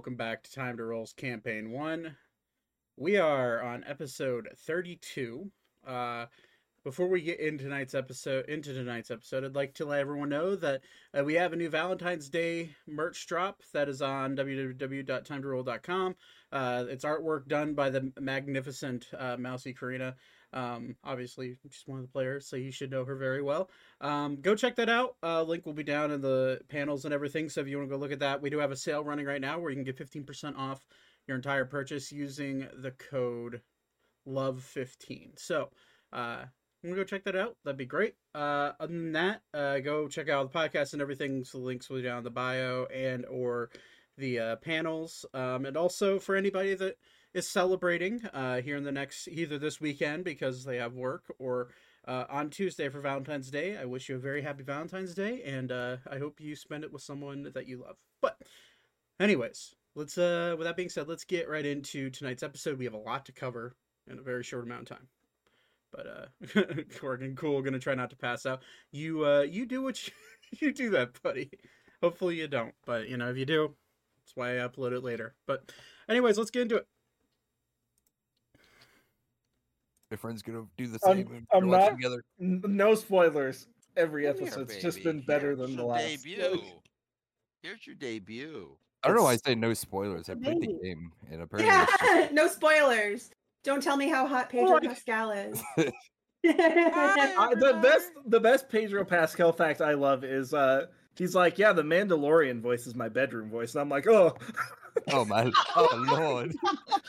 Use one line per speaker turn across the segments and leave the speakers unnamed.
welcome back to Time to Role's Campaign 1. We are on episode 32. Uh, before we get into tonight's episode, into tonight's episode, I'd like to let everyone know that uh, we have a new Valentine's Day merch drop that is on www.timetorole.com. Uh, it's artwork done by the magnificent uh, Mousy Karina. Um, obviously, she's one of the players, so you should know her very well. Um, go check that out. Uh, link will be down in the panels and everything. So if you want to go look at that, we do have a sale running right now where you can get 15% off your entire purchase using the code LOVE15. So, uh, gonna go check that out. That'd be great. Uh, other than that, uh, go check out the podcast and everything. So the links will be down in the bio and or the uh, panels. Um, and also for anybody that is celebrating uh, here in the next either this weekend because they have work or uh, on Tuesday for Valentine's Day. I wish you a very happy Valentine's Day, and uh, I hope you spend it with someone that you love. But, anyways, let's. Uh, with that being said, let's get right into tonight's episode. We have a lot to cover in a very short amount of time. But uh, Corgan, cool. Gonna try not to pass out. You uh, you do what you, you do that, buddy. Hopefully you don't, but you know if you do, that's why I upload it later. But, anyways, let's get into it.
My friend's gonna do the
I'm-
same.
I'm not-
together.
N- No spoilers. Every
Come here,
episode's just been better
Here's
than the
your
last.
debut. Here's your debut.
I don't know why I say no spoilers. I played the game, and apparently it's just-
Yeah, no spoilers. Don't tell me how hot Pedro
What?
Pascal is.
I, the best, the best Pedro Pascal fact I love is uh, he's like, yeah, the Mandalorian voice is my bedroom voice, and I'm like, oh,
oh my, oh lord.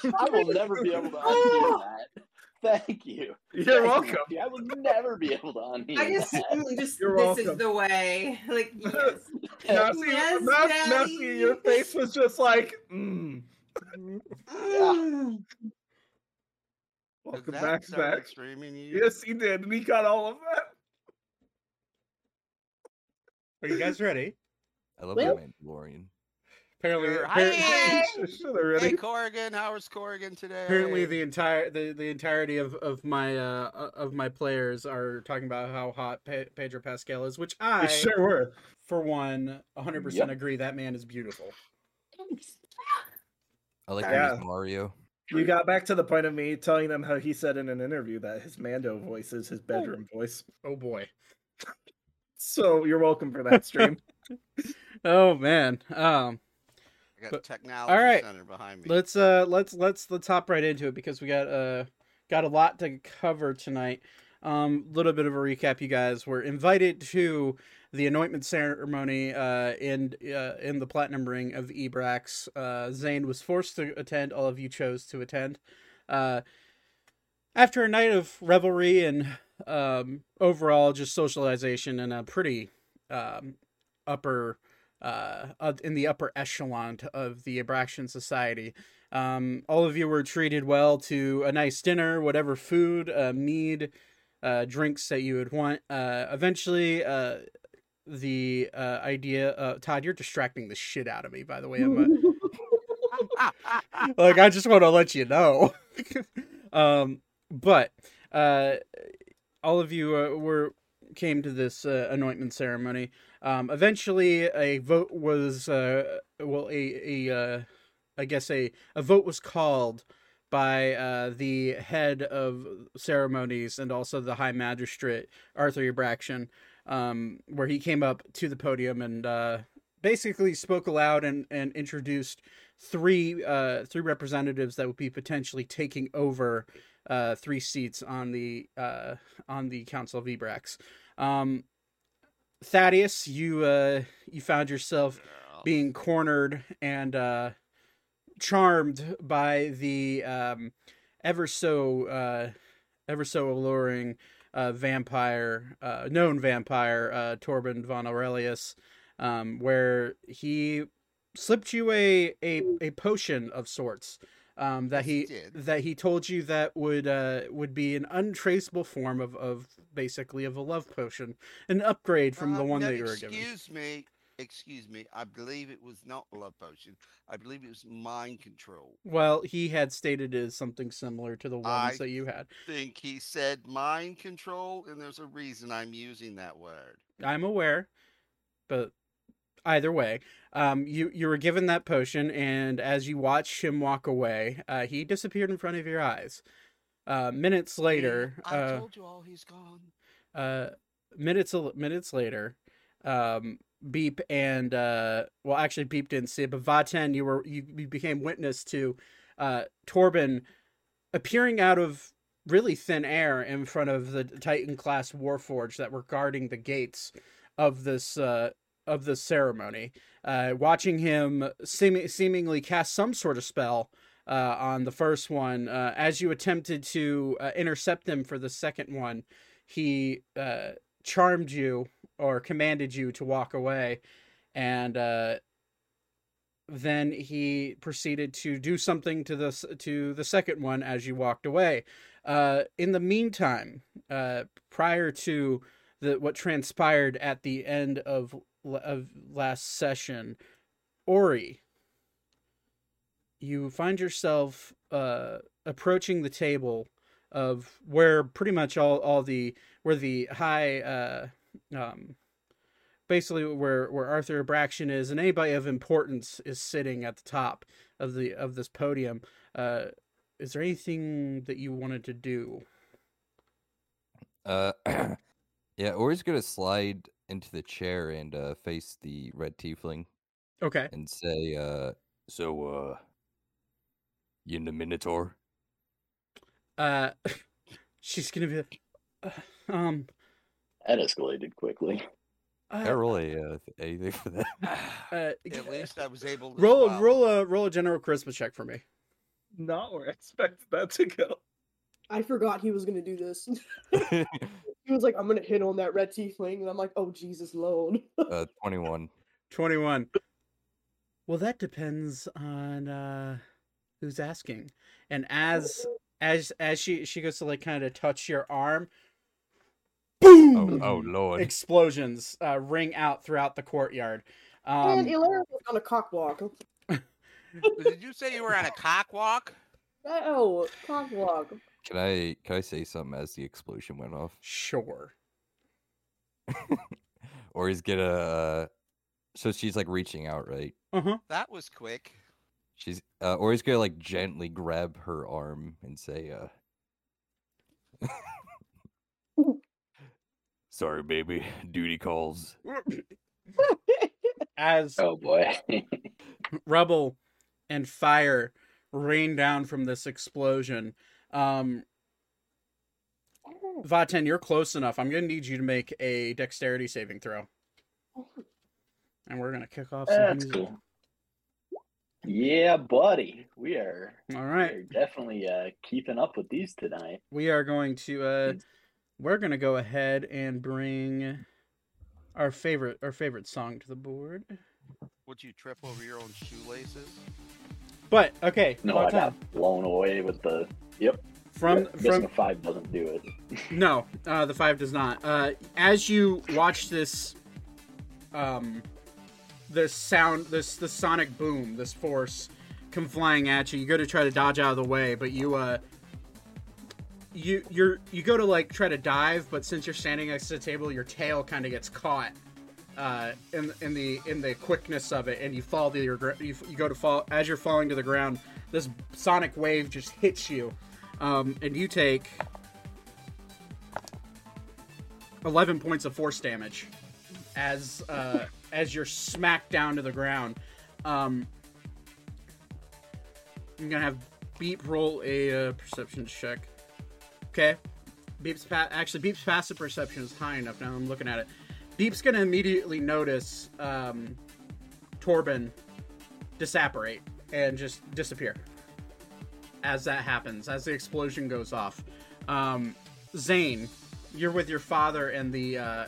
I will never be able to unhear that. Thank you.
you're
Thank
welcome.
you. I will never be able to unhear
I just,
that.
just
You're
this is the way. Like, yes.
Now, see,
Yes,
now, now
Daddy.
see, your face was just like, mm.
Mm.
Welcome
Did
back,
Zach start
Zach.
streaming you?
Yes, he did, and he got all of that.
Are you guys ready?
I love
Well-
the Mandalorian.
Apparently,
Sure. Hi.
Should.
Hey Corrigan, how's Corrigan today?
apparently the entire the, the entirety of, of my uh of my players are talking about how hot Pe- Pedro Pascal is, which I
We sure were.
for one 100%
Yep.
agree that man is beautiful.
I like
Yeah.
Mario.
You got back to the point of me telling them how he said in an interview that his Mando voice is his bedroom voice.
Oh boy.
So you're welcome for that stream.
Oh man. Um
I got
but-
technology
all right.
center behind me.
let's uh let's let's let's hop right into it because we got uh got a lot to cover tonight. Um little bit of a recap you guys were invited to the anointment ceremony uh in uh in the platinum ring of Ebrax. Uh Zane was forced to attend, all of you chose to attend. Uh after a night of revelry and um overall just socialization and a pretty um upper uh, in the upper echelon of the Abraxan society. Um, all of you were treated well to a nice dinner, whatever food, uh, mead, uh, drinks that you would want. Uh, eventually, uh, the uh, idea, Todd, you're distracting the shit out of me. By the way, uh, like I just want to let you know. um, but all of you were came to this anointment ceremony. Um, eventually, a vote was uh, well, a a uh, I guess a a vote was called by uh, the head of ceremonies and also the High Magistrate Arthur Abraxan, um, where he came up to the podium and uh, basically spoke aloud and, and introduced three uh, three representatives that would be potentially taking over uh, three seats on the uh, on the Council of Ebrax. Um, Thaddeus, you uh, you found yourself being cornered and uh, charmed by the um, ever so uh, ever so alluring uh, vampire, uh, known vampire, uh, Torbin von Arreleus, um, where he slipped you a, a, a potion of sorts um, that
Yes, he
that he told you that would uh, would be an untraceable form of, of basically of a love potion, an upgrade from the
Uh,
one
no,
that you were given.
Excuse me. Excuse me. I believe it was not a love potion. I believe it was mind control.
Well, he had stated it as something similar to the ones
I-
that you had.
I think he said mind control, and there's a reason I'm using that word.
I'm aware, but either way, um, you you were given that potion, and as you watched him walk away, uh, he disappeared in front of your eyes. Uh, minutes later,
I
uh,
told you all he's gone.
uh, minutes minutes later, um, Beep and uh, well, actually, Beep didn't see it, but Vaten, you were you, you became witness to uh, Torbin appearing out of really thin air in front of the Titan class Warforge that were guarding the gates of this uh, of the ceremony. Uh, watching him seem- seemingly cast some sort of spell uh, on the first one, uh, as you attempted to uh, intercept him for the second one, he uh, charmed you or commanded you to walk away, and uh, then he proceeded to do something to the to the second one as you walked away. In the meantime, prior to the what transpired at the end of of last session, Ori, you find yourself uh, approaching the table of where pretty much all all the where the high uh, um, basically where where Arthur Abraxan is and anybody of importance is sitting at the top of the of this podium. Uh, is there anything that you wanted to do?
Uh, yeah, Ori's gonna slide into the chair and uh, face the red tiefling
Okay.
and say, uh, "So, uh, you in the Minotaur?"
Uh, she's gonna be, like, uh, um,
That escalated quickly.
Can I
uh,
roll a uh, anything for that?
uh,
At least I was able to
roll
swallow.
roll a roll a general charisma check for me.
Not where I expected that to go.
I forgot he was gonna do this. He was like, "I'm gonna hit on that red tiefling," and I'm like, "Oh Jesus, Lord!"
uh, twenty-one.
21 well that depends on uh who's asking and as as as she she goes to like kind of touch your arm
Oh,
boom
oh lord!
explosions uh ring out throughout the courtyard
and
um
Ilaria was on a cock walk.
Did you say you were on a cock walk?
Oh, cock walk.
Can I can I say something as the explosion went off?
sure
Or he's gonna. Uh, so she's like reaching out, right?
uh-huh
That was quick.
She's uh, or he's gonna like gently grab her arm and say, uh, "Sorry, baby, duty calls."
as
Oh boy.
rubble and fire rain down from this explosion um Vaten, you're close enough. I'm gonna need you to make a dexterity saving throw. And we're gonna kick off some
That's
music.
cool. Yeah, buddy. We are,
All right.
We are definitely uh, keeping up with these tonight.
We are going to uh we're gonna go ahead and bring our favorite our favorite song to the board.
Would you trip over your own shoelaces?
But okay,
No, I
Vaten,
got blown away with the. Yep.
from
Missing
from
a five doesn't do it.
No, uh, the five does not. Uh, as you watch this, um, this sound, this the sonic boom, this force come flying at you, you go to try to dodge out of the way, but you uh, you you're you go to like try to dive, but since you're standing next to the table, your tail kind of gets caught. Uh, in in the in the quickness of it, and you fall to your you, you go to fall as you're falling to the ground. This sonic wave just hits you, um, and you take 11 points of force damage as uh, as you're smacked down to the ground. Um, I'm gonna have Beep roll a uh, perception check. Okay, Beep's pa- actually Beep's passive perception is high enough. Now I'm looking at it. Beep's gonna immediately notice um, Torbin disapparate and just disappear as that happens, as the explosion goes off. Um, Zane, you're with your father and the uh,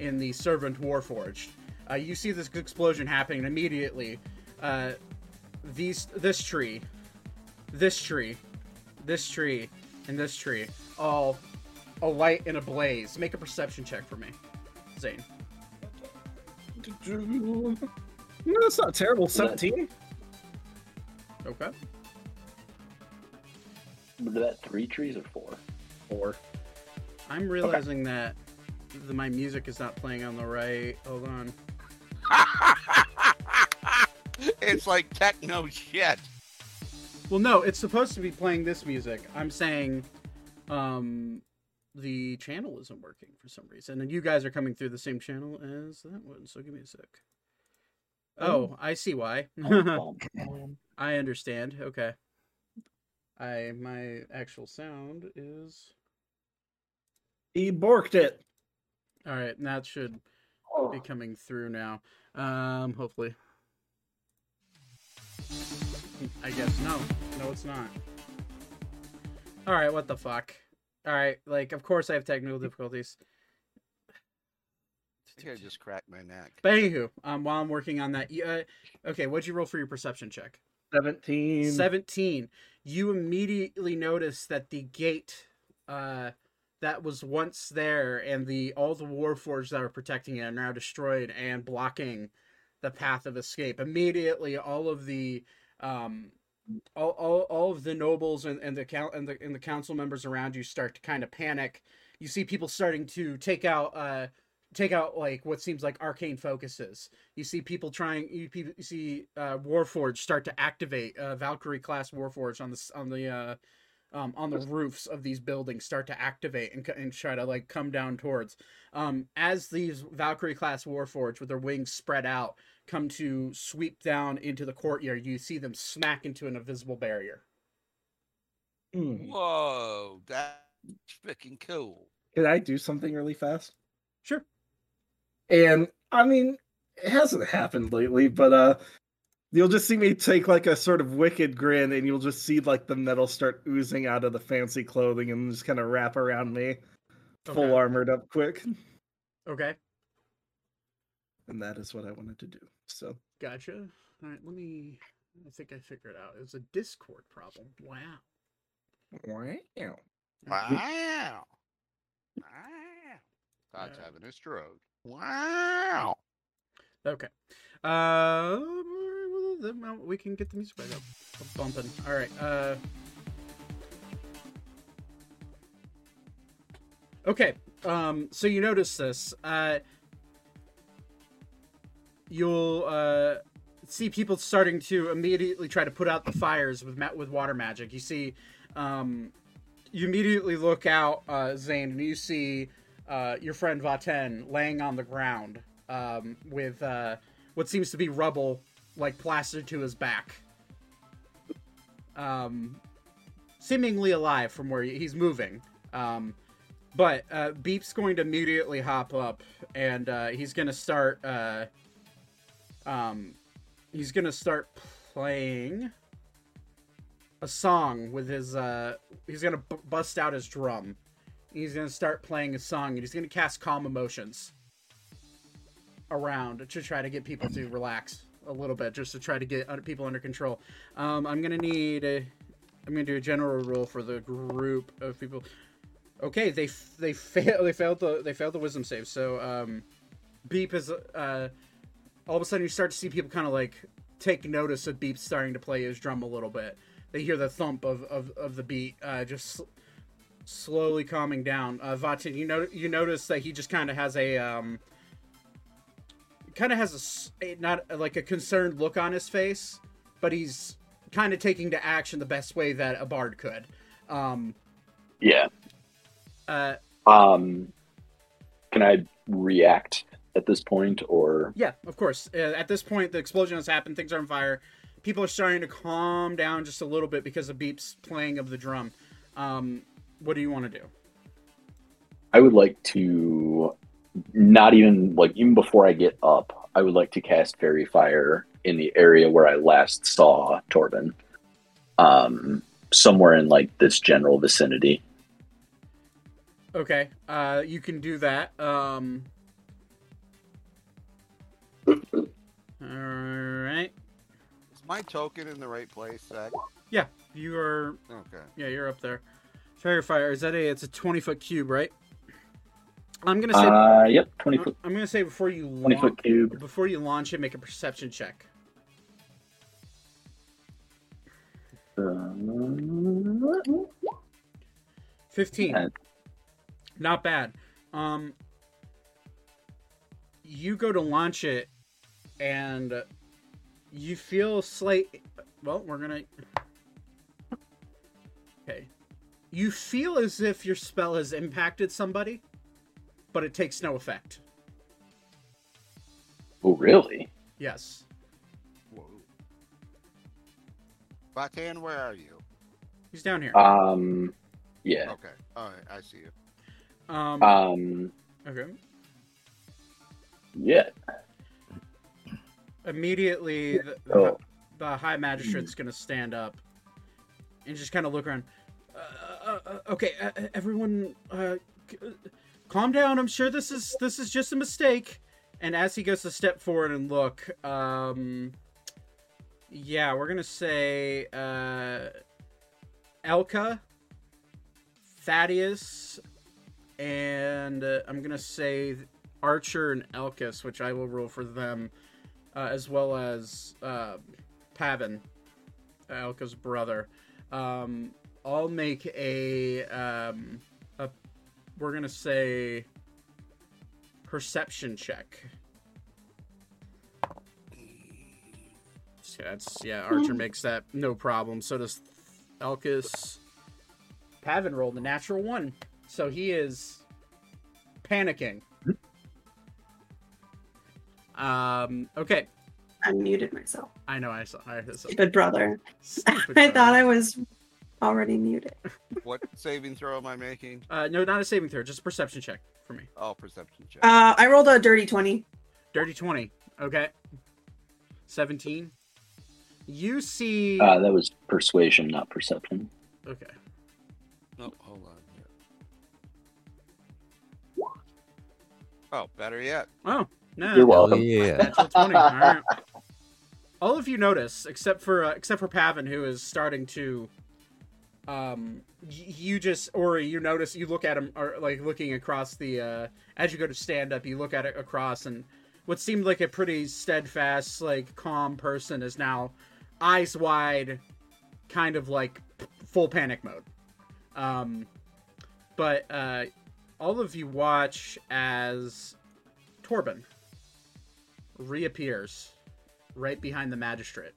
in the servant Warforged. Uh, you see this explosion happening immediately. Uh, these this tree, this tree, this tree, and this tree all alight in a blaze. Make a perception check for me, Zane.
No, that's not terrible. 17?
Okay.
Was that three trees or four?
Four.
I'm realizing that the, my music is not playing on the right. Hold on.
it's like techno shit.
Well, no, it's supposed to be playing this music. I'm saying, um, the channel isn't working for some reason, and you guys are coming through the same channel as that one. So give me a sec. Oh, I see why. I understand. Okay. I my actual sound is
He borked it.
all right. And that should be coming through now. Um, hopefully. I guess no, no, it's not. All right, what the fuck? All right, like of course I have technical difficulties.
I think I just cracked my neck.
But anywho, um, while I'm working on that, uh, okay, what'd you roll for your perception check?
17.
17 you immediately notice that the gate uh that was once there and the all the warforged that are protecting it are now destroyed and blocking the path of escape. Immediately all of the um all, all, all of the nobles and, and the count and the and the council members around you start to kind of panic. You see people starting to take out uh take out like what seems like arcane focuses you see people trying you, people, you see uh warforged start to activate uh valkyrie class warforged on the on the uh um, on the roofs of these buildings start to activate and, and try to like come down towards um as these valkyrie class warforged with their wings spread out come to sweep down into the courtyard you see them smack into an invisible barrier
Hmm.
Whoa, that's freaking cool.
Can I do something really fast?
Sure
And I mean, it hasn't happened lately, but uh you'll just see me take like a sort of wicked grin and you'll just see like the metal start oozing out of the fancy clothing and just kind of wrap around me. Full armored up quick.
okay
And that is what I wanted to do. So
gotcha all right let me i think i figured it out it's a discord problem wow
wow.
Wow. Wow. God's
Yeah.
having a stroke. Wow.
Okay. Uh, we can get the music back up, bumping. All right. Uh. Okay. Um. So you notice this. Uh. You'll uh see people starting to immediately try to put out the fires with with water magic. You see, um, you immediately look out, uh, Zane, and you see uh, your friend Vaten laying on the ground um, with uh, what seems to be rubble like plastered to his back. Um, seemingly alive from where he's moving. Um, but uh, Beep's going to immediately hop up and uh, he's going to start. Uh, um, he's going to start playing a song with his. Uh, he's going to b- bust out his drum. He's going to start playing a song and he's going to cast Calm Emotions around to try to get people to relax a little bit, just to try to get people under control. Um, I'm gonna need a, I'm gonna do a general rule for the group of people. Okay, they they fail they failed the they failed the wisdom save. So um, Beep is uh, all of a sudden you start to see people kind of like take notice of Beep starting to play his drum a little bit. They hear the thump of of, of the beat, uh, just slowly calming down. Uh, Vaten, you know you notice that he just kind of has a um, kind of has a not like a concerned look on his face, but he's kind of taking to action the best way that a bard could. Um,
Yeah.
uh,
Um, can I react at this point, or
yeah, of course. Uh, at this point, the explosion has happened. Things are on fire. People are starting to calm down just a little bit because of Beep's playing of the drum. Um, what do you want to do?
I would like to not even like even before I get up, I would like to cast Faerie Fire in the area where I last saw Torbin. Um, somewhere in like this general vicinity.
Okay, uh, you can do that. Um, all right.
Is my token in the right place, Zach?
Yeah, you are.
Okay.
Yeah, you're up there. Faerie fire. Is that a? It's a twenty foot cube, right? I'm gonna say.
Uh, yep, twenty foot,
I'm gonna say before you
twenty
launch,
foot cube.
before you launch it, make a perception check.
Uh,
Fifteen.
Yeah.
Not bad. Um, you go to launch it, and you feel slight. Well, we're gonna. You feel as if your spell has impacted somebody, but it takes no effect.
Oh, really?
Yes.
Whoa. Batan, where are you?
He's down here.
Um, yeah.
Okay. All right. I see you.
Um.
Um,
Okay.
yeah.
Immediately, the, the,
Oh.
the high magistrate's gonna stand up and just kind of look around. Uh, uh, uh, okay, uh, uh, everyone, calm down. I'm sure this is this is just a mistake. And as he goes to step forward and look, um, yeah, we're gonna say Elka, Thaddeus, and I'm gonna say Archer and Elkis, which I will roll for them, as well as Pavin, Elka's brother. Um, I'll make a, um, a we're gonna say perception check. So that's yeah. Archer makes that no problem. So does Elkis. Pavin rolled a natural one, so he is panicking. Um. Okay.
I muted myself.
I know. I saw. I saw.
Stupid brother.
Stupid
I thought. I was already muted.
What saving throw am I making?
Uh, no, not a saving throw. Just a perception check for me.
Oh, perception check.
Uh, I rolled a dirty 20.
Dirty twenty. Okay. Seventeen. You see.
Uh, that was persuasion, not perception.
okay.
No, hold on. Here. Oh, better yet.
Oh no.
You're
Hell
welcome.
yeah.
Natural 20. All right. All of you notice, except for uh, except for Pavin, who is starting to, um, you just or you notice you look at him or like looking across the uh, as you go to stand up, you look at it across, and what seemed like a pretty steadfast, like calm person is now eyes wide, kind of like full panic mode. Um, but uh, all of you watch as Torbin reappears right behind the magistrate.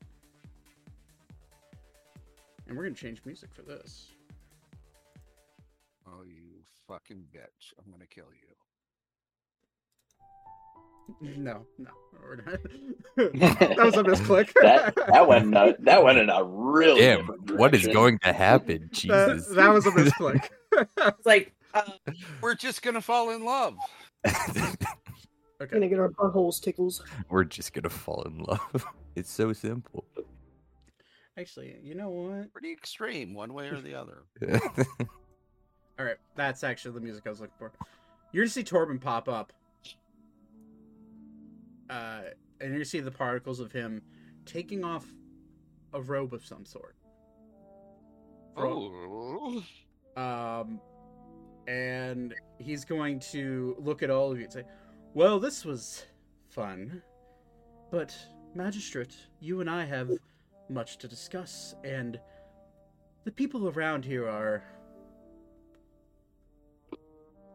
And we're gonna change music for this.
Oh, you fucking bitch. I'm gonna kill you.
No, no, we're not. that was a misclick.
that that went in a, that went in a really
Damn, what is going to happen?
that,
Jesus.
that was a misclick.
It's like, uh,
We're just gonna fall in love.
Okay.
Gonna get our buttholes tickles.
We're just gonna fall in love. It's so simple.
Actually, you know what?
Pretty extreme, one way or the other.
All right, that's actually the music I was looking for. You're gonna see Torbin pop up, uh, and you're gonna see the particles of him taking off a robe of some sort. Fro-
Oh.
Um, and he's going to look at all of you and say, Well, this was fun, but, Magistrate, you and I have much to discuss, and the people around here are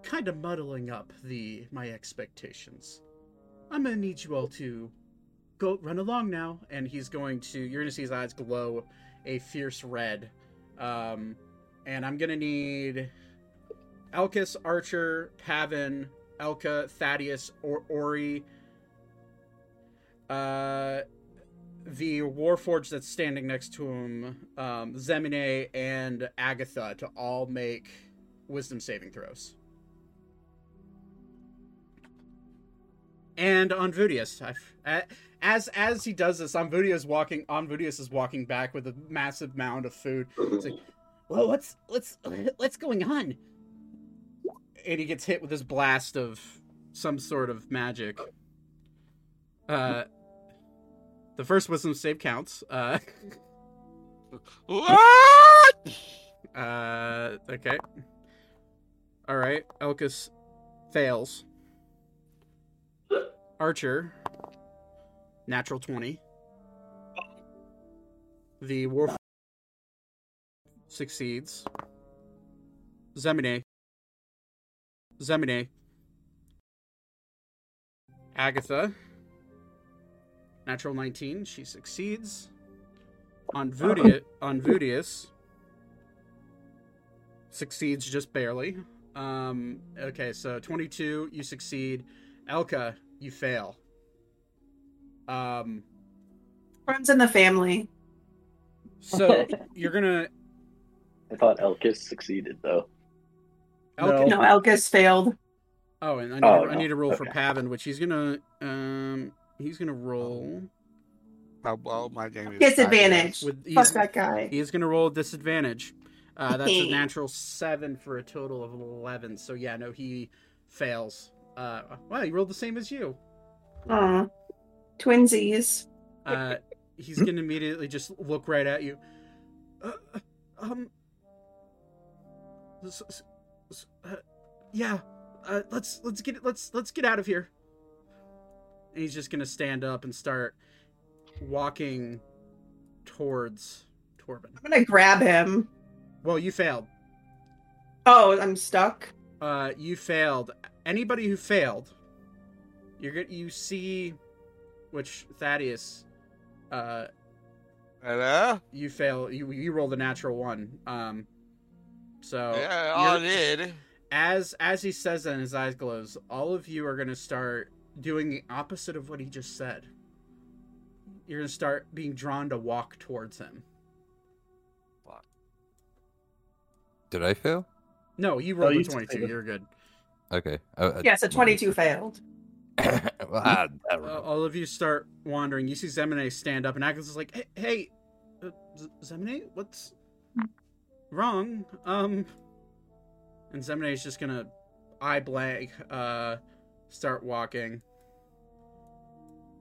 kind of muddling up the my expectations. I'm gonna need you all to go run along now, and he's going to. You're gonna see his eyes glow a fierce red. Um, and I'm gonna need Elkis, Archer, Pavin, Elka, Thaddeus, or Ori. Uh, the Warforged that's standing next to him, um, Zemine and Agatha, to all make Wisdom saving throws. And on Vudius, as as he does this, on Vudius walking, on Vudius is walking back with a massive mound of food. It's like, well, what's what's what's going on? And he gets hit with this blast of some sort of magic. Uh, the first wisdom save counts. Uh,
What?
uh, okay. All right, Elkis fails. Archer, natural twenty. The Warf succeeds. Zemine. Zemine. Agatha. Natural 19, she succeeds. On Vudia, on Vudius, succeeds just barely. Um, okay, so 22, you succeed. Elka, you fail. Um,
Runs in the family.
so you're gonna
I thought Elkis succeeded though.
Elka,
No, Elkis failed.
Oh, and I need,
Oh,
a, I
no.
need a roll for Pavin, which he's gonna um he's gonna roll
Oh, well, my game is
Disadvantage.
with
Fuck
he's,
that guy.
he's gonna roll disadvantage. Uh, that's a natural seven for a total of eleven. So yeah, no, he fails. Uh, wow, he rolled the same as you.
Aw. Twinsies.
Uh, he's gonna immediately just look right at you. Uh, uh, um. uh, yeah. Uh, let's let's get let's let's get out of here. And he's just gonna stand up and start walking towards Torbin.
I'm gonna grab him.
Well, you failed.
Oh, I'm stuck.
Uh, you failed. Anybody who failed, you're good. You see, which Thaddeus, uh,
Hello?
you fail. You you rolled a natural one. Um, so
yeah, I did.
as as he says that and his eyes glows, all of you are gonna start doing the opposite of what he just said. You're gonna start being drawn to walk towards him.
Did I fail?
No, you rolled
you
a twenty-two. You're good.
Okay. Uh,
Yes, a 22 failed.
well, I, I
Uh, all of you start wandering. You see Zemine stand up, and Agnes is like, "Hey, hey uh, Z- Zemine, what's wrong?" Um, and Zemine is just gonna eye blank, uh, start walking.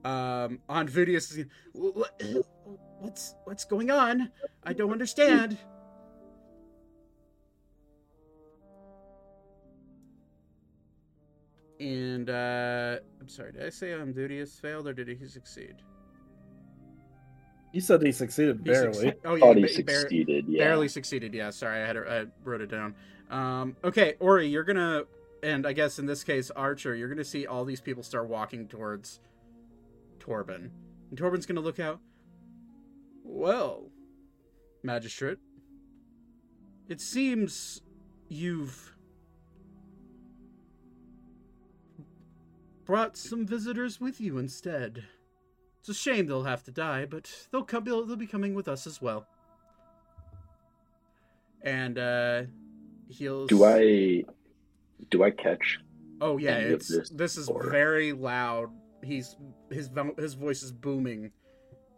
Um, on Vudius, is gonna, "Wh- wh- what's what's going on? I don't understand. And uh I'm sorry, did I say um Dudius failed or did he succeed?
You said he succeeded
He
barely.
succeed- oh yeah, he
he
ba- bar-
succeeded. Yeah.
barely succeeded. Yeah, sorry, I had it, I wrote it down. Um, okay, Ori, you're gonna, and I guess in this case, Archer, you're gonna see all these people start walking towards Torbin, and Torbin's gonna look out. Well, magistrate, it seems you've brought some visitors with you instead. It's a shame they'll have to die, but they'll come. They'll be coming with us as well. And uh, he'll.
Do I do I catch?
Oh yeah,
any of
it's
this,
this is
or-
very loud. He's his his voice is booming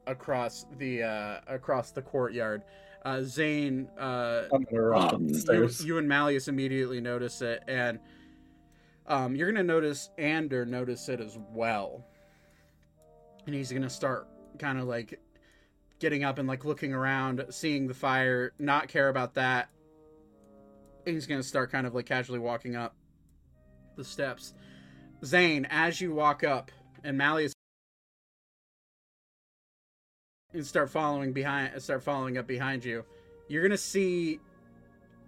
across the uh, across the courtyard. Uh, Zane, uh,
I'm gonna rush
Um,
you, you and Malleus immediately notice it, and um, you're gonna notice Ander notice it as well, and he's gonna start kind of like getting up and like looking around, seeing the fire, not care about that. He's gonna start kind of like casually walking up the steps. Zane, as you walk up, and Malleus and start following behind, start following up behind you, you're gonna see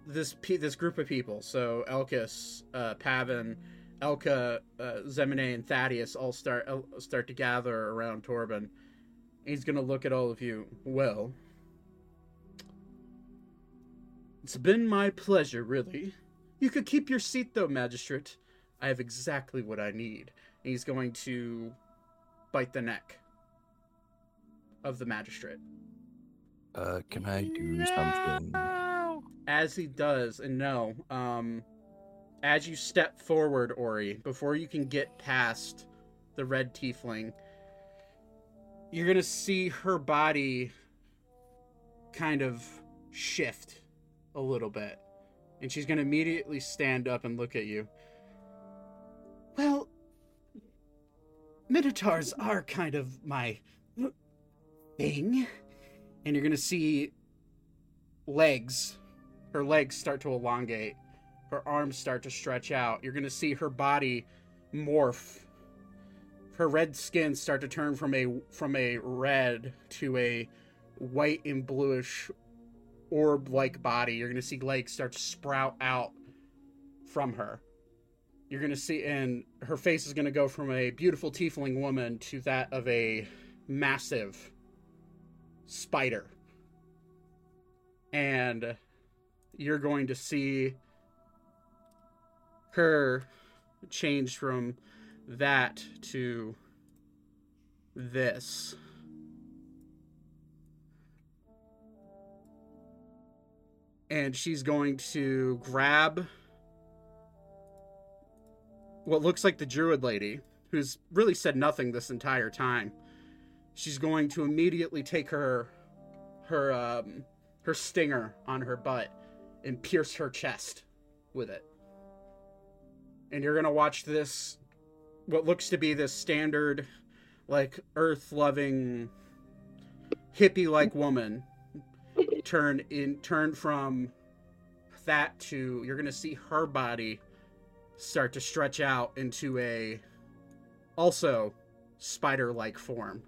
this pe- this group of people. So Elkis, uh, Pavin, Elka, uh, Zemine, and Thaddeus all start uh, start to gather around Torbin. He's gonna look at all of you. Well, it's been my pleasure, really. You could keep your seat, though, Magistrate. I have exactly what I need. And he's going to bite the neck of the magistrate.
Uh, can I do something?
as he does, and no, um, as you step forward, Ori, before you can get past the red tiefling, you're gonna see her body kind of shift a little bit, and she's gonna immediately stand up and look at you. Well, minotaurs are kind of my thing, and you're gonna see legs. Her legs start to elongate. Her arms start to stretch out. You're going to see her body morph. Her red skin start to turn from a from a red to a white and bluish orb like body you're to see legs start to sprout out from her you're to see and her face is to go from a beautiful tiefling woman to that of a massive spider. And you're going to see her change from that to this. And she's going to grab what looks like the druid lady, who's really said nothing this entire time. She's going to immediately take her her um her stinger on her butt and pierce her chest with it. And you're gonna watch this what looks to be this standard like earth loving hippie like woman turn in turn from that to you're gonna see her body start to stretch out into a also spider like form.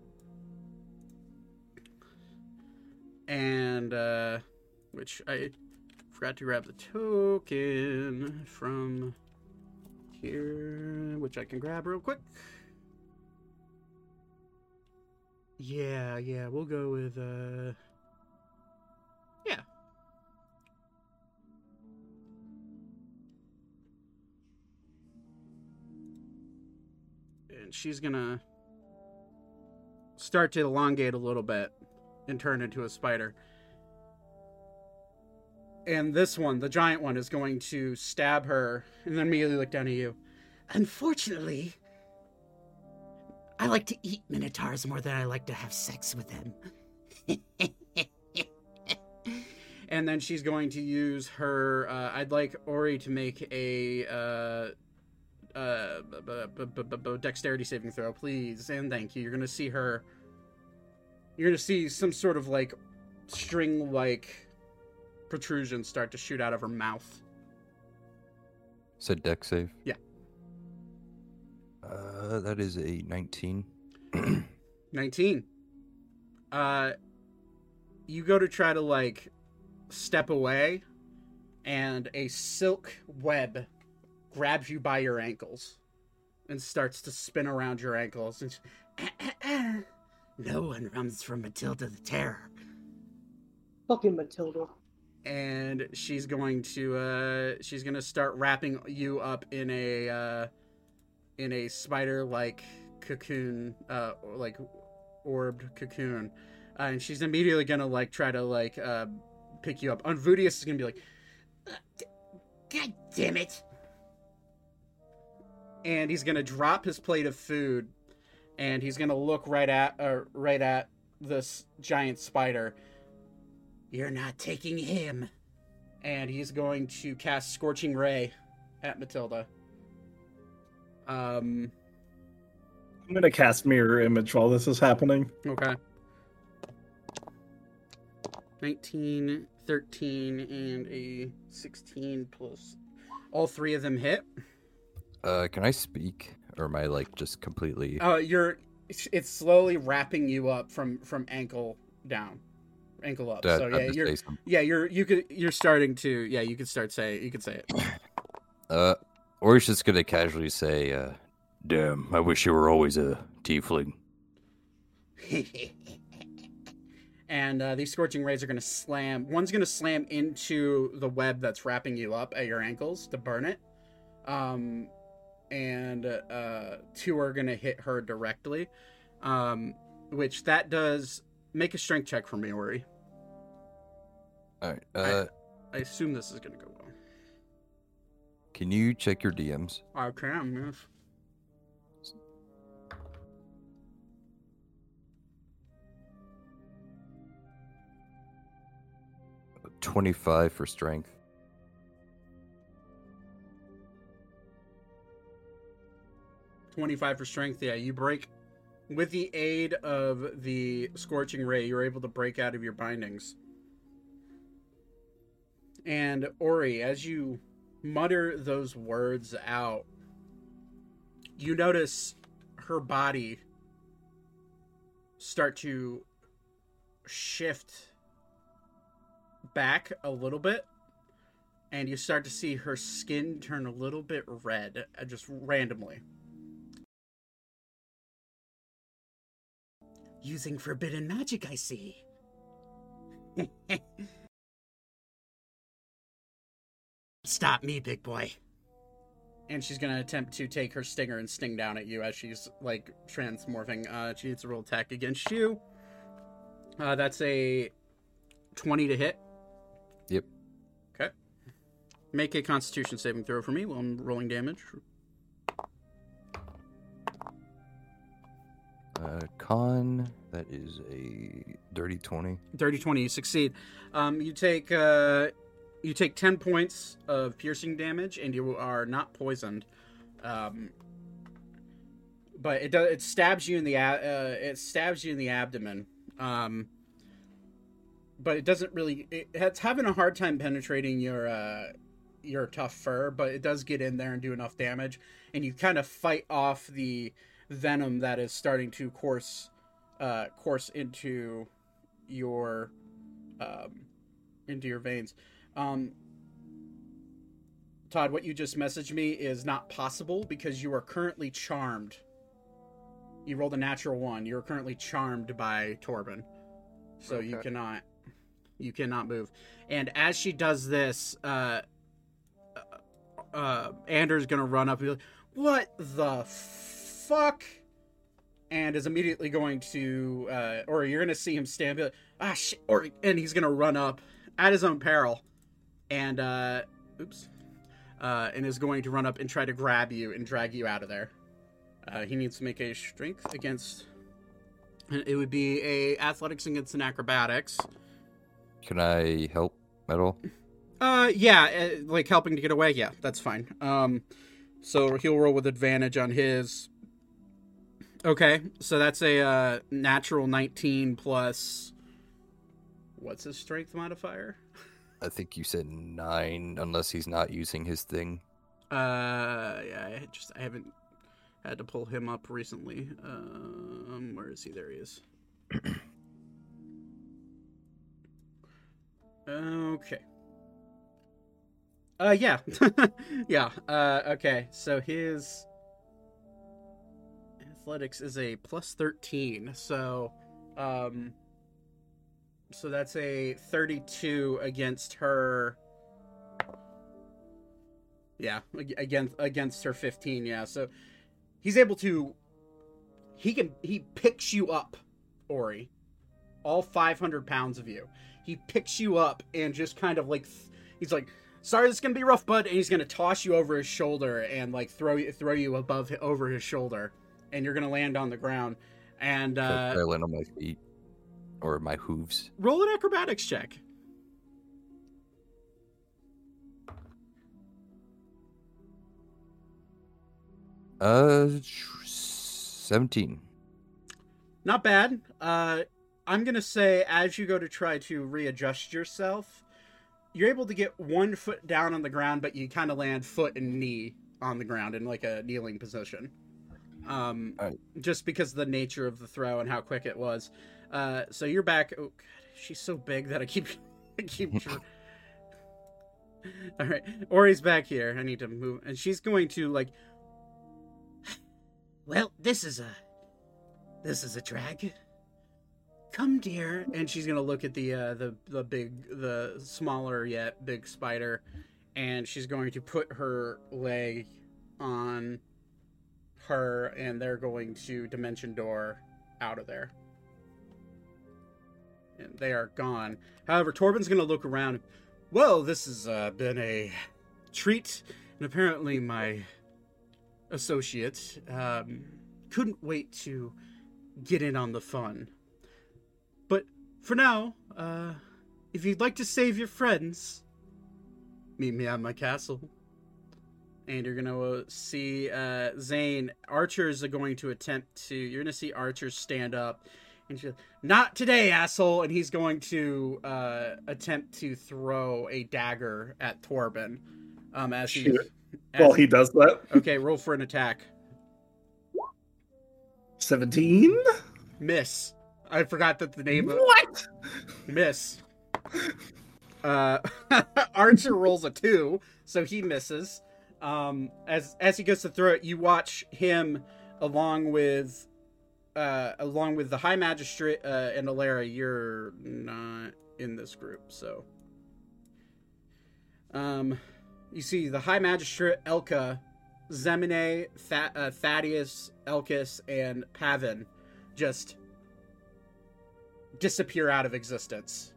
And uh which I forgot to grab the token from here, which I can grab real quick. Yeah, yeah, we'll go with uh And she's gonna start to elongate a little bit and turn into a spider. And this one, the giant one, is going to stab her and then immediately look down at you. Unfortunately, I like to eat minotaurs more than I like to have sex with them. and then she's going to use her. Uh, I'd like Ori to make a uh, uh, b- b- b- b- b- dexterity saving throw, please, and thank you. You're gonna see her. You're gonna see some sort of like string-like protrusion start to shoot out of her mouth.
Said deck save.
Yeah.
Uh, that is a 19.
19. Uh you go to try to like step away and a silk web grabs you by your ankles and starts to spin around your ankles and no one runs from Matilda the Terror.
Fucking Matilda.
and she's going to uh she's going to start wrapping you up in a uh in a spider like cocoon uh like orbed cocoon uh, and she's immediately going to like try to like uh pick you up Unvudius is going to be like "Uh, god damn it and he's going to drop his plate of food and he's going to look right at uh, right at this giant spider you're not taking him. And he's going to cast Scorching Ray at Matilda. Um,
I'm gonna cast mirror image while this is happening.
okay. 19, 13, and a 16 plus. All three of them hit.
Uh, can I speak? Or am I like just completely.
Uh, you're. it's- slowly wrapping you up from from ankle down, ankle up.
I-
so yeah, you're yeah you're you could you're starting to yeah you could start saying. you could say it.
Uh, or he's just gonna casually say, uh, "Damn, I wish you were always a tiefling."
and uh, these scorching rays are going to slam. One's going to slam into the web that's wrapping you up at your ankles to burn it. Um, and uh, two are going to hit her directly. Um, which that does make a strength check for me, Ori.
All right. Uh,
I assume this is going to go well.
can you check your DMs?
I can, yes.
Twenty-five for strength.
Twenty-five for strength. Yeah, you break with the aid of the scorching ray. You're able to break out of your bindings. And Ori, as you mutter those words out, you notice her body start to shift back a little bit and you start to see her skin turn a little bit red uh, just randomly Using forbidden magic, I see. Stop me, big boy. And she's gonna attempt to take her stinger and sting down at you as she's like transmorphing. Uh, she needs to roll attack against you. Uh, that's a twenty to hit.
Yep.
Okay. Make a Constitution saving throw for me while I'm rolling damage.
Uh, con, that is a dirty 20.
Dirty twenty, you succeed. Um, you take uh, you take ten points of piercing damage, and you are not poisoned. Um, but it does it stabs you in the uh, it stabs you in the abdomen. Um, but it doesn't really. It, it's having a hard time penetrating your uh, your tough fur, but it does get in there and do enough damage, and you kind of fight off the venom that is starting to course uh, course into your um, into your veins. Um, Todd, what you just messaged me is not possible because you are currently charmed. You rolled a natural one. You're currently charmed by Torbin, so you cannot you cannot move. And as she does this, uh, uh, uh Anders gonna run up and be like, "What the fuck?" And is immediately going to, uh, or you're gonna see him stand, like, "Ah shit!" Or and he's gonna run up at his own peril, and uh, oops, uh, and is going to run up and try to grab you and drag you out of there. Uh, he needs to make a strength against. It would be a athletics against an acrobatics.
Can I help at all?
Uh, yeah, uh, like helping to get away. Yeah, that's fine. Um, so he'll roll with advantage on his. Okay, so that's a uh, natural 19 plus. What's his strength modifier?
I think you said nine, unless he's not using his thing.
Uh, yeah, I just I haven't had to pull him up recently. Um, where is he? There he is. okay. Uh, yeah, yeah. Uh, okay. So his athletics is a plus thirteen. So, um, so that's a thirty-two against her. Yeah, against against her 15. Yeah, so he's able to. He can he picks you up, Ori, all 500 pounds of you. He picks you up and just kind of like he's like, "Sorry, this is gonna be rough, bud," and he's gonna toss you over his shoulder and like throw you throw you above over his shoulder, and you're gonna land on the ground. And uh,
I land on my feet or my hooves?
roll an acrobatics check.
Uh, seventeen.
Not bad. Uh, I'm gonna say as you go to try to readjust yourself, you're able to get one foot down on the ground, but you kind of land foot and knee on the ground in like a kneeling position. Um,
Alright.
just because of the nature of the throw and how quick it was. Uh, so you're back. Oh god, she's so big that I keep, I keep. Tr- All right, Ori's back here. I need to move, and she's going to like. Well, this is a this is a drag. Come, dear, and she's gonna look at the uh, the the big, the smaller yet big spider, and she's going to put her leg on her, and they're going to dimension door out of there. And they are gone. However, Torbin's gonna look around. Well, this has uh, been a treat, and apparently my associate um, couldn't wait to get in on the fun. But for now, uh, if you'd like to save your friends, meet me at my castle. And you're gonna uh, see uh, Zane. Archers are going to attempt to. You're gonna see Archers stand up, and she's not today, asshole. And he's going to uh, attempt to throw a dagger at Torbin. Um, as he, as
Well, he does that.
Okay, roll for an attack.
17?
Miss. I forgot that the name of
What?
miss. Uh, Archer rolls a two, so he misses. Um, as as he goes to throw it, you watch him along with uh, along with the High Magistrate uh, and Alara, you're not in this group. So, um, you see the High Magistrate Elka, Zemine, uh, Thaddeus, Elkis, and Pavin just disappear out of existence.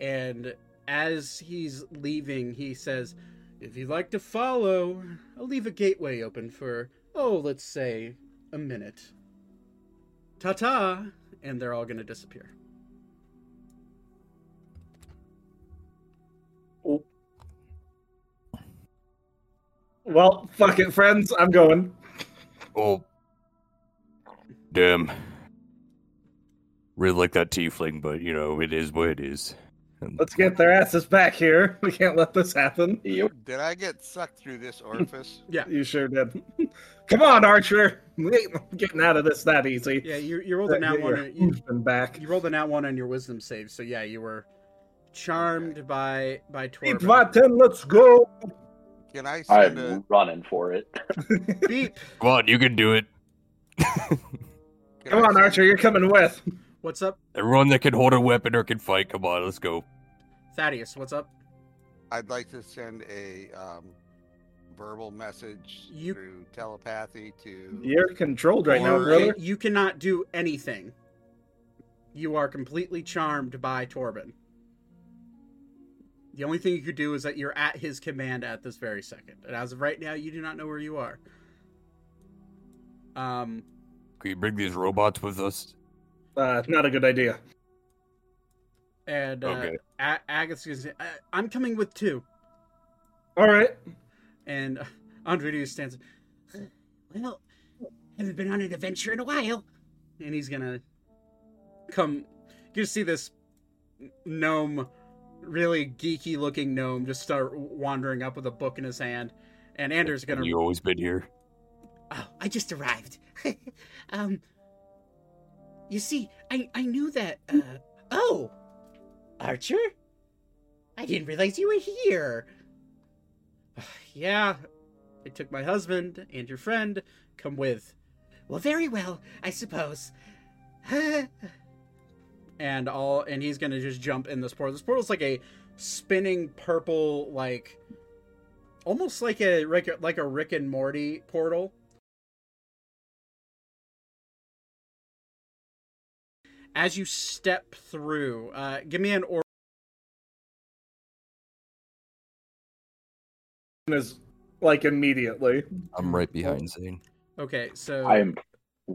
And as he's leaving, he says, If you'd like to follow, I'll leave a gateway open for, oh, let's say, a minute. Ta ta! And they're all going to disappear. Oh.
Well, fuck it, friends. I'm going.
Oh, damn. Really like that tiefling, but you know it is what it is. And
Let's get their asses back here. We can't let this happen.
Yep.
Did I get sucked through this orifice? Yeah.
You sure did. Come on, Archer. We ain't getting out of this that easy.
Yeah, you, you rolled a nat
Get
one.
your
and- You,
back.
you rolled a nat one on your wisdom save, so yeah, you were charmed by by
Keep
Torbin.
Vaten, let's go.
Can I send a
I'm running for it.
Beep.
Come on, you can do it.
can
Come
I
on,
send-
Archer. You're coming with.
What's up,
Everyone that can hold a weapon or can fight, come on, let's go.
Thaddeus? What's up?
I'd like to send a um, verbal message
You-
through telepathy to.
You're controlled right now,
Or-
brother.
You cannot do anything. You are completely charmed by Torbin. The only thing you could do is that you're at his command at this very second. And as of right now, you do not know where you are. Um,
Can you bring these robots with us?
Uh, not a good idea.
and uh,
Okay.
A- Agatha's gonna "I- I'm coming with two.
All right.
And uh, Andrew stands. Well, haven't been on an adventure in a while. And he's gonna come. You see this gnome, really geeky looking gnome, just start wandering up with a book in his hand. And Anders gonna.
You always been here.
Oh, I just arrived. um, you see, I I knew that. Uh, oh, Archer, I didn't realize you were here.
Yeah, I took my husband and your friend. Come with.
Well, very well, I suppose.
and all and he's gonna just jump in this portal. This portal's like a spinning purple, like almost like a like a, like a Rick and Morty portal. As you step through, uh, give me an or
Is like immediately.
I'm right behind Zane.
okay. So
I am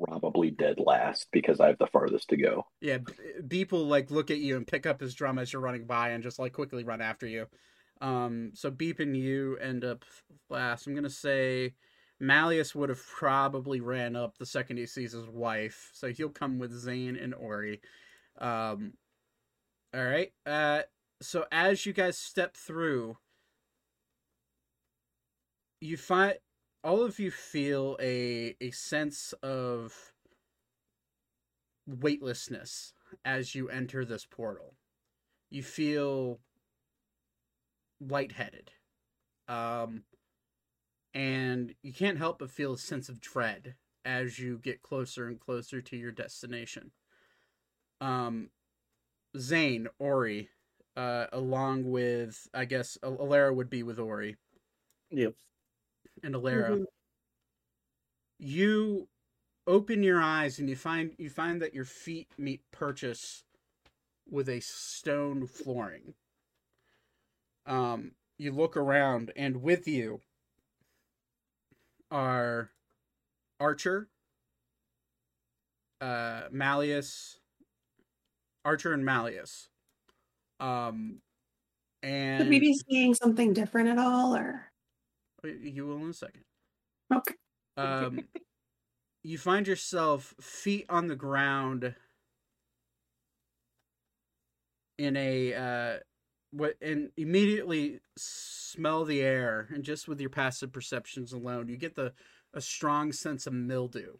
probably dead last because I have the farthest to go.
yeah, B- Beep will like look at you and pick up his drum as you're running by and just like quickly run after you. Um, so Beep and you end up last. I'm gonna say Malleus would have probably ran up the second he sees his wife, so he'll come with Zane and Ori. Um, all right. Uh, so as you guys step through, you find all of you feel a a sense of weightlessness as you enter this portal. You feel lightheaded. Um and you can't help but feel a sense of dread as you get closer and closer to your destination. Um Zane, Ori, uh along with I guess Alara would be with Ori
Yep.
and Alara
Mhm.
you open your eyes and you find you find that your feet meet purchase with a stone flooring. Um, you look around and with you are Archer, uh, Malleus, Archer and Malleus. Um, and
Could we be seeing something different at all, or
you will in a second.
okay?
um, you find yourself feet on the ground in a uh, what and immediately smell the air and just with your passive perceptions alone you get the a strong sense of mildew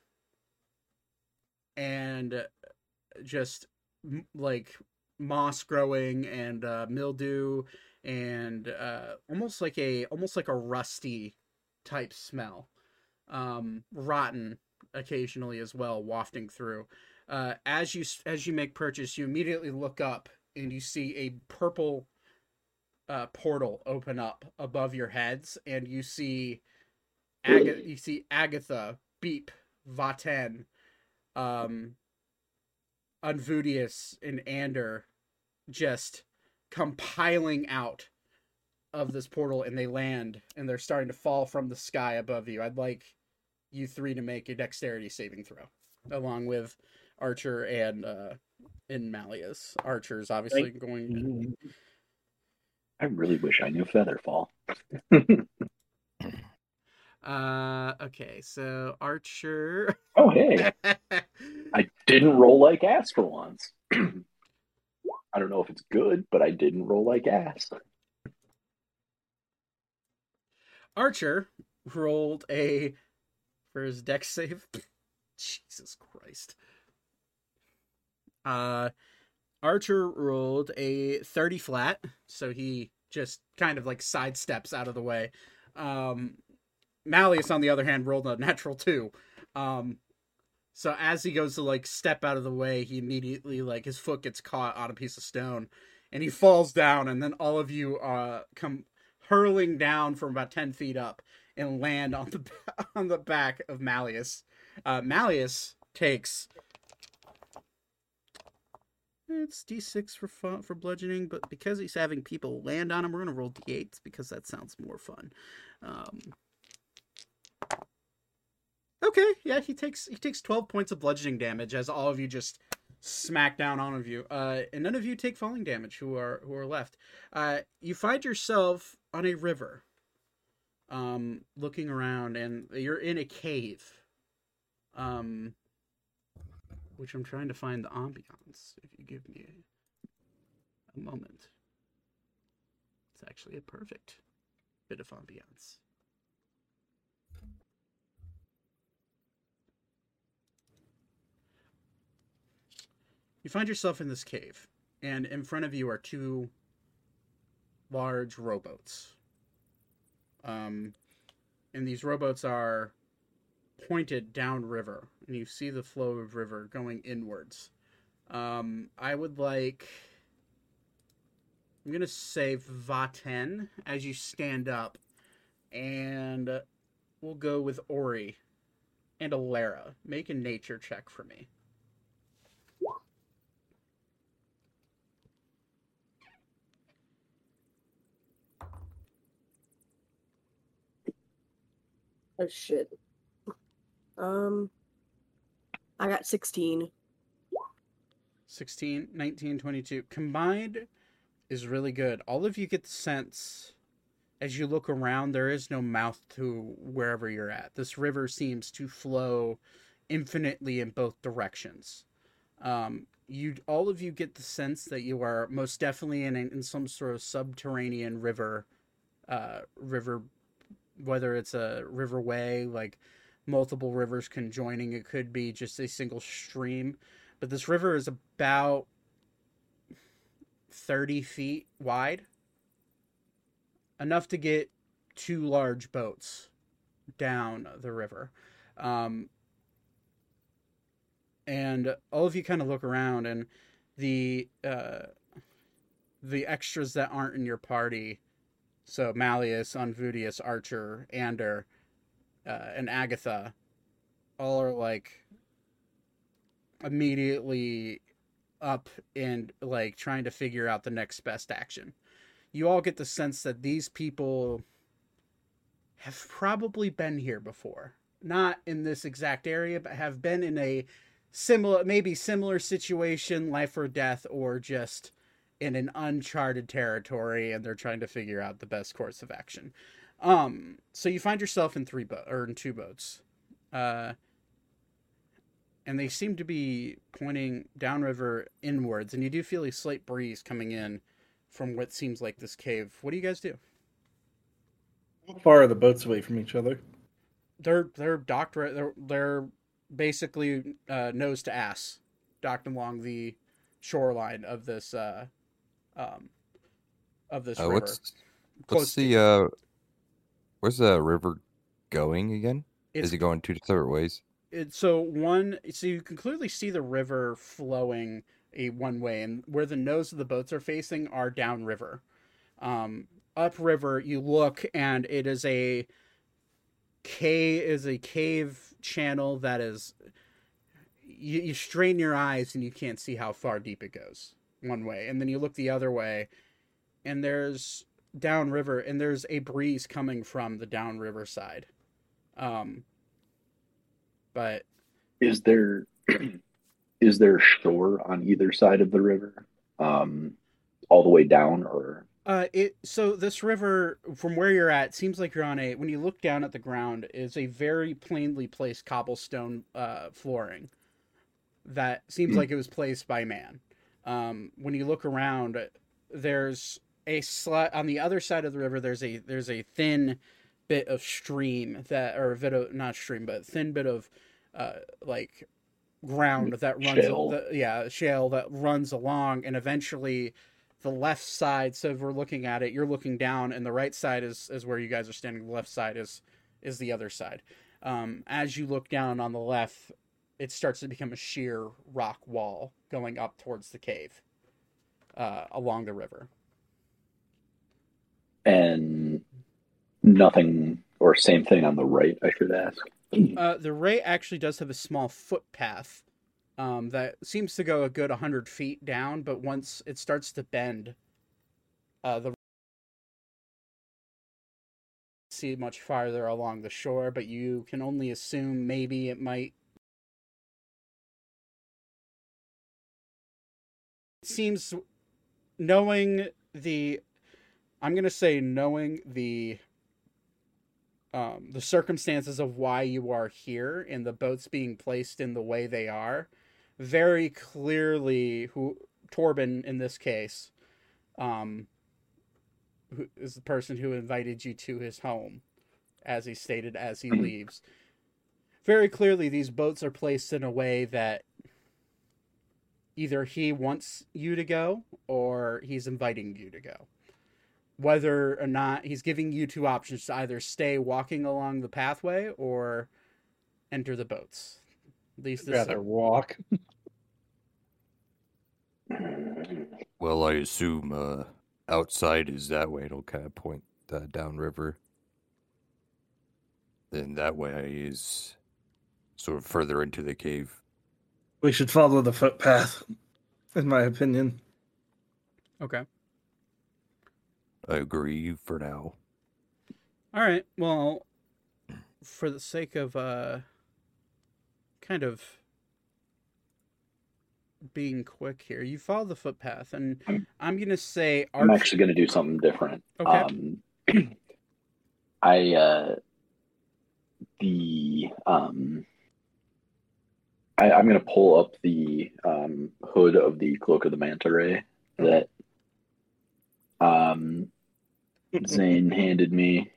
and uh, just like moss growing and uh, mildew and uh, almost like a almost like a rusty type smell um rotten occasionally as well, wafting through. Uh, as you as you make purchase, you immediately look up and you see a purple uh, portal open up above your heads, and you see Aga- you see Agatha, Beep, Vaten, um, Unvudius, and Ander just compiling out of this portal, and they land, and they're starting to fall from the sky above you. I'd like you three to make a dexterity saving throw, along with Archer and uh, and Malleus. Archer's obviously going.
I really wish I knew Featherfall.
Uh, okay, so Archer.
Oh, hey. I didn't roll like ass for once. I don't know if it's good, but I didn't roll like ass.
Archer rolled a for his dex save. Jesus Christ. Uh Archer rolled a 30 flat, so he just kind of like sidesteps out of the way. Um Malleus on the other hand rolled a natural 2. Um so as he goes to like step out of the way, he immediately like his foot gets caught on a piece of stone and he falls down and then all of you uh come hurling down from about 10 feet up and land on the on the back of Malleus. Uh, Malleus takes it's d6 for fun, for bludgeoning, but because he's having people land on him, we're gonna roll d8s because that sounds more fun. Um, okay, yeah, he takes he takes 12 points of bludgeoning damage as all of you just smack down on of you. Uh, and none of you take falling damage who are who are left. Uh, you find yourself on a river um looking around and you're in a cave um which i'm trying to find the ambiance if you give me a, a moment. It's actually a perfect bit of ambiance. You find yourself in this cave and in front of you are two large rowboats. Um, and these rowboats are pointed downriver, and you see the flow of river going inwards. Um, I would like. I'm gonna say Vaten as you stand up, and we'll go with Ori and Alara. Make a nature check for me.
Oh shit. Um, I got sixteen.
16, 19, 22. Combined is really good. All of you get the sense as you look around, there is no mouth to wherever you're at. This river seems to flow infinitely in both directions. Um, you all of you get the sense that you are most definitely in, in some sort of subterranean river, uh, river, whether it's a riverway, like multiple rivers conjoining, it could be just a single stream. But this river is about 30 feet wide. Enough to get two large boats down the river. Um, and all of you kind of look around and the uh, the extras that aren't in your party so malleus unvudius archer ander uh, and agatha all are like immediately up and like trying to figure out the next best action. You all get the sense that these people have probably been here before. Not in this exact area, but have been in a similar maybe similar situation, life or death, or just in an uncharted territory and they're trying to figure out the best course of action. Um so you find yourself in three boat or in two boats. Uh and they seem to be pointing downriver inwards, and you do feel a slight breeze coming in from what seems like this cave. What do you guys do?
How far are the boats away from each other?
They're they're docked right. They're they're basically uh, nose to ass, docked along the shoreline of this uh, um, of this
Uh,
river.
what's what's
to
the uh, where's the river going again?
It's
Is it going two separate ways?
it, so one so you can clearly see the river flowing a one way and where the nose of the boats are facing are downriver um upriver you look and it is a cave is a cave channel that is you, you strain your eyes and you can't see how far deep it goes one way and then you look the other way and there's downriver and there's a breeze coming from the downriver side um but
Is there is there shore on either side of the river? Um, all the way down, or
Uh, it so this river from where you're at seems like you're on a when you look down at the ground is a very plainly placed cobblestone uh, flooring that seems
Hmm.
like it was placed by man. Um, when you look around, there's a sli- on the other side of the river. There's a there's a thin bit of stream that or a bit of not stream but thin bit of uh, like ground that runs
Shale.
the, yeah shale that runs along and eventually the left side so if we're looking at it you're looking down and the right side is is where you guys are standing the left side is is the other side um, as you look down on the left it starts to become a sheer rock wall going up towards the cave uh, along the river
and nothing, or same thing on the right? I should ask.
uh, the ray actually does have a small footpath um, that seems to go a good 100 feet down but once it starts to bend uh, the see much farther along the shore but you can only assume maybe it might seems knowing the i'm going to say knowing the um, the circumstances of why you are here and the boats being placed in the way they are very clearly who Torbin in this case um, who is the person who invited you to his home as he stated as he leaves. Very clearly these boats are placed in a way that either he wants you to go or he's inviting you to go whether or not he's giving you two options to either stay walking along the pathway or enter the boats. At least
I'd
this
rather walk.
Well, I assume uh, outside is that way. It'll kind of point uh, downriver. Then that way is sort of further into the cave.
We should follow the footpath, in my opinion.
Okay.
I agree for now.
All right. Well, for the sake of uh kind of being quick here, you follow the footpath and I'm going to say
I'm actually going to do something different.
Okay.
Um, I uh, the um, I, I'm going to pull up the um, hood of the cloak of the manta ray that um, Zane handed me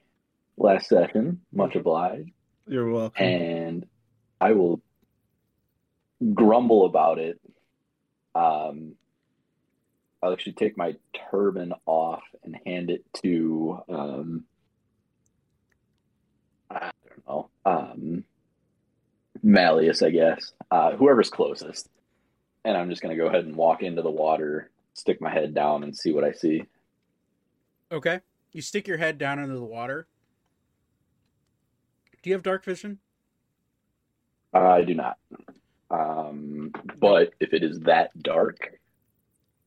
last session. Much obliged,
You're welcome.
and I will grumble about it. Um, I'll actually take my turban off and hand it to um, I don't know, um, Malleus, I guess, uh, whoever's closest. And I'm just gonna go ahead and walk into the water, stick my head down, and see what I see.
Okay. You stick your head down into the water. Do you have dark vision?
I do not. Um, but if it is that dark,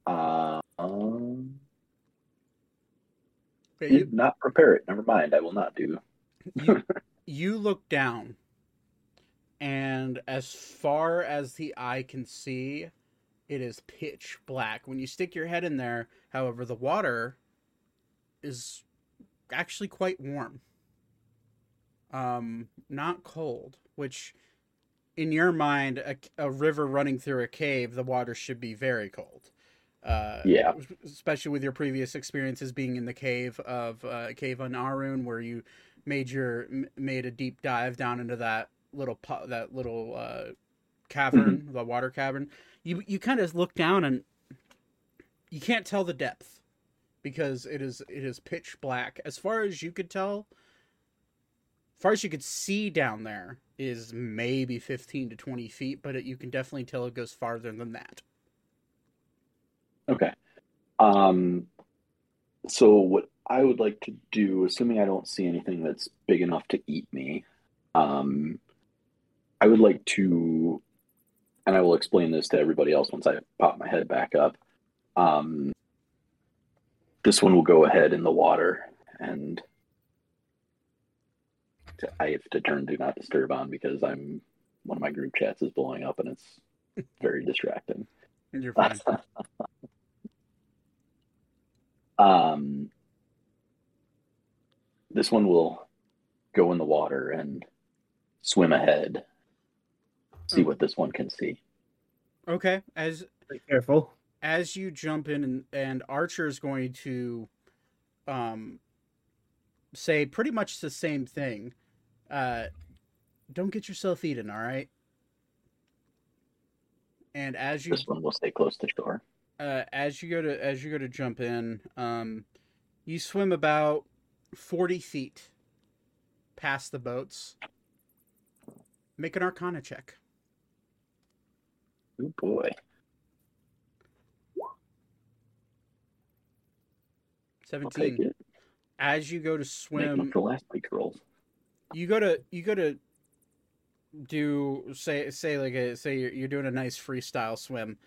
uh, um,
Okay, you,
not prepare it. Never mind. I will not do.
you, you look down, and as far as the eye can see, it is pitch black. When you stick your head in there, however, the water is actually quite warm. Um, not cold, which in your mind, a, a river running through a cave, the water should be very cold. Uh,
Yeah.
Especially with your previous experiences being in the cave of uh, cave on Arun, where you made your made a deep dive down into that little pu- that little uh, cavern, the water cavern. You you kind of look down and you can't tell the depth because it is it is pitch black. As far as you could tell, as far as you could see down there, is maybe 15 to 20 feet, but it, you can definitely tell it goes farther than that.
Okay. Um, so what I would like to do, assuming I don't see anything that's big enough to eat me, um, I would like to, and I will explain this to everybody else once I pop my head back up. Um, this one will go ahead in the water, and I have to turn do not disturb on because I'm one of my group chats is blowing up and it's very distracting.
You're fine.
um, this one will go in the water and swim ahead. See what this one can see.
okay, as
Be careful.
as you jump in and, and Archer is going to um say pretty much the same thing. Uh don't get yourself eaten, all right? And as you
This one will stay close to shore.
uh, as you go to as you go to jump in, um, you swim about forty feet past the boats. Make an Arcana check.
Oh boy.
Seventeen. As you go to swim,
for last week's rolls.
you go to you go to do say say like a say you're, you're doing a nice freestyle swim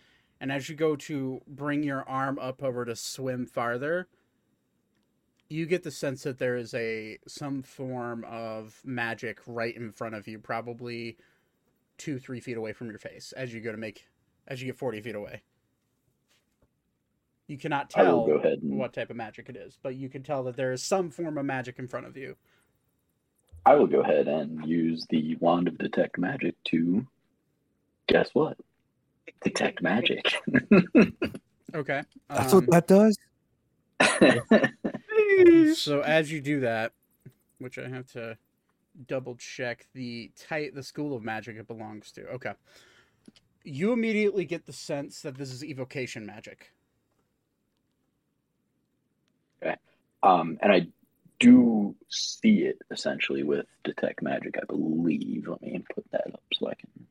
and as you go to bring your arm up over to swim farther you get the sense that there is a some form of magic right in front of you probably two three feet away from your face as you go to make as you get 40 feet away you cannot tell
go ahead and
what type of magic it is but you can tell that there is some form of magic in front of you
I will go ahead and use the wand of detect magic to guess what? Detect magic.
okay
That's
um,
what that does.
so as you do that, which I have to double check the type, the school of magic it belongs to. Okay, you immediately get the sense that this is evocation magic.
um, and I do see it essentially with detect magic, I believe. Let me put that up so I can.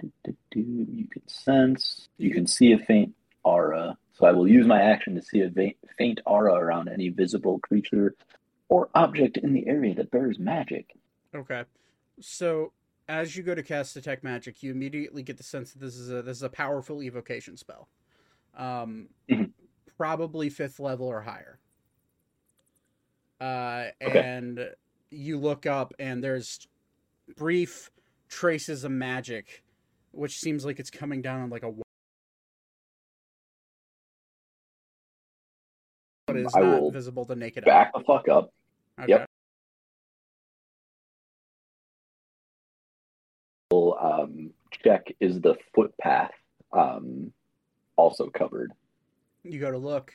Do, do, do. You can sense. You can see a faint aura. So I will use my action to see a faint aura around any visible creature or object in the area that bears magic.
Okay, so as you go to cast detect magic, you immediately get the sense that this is a this is a powerful evocation spell, um,
Mhm.
probably fifth level or higher. Uh,
Okay.
and you look up, and there's brief traces of magic, which seems like it's coming down on like a. But it's
I
not
will
visible to naked eye.
Back the fuck up.
Okay.
yep. We'll, um, check is the footpath um, also covered.
You go to look.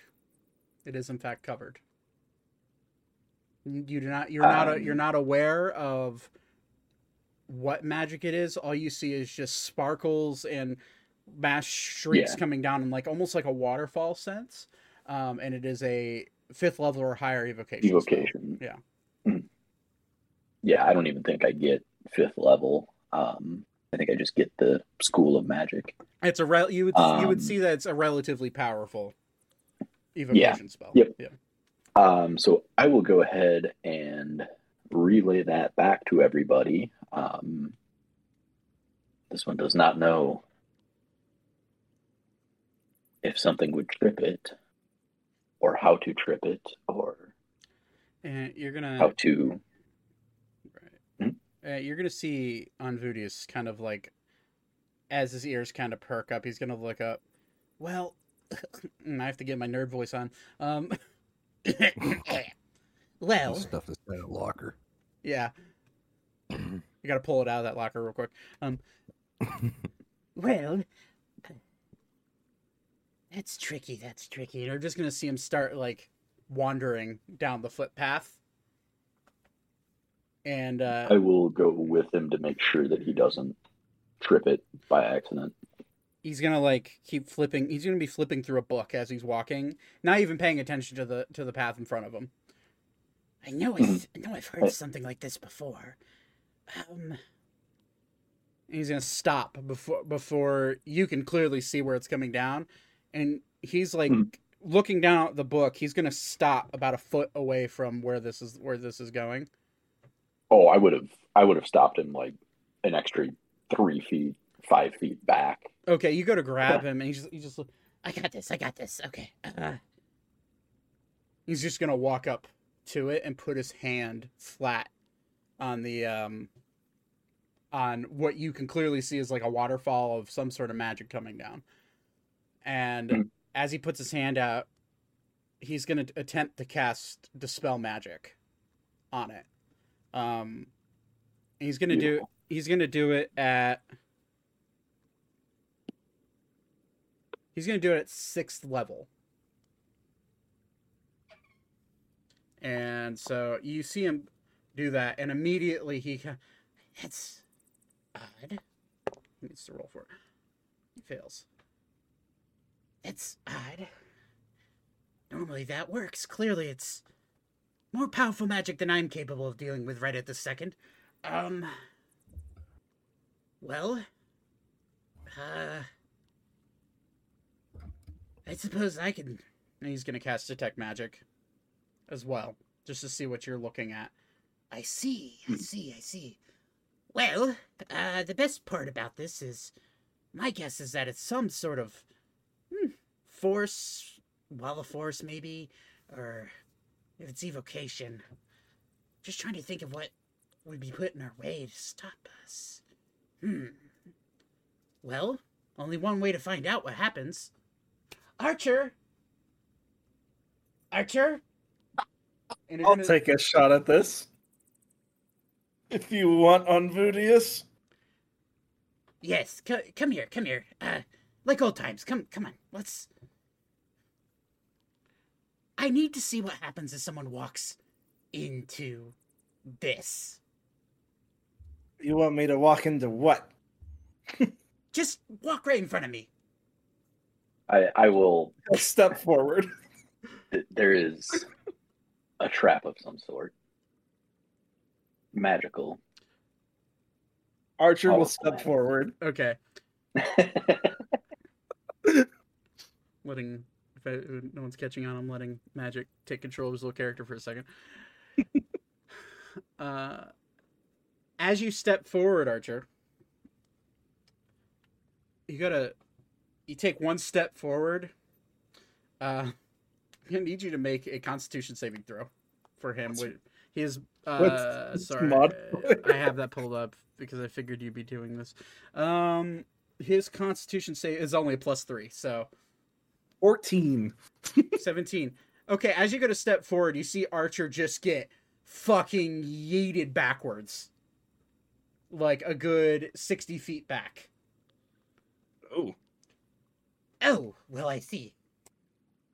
It is in fact covered. You do not. You're not.
Um,
you're not aware of what magic it is. All you see is just sparkles and mass shrieks
Yeah.
coming down in like almost like a waterfall sense. Um, and it is a fifth level or higher evocation.
Evocation.
Yeah.
Mm. Yeah, I don't even think I get fifth level. Um, I think I just get the school of magic.
It's a rel- you would you would
Um,
see that it's a relatively powerful evocation spell.
Yep.
Yeah.
Um, so I will go ahead and relay that back to everybody. Um, this one does not know if something would trip it, or how to trip it, or
And you're gonna
how to.
Uh, you're gonna see on Unvudius kind of like, as his ears kind of perk up, he's gonna look up. Well, I have to get my nerd voice on. Um, well,
stuff is in a locker.
yeah, you got to pull it out of that locker real quick. Um,
Well, that's tricky. That's tricky.
you're just gonna see him start like wandering down the footpath, and uh,
I will go with him to make sure that he doesn't trip it by accident.
he's gonna like keep flipping. He's gonna be flipping through a book as he's walking, not even paying attention to the to the path in front of him.
I know. I,
Mhm.
th- I know. I've heard something like this before. Um,
he's gonna stop before before you can clearly see where it's coming down, and he's like
Hmm.
looking down at the book. He's gonna stop about a foot away from where this is where this is going.
Oh, I would have I would have stopped him like an extra three feet, five feet back.
Okay, you go to grab him, and he's just, he just
I got this. I got this. Okay. Uh,
he's just gonna walk up to it and put his hand flat on the um on what you can clearly see is like a waterfall of some sort of magic coming down and
Hmm.
as he puts his hand out he's gonna attempt to cast dispel magic on it. Um he's gonna do he's gonna do it at he's gonna do it at sixth level. And so you see him do that and immediately he
it's odd.
he needs to roll for it. He fails
That's odd. Normally that works. Clearly it's more powerful magic than I'm capable of dealing with right at this second. Um. Well. Uh. I suppose I can.
and he's gonna cast detect magic as well just to see what you're looking at
I see, I see, I see. Well, uh, the best part about this is my guess is that it's some sort of force, wall of force, maybe, or if it's evocation. Just trying to think of what would be put in our way to stop us. Hmm. Well, only one way to find out what happens. Archer! Archer?
I'll
gonna-
take a shot at this. If you want Unvudius.
Yes, c- come here, come here. Uh, like old times. Come, come on. Let's. I need to see what happens if someone walks into this.
You want me to walk into what?
Just walk right in front of me.
I I will.
A step forward.
There is a trap of some sort, magical.
Archer
Oh,
will step
man.
forward.
okay letting if I, no one's catching on i'm letting magic take control of his little character for a second. Uh as you step forward archer you gotta you take one step forward. Uh i'm need you to make a constitution saving throw for him
What's-
with his uh sorry
mod?
i have that pulled up because i figured you'd be doing this. Um his constitution save is only a plus three so
14.
17. Okay, as you go to step forward, you see Archer just get fucking yeeted backwards. Like a good 60 feet back.
Oh.
Oh, well, I see.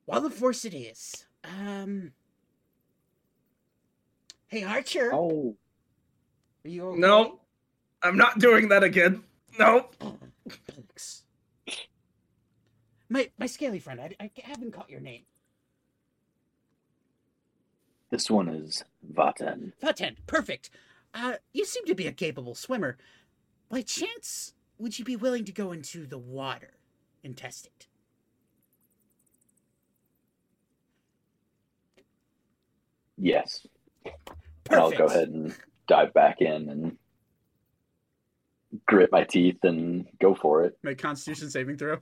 Wall of force it is. Um. Hey, Archer.
oh,
Are you okay?
No. I'm not doing that again. No.
Thanks. My my scaly friend, I, I haven't caught your name.
this one is Vaten.
Vaten, perfect. Uh, you seem to be a capable swimmer. By chance, would you be willing to go into the water and test it?
Yes,
Perfect.
I'll go ahead and dive back in and grit my teeth and go for it.
Make constitution saving throw.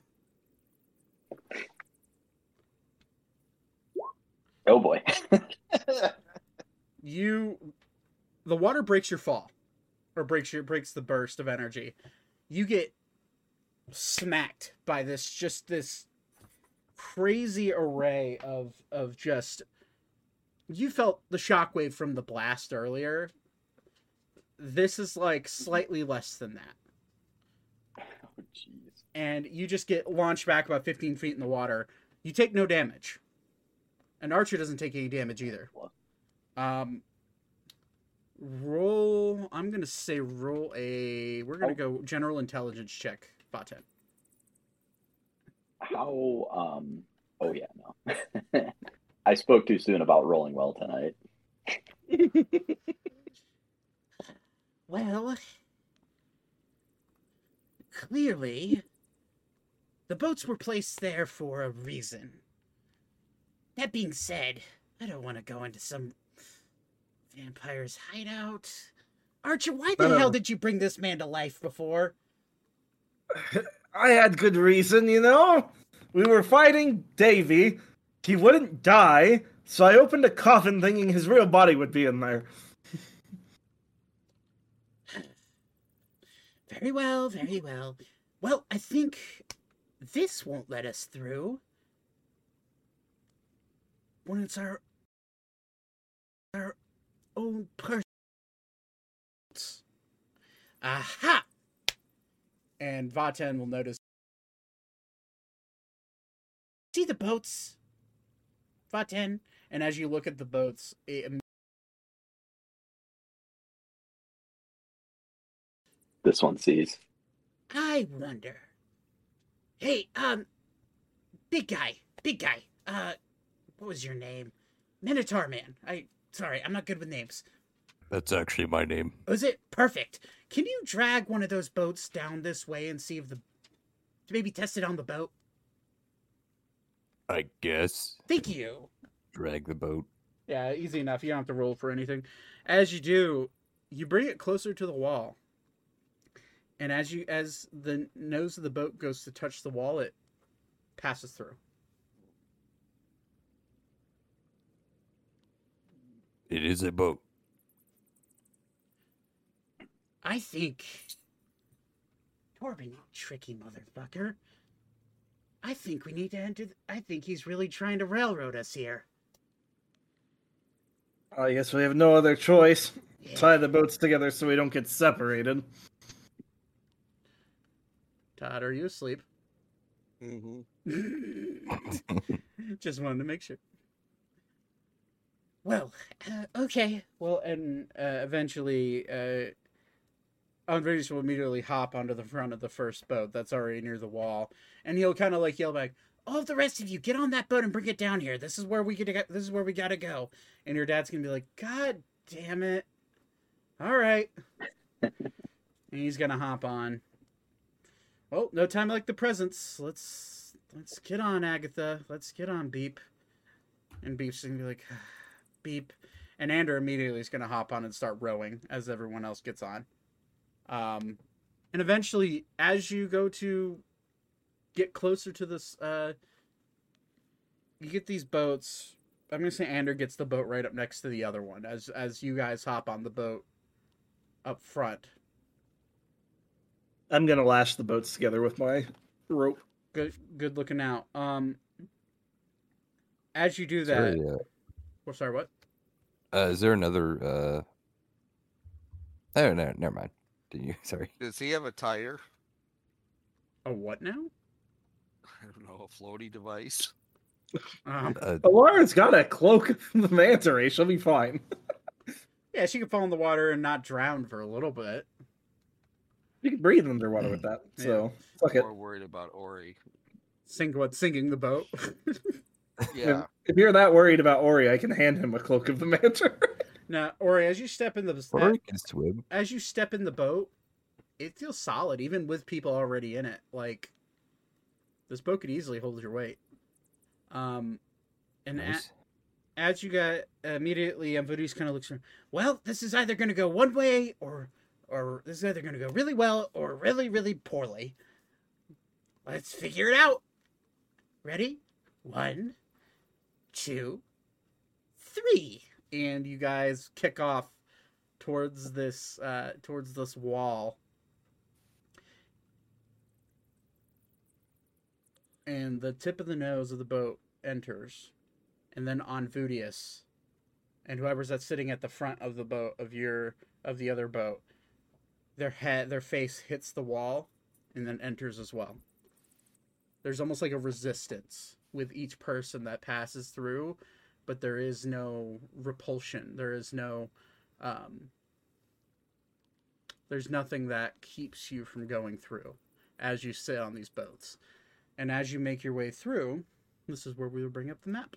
Oh boy.
You the water breaks your fall. Or breaks your breaks the burst of energy. You get smacked by this just this crazy array of of just you felt the shockwave from the blast earlier. This is like slightly less than that.
Oh, jeez.
and you just get launched back about 15 feet in the water. You take no damage. And Archer doesn't take any damage either. Um, roll. I'm gonna say roll a. We're gonna go general intelligence check. Vaten.
How? Um. Oh yeah, no. I spoke too soon about rolling well tonight.
Well, clearly, the boats were placed there for a reason. That being said, I don't want to go into some vampire's hideout. Archer, why the
no,
hell
um.
did you bring this man to life before?
I had good reason, you know? We were fighting Davy. He wouldn't die, so I opened a coffin thinking his real body would be in there.
Very well, very well. Well, I think this won't let us through. When it's our our own person. Aha!
And Vaten will notice.
See the boats?
Vaten, and as you look at the boats, it,
This one sees.
I wonder. Hey, um, big guy, big guy. Uh, what was your name? Minotaur Man. I sorry, I'm not good with names.
That's actually my name.
Was it perfect? Can you drag one of those boats down this way and see if the to maybe test it on the boat?
I guess.
Thank you.
Drag the boat.
yeah, easy enough. You don't have to roll for anything. As you do, you bring it closer to the wall, and as you as the nose of the boat goes to touch the wall, it passes through.
It is a boat.
I think Torbin, you tricky motherfucker. I think we need to enter. th- I think he's really trying to railroad us here.
I guess we have no other choice.
Yeah.
Tie the boats together so we don't get separated.
Todd, are you asleep?
Mm-hmm.
Just wanted to make sure.
Well, uh, okay.
Well, and uh, eventually, uh, Andres will immediately hop onto the front of the first boat that's already near the wall, and he'll kind of like yell back,
All the rest of you, get on that boat and bring it down here. This is where we get. This is where we gotta go.
and your dad's gonna be like, "God damn it! All right," and he's gonna hop on. Well, no time like the presents. Let's let's get on, Agatha. Let's get on, Beep. And Beep's gonna be like, Beep, and Andrew immediately is gonna hop on and start rowing as everyone else gets on. Um, and eventually, as you go to get closer to this, uh, you get these boats. I'm gonna say Ander gets the boat right up next to the other one as as you guys hop on the boat up front.
I'm gonna lash the boats together with my rope.
Good good looking out. Um as you do that
Sorry, uh,
oh, sorry, what?
uh, is there another? uh Oh no, never mind. Did you? Sorry.
Does he have a tire?
A what now?
I don't know, a floaty device.
Um,
Uh,
Alara's got a cloak from the manta ray. She'll be fine.
yeah, she could fall in the water and not drown for a little bit.
You can breathe underwater with that. So fuck it.
More worried about Ori.
Sink what? Sinking the boat.
Yeah.
If you're that worried about Ori, I can hand him a cloak of the manta.
now, Ori, as you step in the
or he can swim.
as you step in the boat, it feels solid, even with people already in it. Like this boat could easily hold your weight. Um, and a-
Nice.
as you got immediately, Unvudius kind of looks around. Well, this is either going to go one way or, or this is either going to go really well or really, really poorly. Let's figure it out. Ready? One, two, three, and you guys kick off towards this, uh, towards this wall. And the tip of the nose of the boat enters and then Unvudius, and whoever's that's sitting at the front of the boat of your of the other boat, their head their face hits the wall and then enters as well. There's almost like a resistance with each person that passes through, but there is no repulsion. There is no um there's nothing that keeps you from going through as you sit on these boats. And as you make your way through, this is where we will bring up the map.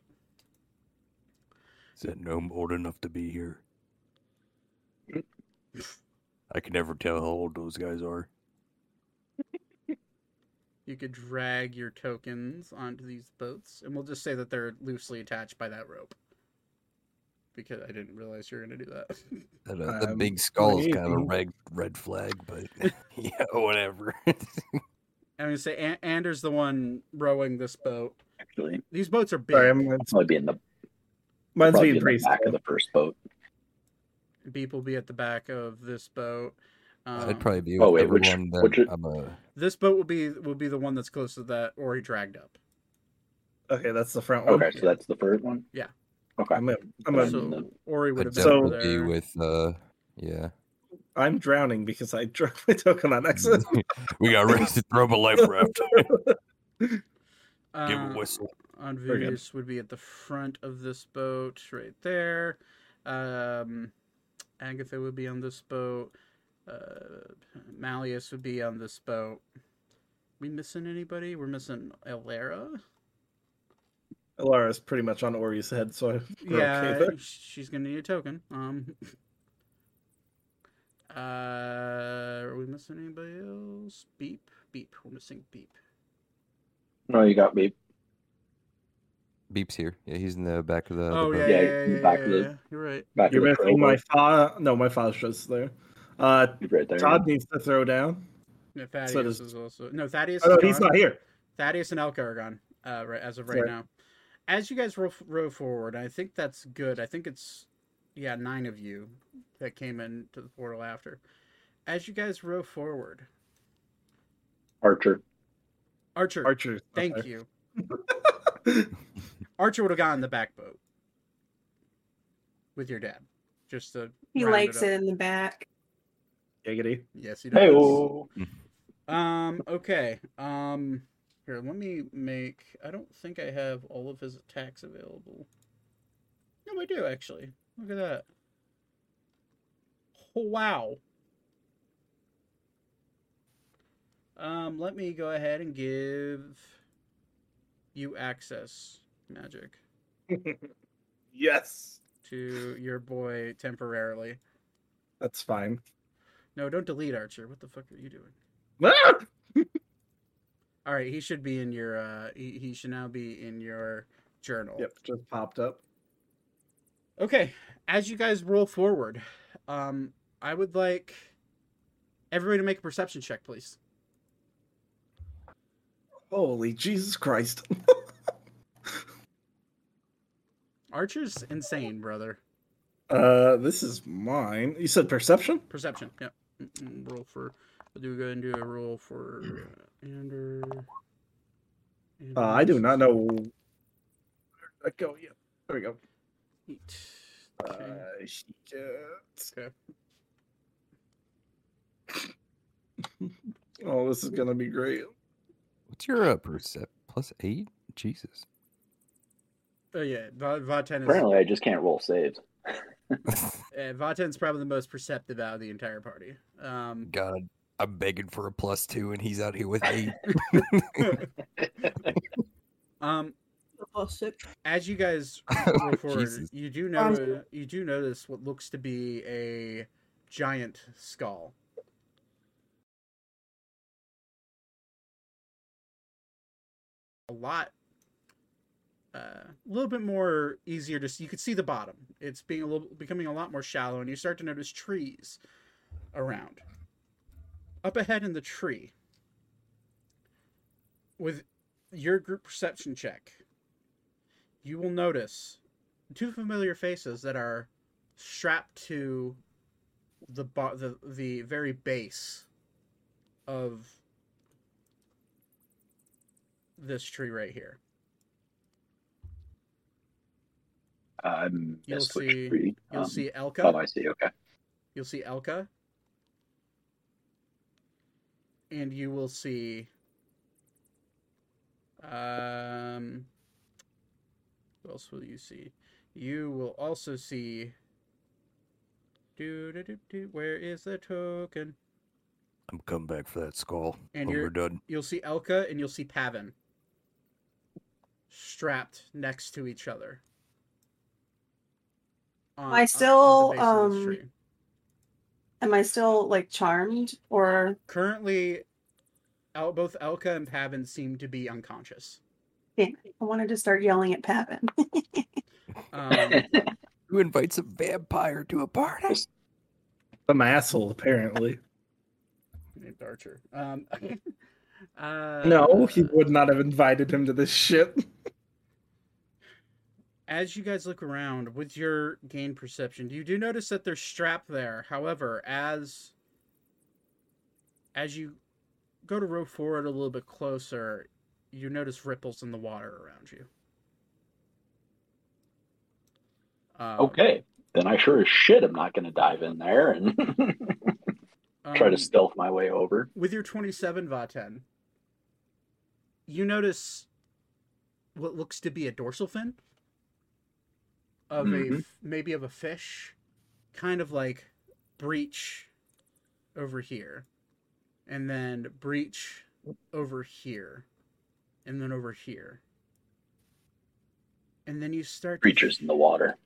Is that gnome old enough to be here? I can never tell how old those guys are.
You could drag your tokens onto these boats, and we'll just say that they're loosely attached by that rope. Because I didn't realize you were going to do that.
That, uh, the
Um,
big skull is kind of a red red flag, but yeah, whatever.
I'm going to say An- Anders the one rowing this boat.
Actually,
These boats are big.
Sorry, I'm, mine's,
might be in the
mine's
probably
being
in the
pretty
back
slow.
of the first boat.
Beep will be at the back of this boat. Um,
I'd probably be
Oh,
with
wait, which-
everyone that
which-
I'm a.
This boat will be will be the one that's close to that Ori dragged up.
Okay, that's the front one.
Okay, so that's the first one.
Yeah.
Okay.
I'm, a, I'm, a,
So Ori would have been
So-
be with. uh Yeah,
I'm drowning because I dropped my token on accident.
we got ready to throw him a life raft. Give a
Um,
whistle.
Very good.
Would be at the front of this boat, right there. Um, Agatha would be on this boat. Uh, Malleus would be on this boat. We missing anybody? We're missing Elara.
Alara's pretty much on Ori's head, so
yeah,
okay
she's gonna need a token. Um, uh, are we missing anybody else? Beep, beep. We're missing beep.
No, you got me.
Beep's here. Yeah, he's in the back of the. the
Oh
boat.
yeah,
Yeah,
yeah, yeah, yeah,
back
yeah,
of the-
yeah. You're right.
Back
You're
of the
missing my
crowbar.
fa. No, my father's just there. Uh,
right there.
Todd needs to throw down.
Yeah, Thaddeus
does-
is also no Thaddeus.
Oh, no,
is
he's not here.
Thaddeus and Elka are gone uh, right, as of right
Sorry.
now. As you guys row, row forward, I think that's good. I think it's yeah nine of you that came into the portal after. As you guys row forward,
Archer.
Archer,
Archer.
thank you. Archer would have gone in the back boat with your dad, just to.
He likes
up.
it in the back.
Giggity.
Yes, he does.
Hey,
Um. Okay. Um. Here, let me make. I don't think I have all of his attacks available. No, I do actually. Look at that. Oh, wow. Um. Let me go ahead and give you access magic
yes,
to your boy temporarily.
that's fine.
No, don't delete Archer. What the fuck are you doing? All right, he should be in your. uh He, he should now be in your journal.
Yep, just popped up.
Okay, as you guys roll forward, um, I would like everybody to make a perception check, please.
Holy Jesus Christ!
Archer's insane, brother.
uh, this is mine. You said perception?
Perception. Yep. Roll for. Do We'll do go and do a roll for uh, Ander.
Uh, I do not know. Where did I go? Yeah, there we go.
Eat.
Uh,
Okay.
shit.
Okay.
Oh, this is gonna be great.
What's your uh, percept plus eight? Jesus.
Oh yeah, Va- Vaten is
Apparently, I just can't roll saves.
uh, Vaten's probably the most perceptive out of the entire party. Um,
God, I'm begging for a plus two, and he's out here with eight.
um,
Plus six.
as you guys roll forward, you do
Um,
know you do notice what looks to be a giant skull. A lot, a little bit more easier to see. You could see the bottom. It's being a little becoming a lot more shallow, and you start to notice trees around. Up ahead in the tree, with your group perception check, you will notice two familiar faces that are strapped to the bo- the the very base of this tree right here.
I
You'll see-
tree.
You'll
Um,
see Elka.
Oh, I see. Okay.
You'll see Elka. And you will see um what else will you see? You will also see do, do, do, do, where is the token?
I'm coming back for that skull
And
when
you're-
we're done.
You'll see Elka and you'll see Pavin strapped next to each other. On-
I still,
on the base of this
um. Am I still like charmed or
currently El- both Elka and Pavin seem to be unconscious.
Yeah, I wanted to start yelling at Pavin.
Um,
Who invites a vampire to a party?
Some asshole, apparently.
named Archer. Um, uh,
No, he would not have invited him to this shit.
As you guys look around with your gain perception, do you do notice that there's strap there. However, as as you go to row forward a little bit closer, you notice ripples in the water around you. Um,
Okay, then I sure as shit am not going to dive in there and try
um,
to stealth my way over.
with your 27 Vaten, you notice what looks to be a dorsal fin of a
Mhm.
f- maybe of a fish, kind of like breach over here, and then breach over here, and then over here. And then you start
Creatures in the water.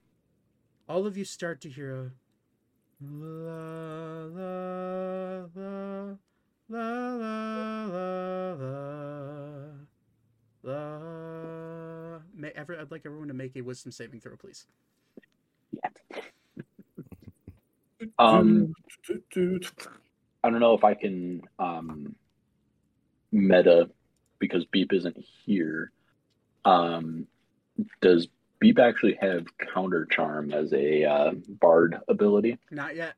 all of you start to hear a la la la la la la la la. May ever, I'd like everyone to make a wisdom saving throw, please.
Um, I don't know if I can um, meta because Beep isn't here. Um, does Beep actually have counter charm as a uh, bard ability?
Not yet.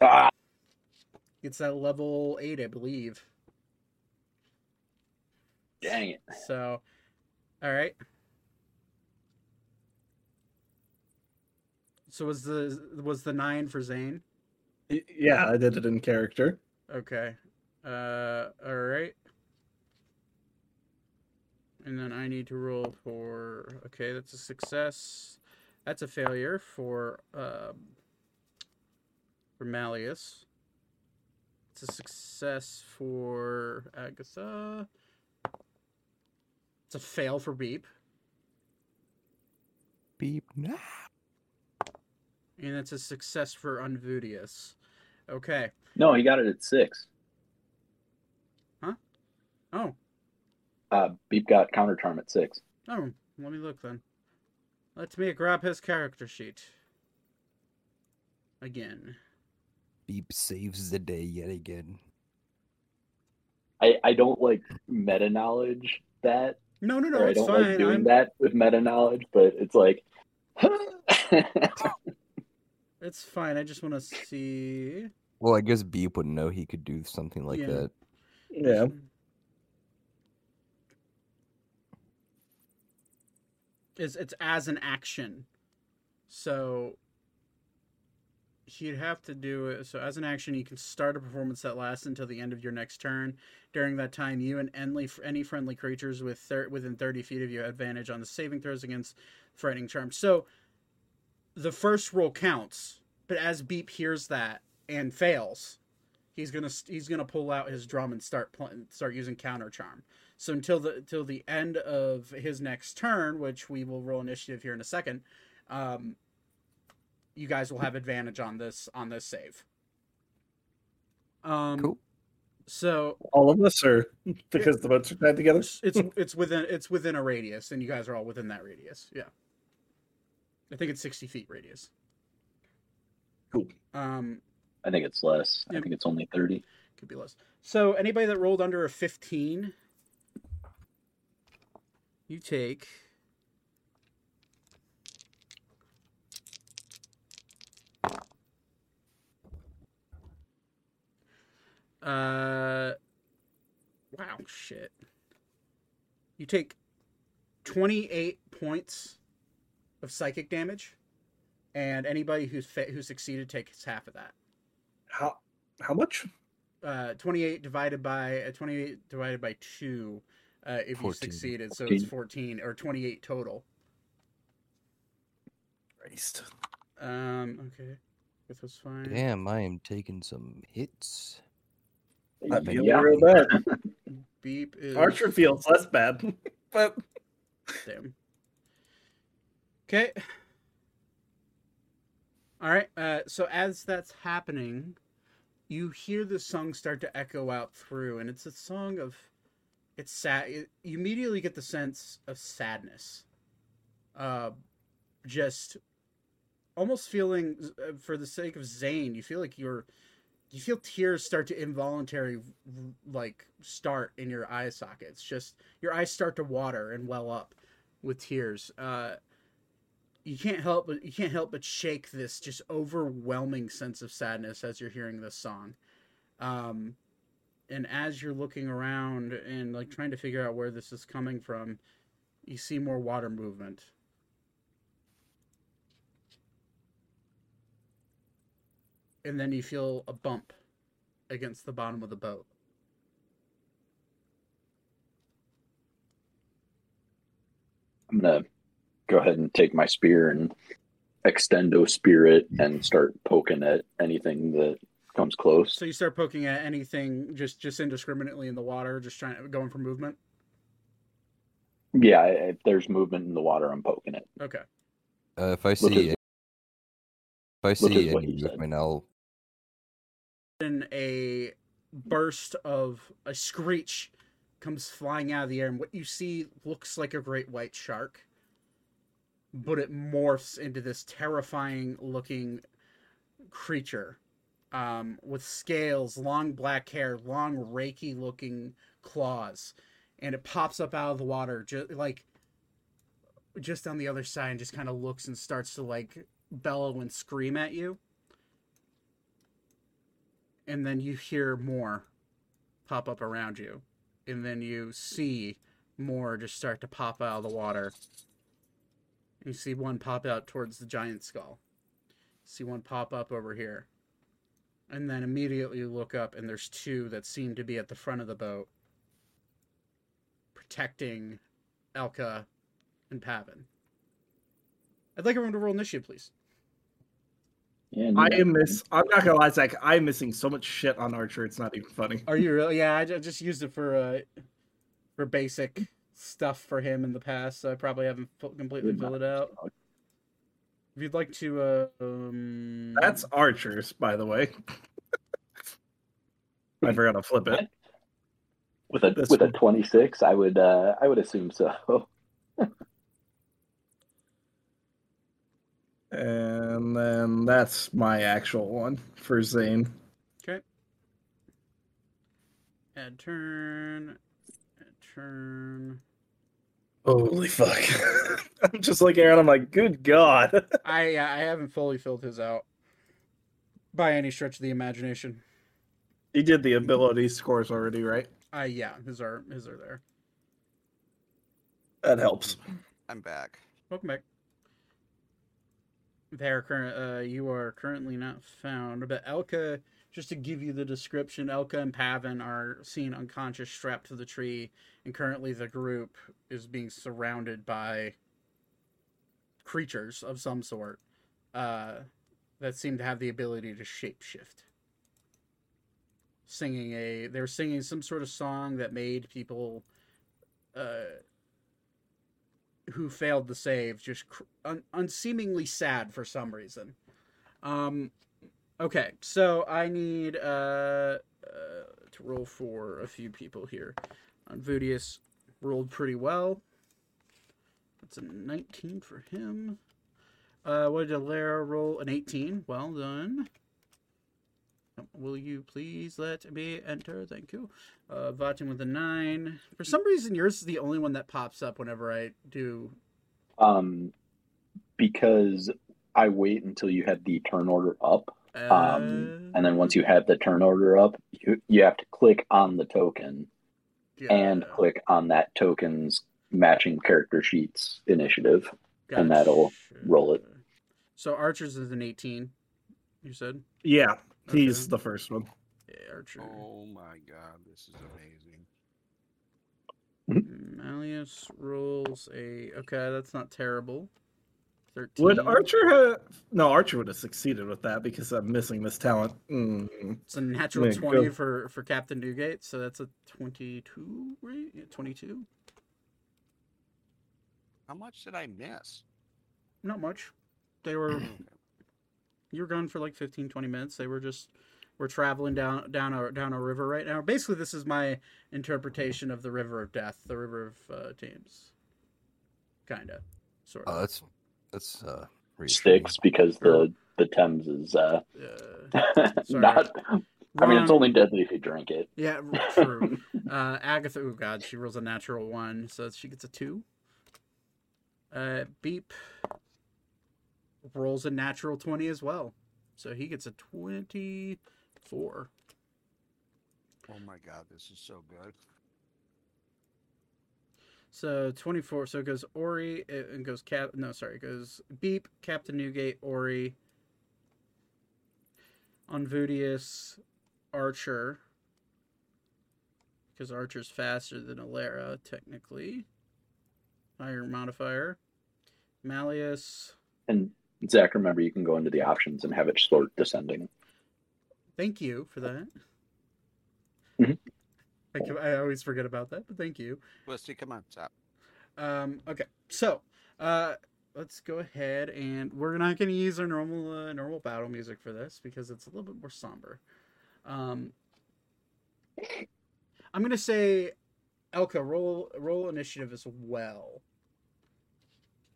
Ah,
It's at level eight, I believe.
dang it!
So, all right. So was the was the nine for Zane?
Yeah, I did it in character.
Okay. Uh, all right. And then I need to roll for. Okay, that's a success. That's a failure for um, for Malleus. It's a success for Agatha. It's a fail for Beep,
Beep. Nah.
and it's a success for Unvudius. Okay.
No, he got it at six. Huh?
Oh,
Uh, Beep got counter charm at six.
Oh, let me look then. Let me grab his character sheet. Again.
Beep saves the day yet again.
I, I don't like meta knowledge that,
No, no, no,
or I
it's
don't
fine.
like doing
I'm,
that with meta knowledge, but it's like.
It's fine. I just want to see.
Well, I guess Beep would know he could do something like
Yeah.
that.
Yeah.
It's it's as an action, so you'd have to do it. So as an action, you can start a performance that lasts until the end of your next turn. During that time, you and any friendly creatures with thir- within thirty feet of you advantage on the saving throws against frightening charms. So the first roll counts, but as Beep hears that and fails, he's gonna he's gonna pull out his drum and start pl- start using counter charm. So until the until the end of his next turn, which we will roll initiative here in a second, um, you guys will have advantage on this on this save. Um,
Cool.
So
All of us are because the boats are tied together.
it's it's it's within it's within a radius, and you guys are all within that radius. Yeah, I think it's sixty feet radius.
Cool.
Um,
I think it's less. I think it's only 30.
could be less. So anybody that rolled under a fifteen, you take. Uh, wow, shit. You take 28 points of psychic damage, and anybody who's fa- who succeeded takes half of that.
How how much?
Uh, 28 divided by uh, 28 divided by 2 uh, if you
14.
succeeded, so it's
14.
14 or 28 total.
Christ.
Um, okay. This was fine.
Damn, I am taking some hits.
I feel
Yeah.
real bad.
Beep is
Archer feels less bad, but
Damn. Okay. All right. Uh, so as that's happening, you hear the song start to echo out through, and it's a song of it's sad. It, you immediately get the sense of sadness, uh, just almost feeling uh, for the sake of Zane, you feel like you're you feel tears start to involuntary like start in your eye sockets. Just your eyes start to water and well up with tears. Uh, you can't help but you can't help but shake this just overwhelming sense of sadness as you're hearing this song. Um, and as you're looking around and like trying to figure out where this is coming from, you see more water movement. And then you feel a bump against the bottom of the boat.
I'm gonna go ahead and take my spear and extendo spirit and start poking at anything that comes close.
So you start poking at anything just just indiscriminately in the water, just trying going for movement.
Yeah, if there's movement in the water, I'm poking it.
Okay.
Uh, if I see,
is-
if I see
is what
any movement, I'll
And a burst of a screech comes flying out of the air, and what you see looks like a great white shark, but it morphs into this terrifying looking creature um, with scales, long black hair, long raky looking claws, and it pops up out of the water, just like just on the other side, and just kind of looks and starts to like bellow and scream at you and then you hear more pop up around you and then you see more just start to pop out of the water. You see one pop out towards the giant skull. See one pop up over here. And then immediately you look up and there's two that seem to be at the front of the boat protecting elka and pavin. I'd like everyone to roll initiative please
And
I am miss. I'm not gonna lie, Zach. I'm missing so much shit on Archer. It's not even funny.
Are you really? Yeah, I just used it for uh, for basic stuff for him in the past. So I probably haven't completely filled it out. If you'd like to, uh, um,
That's Archer's, by the way. I forgot to flip it.
with a
This
with a 26, I would uh, I would assume so.
And then that's my actual one for Zane.
okay. Add turn. Add turn.
Holy fuck. I'm just like Aaron, I'm like, good God.
I yeah, I haven't fully filled his out by any stretch of the imagination.
he did the ability scores already, right?
I yeah, his are his are there.
That helps.
I'm back.
Welcome back. There, current. Uh, you are currently not found, but Elka. Just to give you the description, Elka and Pavin are seen unconscious, strapped to the tree, and currently the group is being surrounded by creatures of some sort uh, that seem to have the ability to shapeshift. Singing a, they're singing some sort of song that made people uh, who failed to save just cr- un- unseemingly sad for some reason. Um, okay, so I need uh, uh, to roll for a few people here. Unvudius rolled pretty well. That's a 19 for him. Uh, what did Lara roll? An 18. Well done. Will you please let me enter? Thank you. Uh, Vaten with a 9. For some reason, yours is the only one that pops up whenever I do
Um, because I wait until you have the turn order up, um, and then once you have the turn order up, you you have to click on the token and click on that token's matching character sheets initiative. and that'll roll it.
So Archer's is an 18. You said?
Yeah, he's
Okay.
the first one.
Yeah, Archer.
Oh my god, this is amazing.
Malleus rolls a. Okay, that's not terrible. 13.
Would Archer have? No, Archer would have succeeded with that because I'm missing this talent. Mm.
It's a natural
Man,
20
go.
for, for Captain Newgate, so that's a 22, right? Yeah, 22?
How much did I miss?
Not much. They were. You were gone for like 15, 20 minutes. They were just we're traveling down down a down a river right now. Basically, this is my interpretation of the River of Death, the River of uh, Thames, kinda, sort
Oh,
of.
that's that's uh.
Styx because the the Thames is uh,
Uh, Sorry.
not. I mean, it's only deadly if you drink it.
Yeah, true. uh, Agatha, oh god, she rolls a natural one, so she gets a two. Uh, Beep rolls a natural 20 as well, so he gets a 24.
Oh my god, this is so good.
So 24, so it goes Ori, it it goes Cap, no, sorry, it goes Beep, Captain Newgate, Ori, Unvudius, Archer, because Archer's faster than Alara, technically. Higher modifier. Malleus.
And Zach, remember you can go into the options and have it sort descending.
Thank you for that.
Mhm.
I, can- I always forget about that, but thank you.
Wesley, come on, stop.
Um, okay, so uh, let's go ahead and we're not going to use our normal uh, normal battle music for this because it's a little bit more somber. Um, I'm going to say, Elka, roll roll initiative as well.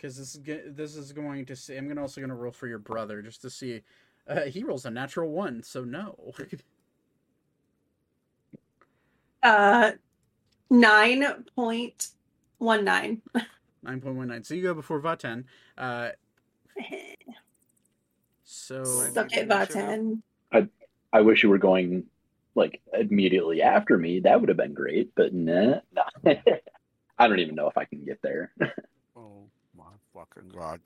Because this is this is going to see. I'm gonna also going to roll for your brother just to see. Uh, he rolls a natural one, so no.
Uh, nine point one nine.
Nine point one nine. So you go before Vaten. Uh, so
Suck it, Vaten.
I wish you were going like immediately after me. That would have been great, but nah, nah. I don't even know if I can get there.
My fucking god.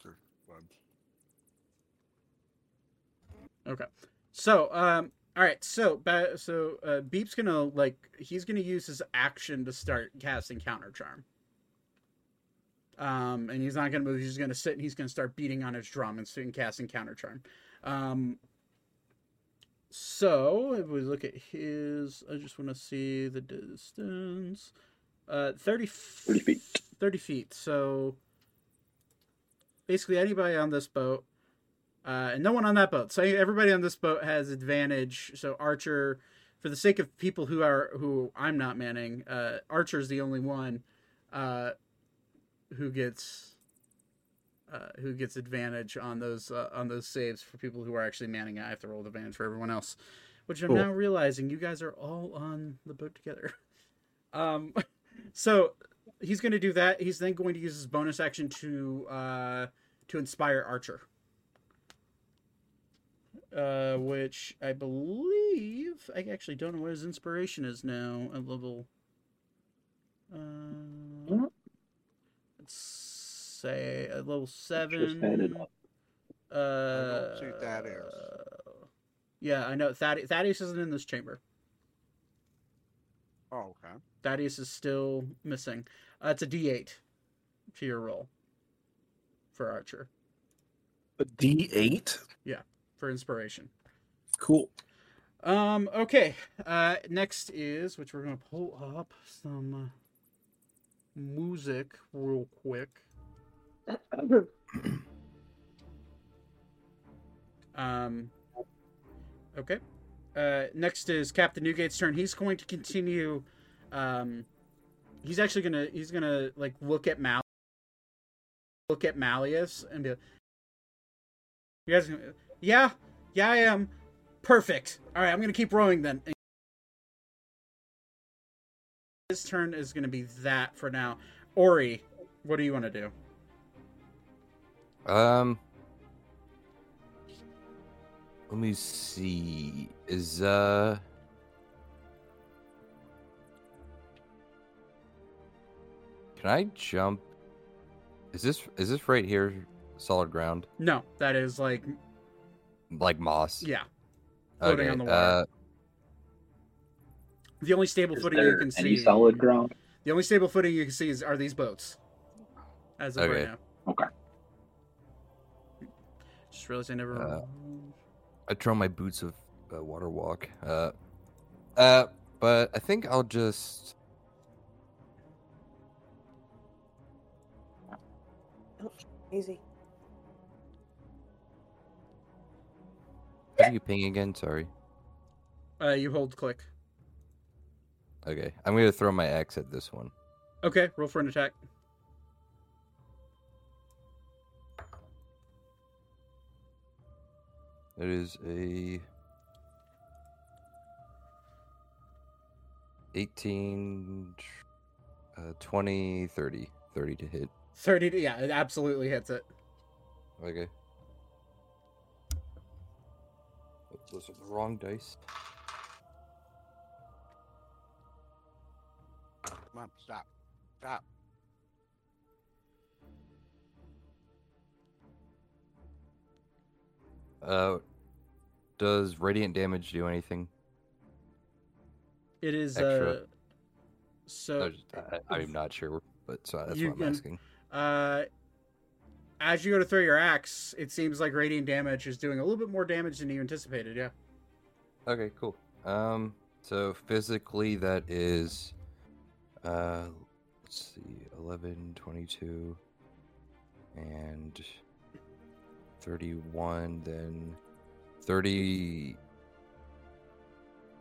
Okay. So, um, all right. So, so uh, Beep's gonna like he's gonna use his action to start casting counter charm. Um, and he's not gonna move. He's just gonna sit and he's gonna start beating on his drum and starting casting counter charm. Um. So if we look at his, I just want to see the distance. Uh, 30,
30 feet.
30 feet. So basically anybody on this boat uh, and no one on that boat. So everybody on this boat has advantage. So Archer, for the sake of people who are who I'm not manning, uh, Archer's the only one uh, who gets uh, who gets advantage on those uh, on those saves for people who are actually manning. it. I have to roll the advantage for everyone else, which I'm
Cool.
now realizing you guys are all on the boat together. Um, so he's going to do that. He's then going to use his bonus action to uh, to inspire Archer, uh, which I believe I actually don't know what his inspiration is now. A level. Uh, let's say a level seven.
added.
Uh,
see Thaddeus.
yeah, I know Thaddeus, Thaddeus isn't in this chamber.
Oh, okay.
Thaddeus is still missing. Uh, it's a D8 to your roll for Archer
A D eight.
Yeah, for inspiration.
Cool.
Um. Okay. Uh. Next is which we're gonna pull up some uh, music real quick. Um. Okay. Uh. Next is Captain Newgate's turn. He's going to continue. Um. He's actually gonna. He's gonna like look at Mal. Look at Malleus and be. like, You guys. Yeah. Yeah, I am. Perfect. All right, I'm gonna keep rowing then. His turn is gonna be that for now. Ori, what do you want to do?
Um, let me see. Is uh, can I jump? Is this is this right here solid ground
No, that is like
like moss?
yeah. Floating
Okay.
on the water.
Uh,
The only stable footing you
there
can
any
see.
solid ground?
The only stable footing you can see is are these boats. As of right
Okay.
now.
Okay.
Just realized I never.
Uh, I throw my boots of uh, water walk. Uh, uh, but I think I'll just.
Easy.
How do you ping again? Sorry.
Uh, you hold click.
Okay, I'm gonna throw my axe at this one.
Okay, roll for an attack.
It is a 18, uh, 20, 30. 30 to hit.
30 to, yeah, it absolutely hits it.
Okay. Oops, Those are the wrong dice.
Come on, stop. Stop.
Uh, does radiant damage do anything?
It is
Extra.
uh so
I just- I, I'm not sure, but so that's what I'm
can-
asking.
Uh as you go to throw your axe, it seems like radiant damage is doing a little bit more damage than you anticipated, yeah.
Okay, cool. Um, so physically that is, uh, let's see, 11, 22, and 31, then 30,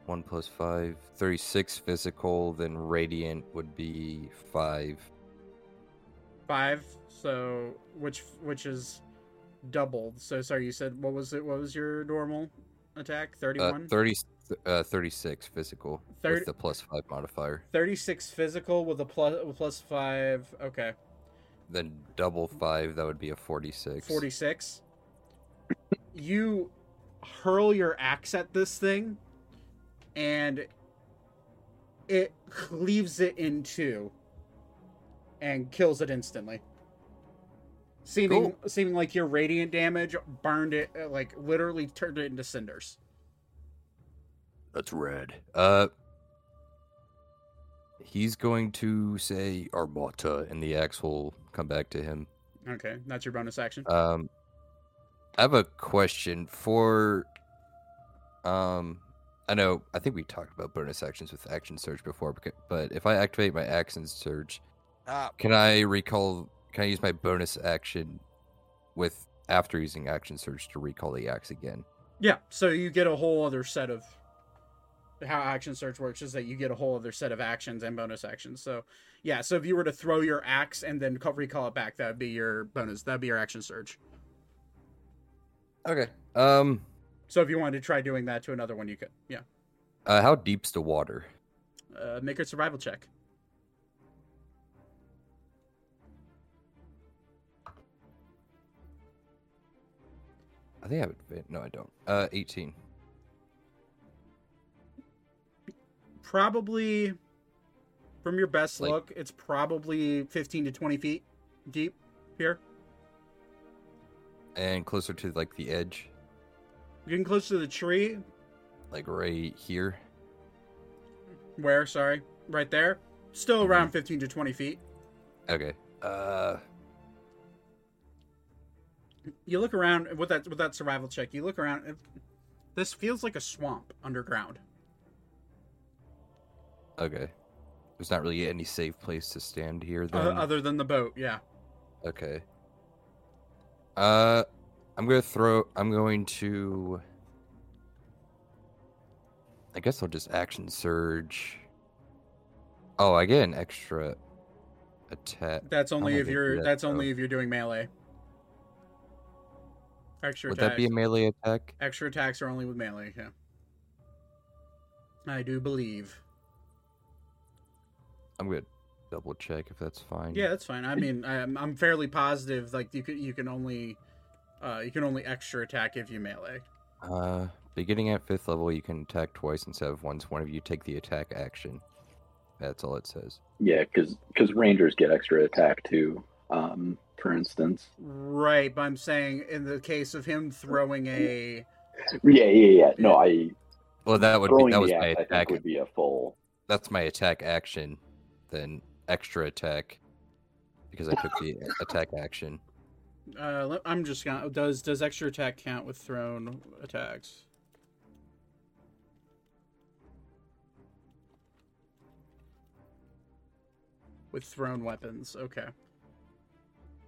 1 plus 5, 36 physical, then radiant would be 5.
5, so which which is doubled. So sorry, you said what was it? What was your normal attack?
Uh,
31?
30, uh, 36 physical
Thirty-
with the plus 5 modifier.
36 physical with a plus plus 5. Okay.
Then double 5, that would be a 46.
46. You hurl your axe at this thing, and it cleaves it in two and kills it instantly. Seeming seeming like your radiant damage burned it, uh, like literally turned it into cinders.
That's red. Uh, he's going to say Armata, and the axe will come back to him.
Okay, that's your bonus action.
Um, I have a question for. Um, I know. I think we talked about bonus actions with action surge before, but if I activate my action surge,
Stop.
can I recall? Can I use my bonus action with after using action surge to recall the axe again?
Yeah, so you get a whole other set of how action surge works is that you get a whole other set of actions and bonus actions. So yeah, so if you were to throw your axe and then recall it back, that would be your bonus. That'd be your action surge.
Okay. Um.
So if you wanted to try doing that to another one, you could. Yeah.
Uh, how deep's the water?
Uh, make a survival check.
I think I have advan- No, I don't. Uh, eighteen.
Probably, from your best
Like-
look, it's probably fifteen to twenty feet deep here.
and closer to like the edge,
Getting close to the tree.
like right here.
Where? Sorry, right there. Still around fifteen to twenty feet.
Okay. Uh,
you look around with that with that survival check. You look around. It, this feels like a swamp underground.
okay. There's not really any safe place to stand here
Uh, other than the boat, yeah.
Okay. Uh, I'm gonna throw. I'm going to. I guess I'll just action surge. Oh, I get an extra attack.
That's only
How am I
if you're.
that,
That's
though?
only if you're doing melee. Extra
Would
attacks.
that be a melee attack?
Extra attacks are only with melee. Yeah. I do believe.
I'm gonna double check if that's fine.
Yeah, that's fine. I mean, I'm I'm fairly positive. Like you can you can only, uh, you can only extra attack if you melee.
Uh, beginning at fifth level, you can attack twice instead of once. One of you take the attack action. That's all it says.
Yeah, because rangers get extra attack too. Um, for instance.
Right, but I'm saying in the case of him throwing a
Yeah, yeah, yeah. No, I
Well, that would be that was my
axe,
attack.
would be a full.
That's my attack action. Then extra attack because I took the attack action.
Uh, I'm just gonna. Does does extra attack count with thrown attacks? With thrown weapons, okay.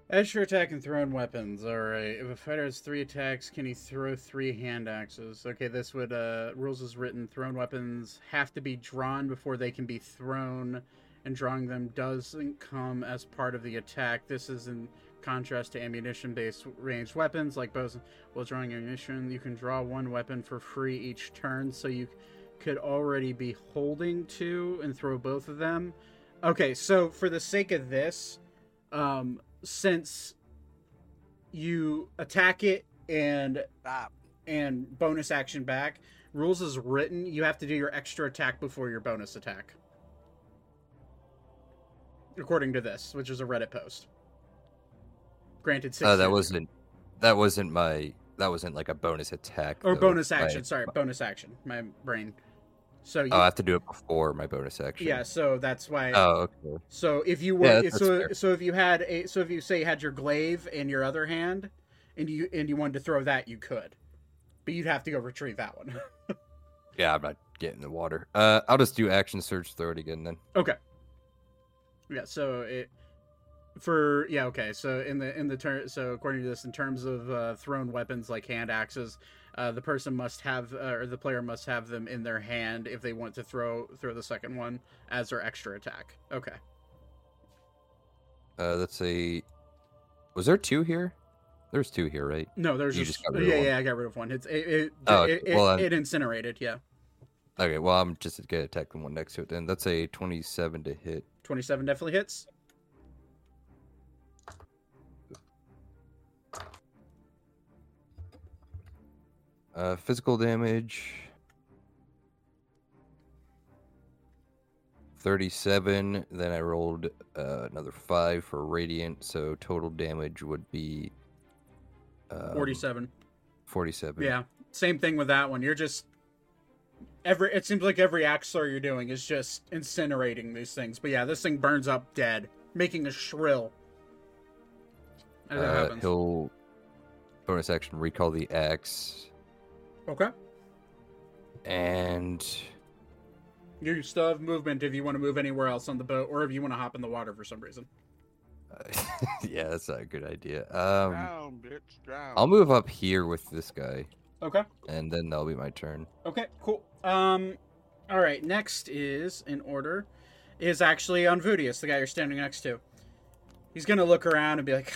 Extra attack and thrown weapons. All right. If a fighter has three attacks, can he throw three hand axes? Okay, this would uh rules is written. Thrown weapons have to be drawn before they can be thrown, and drawing them doesn't come as part of the attack. This is in contrast to ammunition-based ranged weapons like bows. While drawing ammunition, you can draw one weapon for free each turn, so you could already be holding two and throw both of them. Okay, so for the sake of this, um, since you attack it and
Stop.
and bonus action back, rules is written, you have to do your extra attack before your bonus attack. According to this, which is a Reddit post. Granted, six
Oh, that wasn't that wasn't my that wasn't like a bonus attack
or
though.
bonus
My-
action. Sorry, bonus action. My brain. So you,
Oh, I have to do it before my bonus action.
yeah, so that's why.
Oh, okay.
So if you were
Yeah,
so
fair.
so if you had a so if you say you had your glaive in your other hand, and you and you wanted to throw that, you could, but you'd have to go retrieve that one.
Yeah, I'm not getting the water. Uh, I'll just do action surge, throw it again then.
okay. Yeah. So it for yeah okay so in the in the turn so according to this in terms of uh, thrown weapons like hand axes uh, the person must have uh, or the player must have them in their hand if they want to throw throw the second one as their extra attack okay
Uh, let's say, was there two here? There's two here, right?
no there's
You
just,
just got rid of
yeah yeah i got rid of one it's it it,
Oh,
it,
okay.
it,
Well,
it incinerated yeah
Okay, well, I'm just gonna attack the one next to it then. That's a 27 to hit.
27 definitely hits
Uh, physical damage. 37. Then I rolled uh, another 5 for radiant, so total damage would be. Um,
47
47.
Yeah, same thing with that one. You're just every. It seems like every axler you're doing is just incinerating these things. But yeah, this thing burns up dead, making a shrill. As it
Uh,
happens.
he'll bonus action recall the axe,
Okay.
and
You still have movement if you want to move anywhere else on the boat, or if you want to hop in the water for some reason.
uh, yeah, that's not a good idea. Um,
Drown, bitch, drown.
I'll move up here with this guy,
Okay.
and then that'll be my turn.
Okay. Cool. Um. All right. Next is in order is actually Unvudius, the guy you're standing next to. He's gonna look around and be like,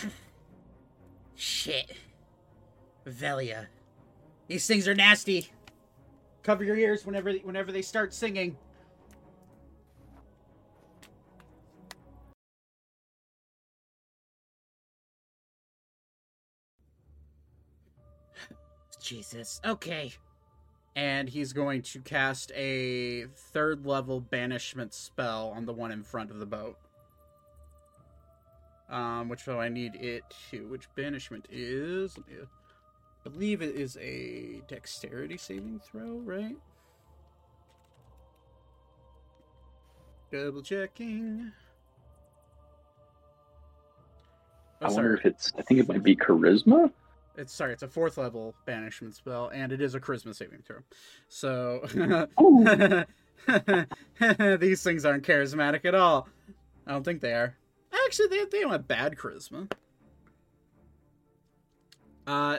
Shit. Velia. These things are nasty.
"Cover your ears whenever whenever they start singing."
Jesus. Okay.
and he's going to cast a third level banishment spell on the one in front of the boat. Um, which one I need it to? Which banishment is? Let me, believe it is a dexterity saving throw, right? Double checking. Oh,
I wonder
sorry.
if it's. I think it might be charisma.
It's sorry, it's a fourth level banishment spell, and it is a charisma saving throw. So these things aren't charismatic at all. I don't think they are. Actually, they they don't have bad charisma. Uh,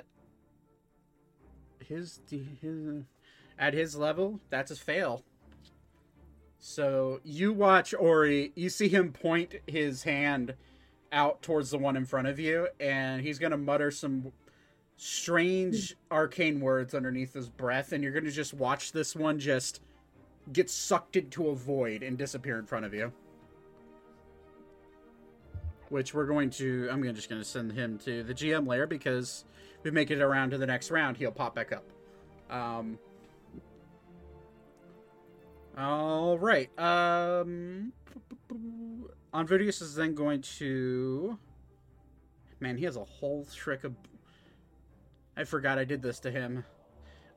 his his at his level, that's a fail. So you watch Ori. You see him point his hand out towards the one in front of you, and he's gonna mutter some strange hmm. arcane words underneath his breath, and you're gonna just watch this one just get sucked into a void and disappear in front of you. Which we're going to. I'm gonna just gonna send him to the GM layer because we make it around to the next round, he'll pop back up. Um. All right. Um. Unvudius is then going to. Man, he has a whole trick of. I forgot I did this to him.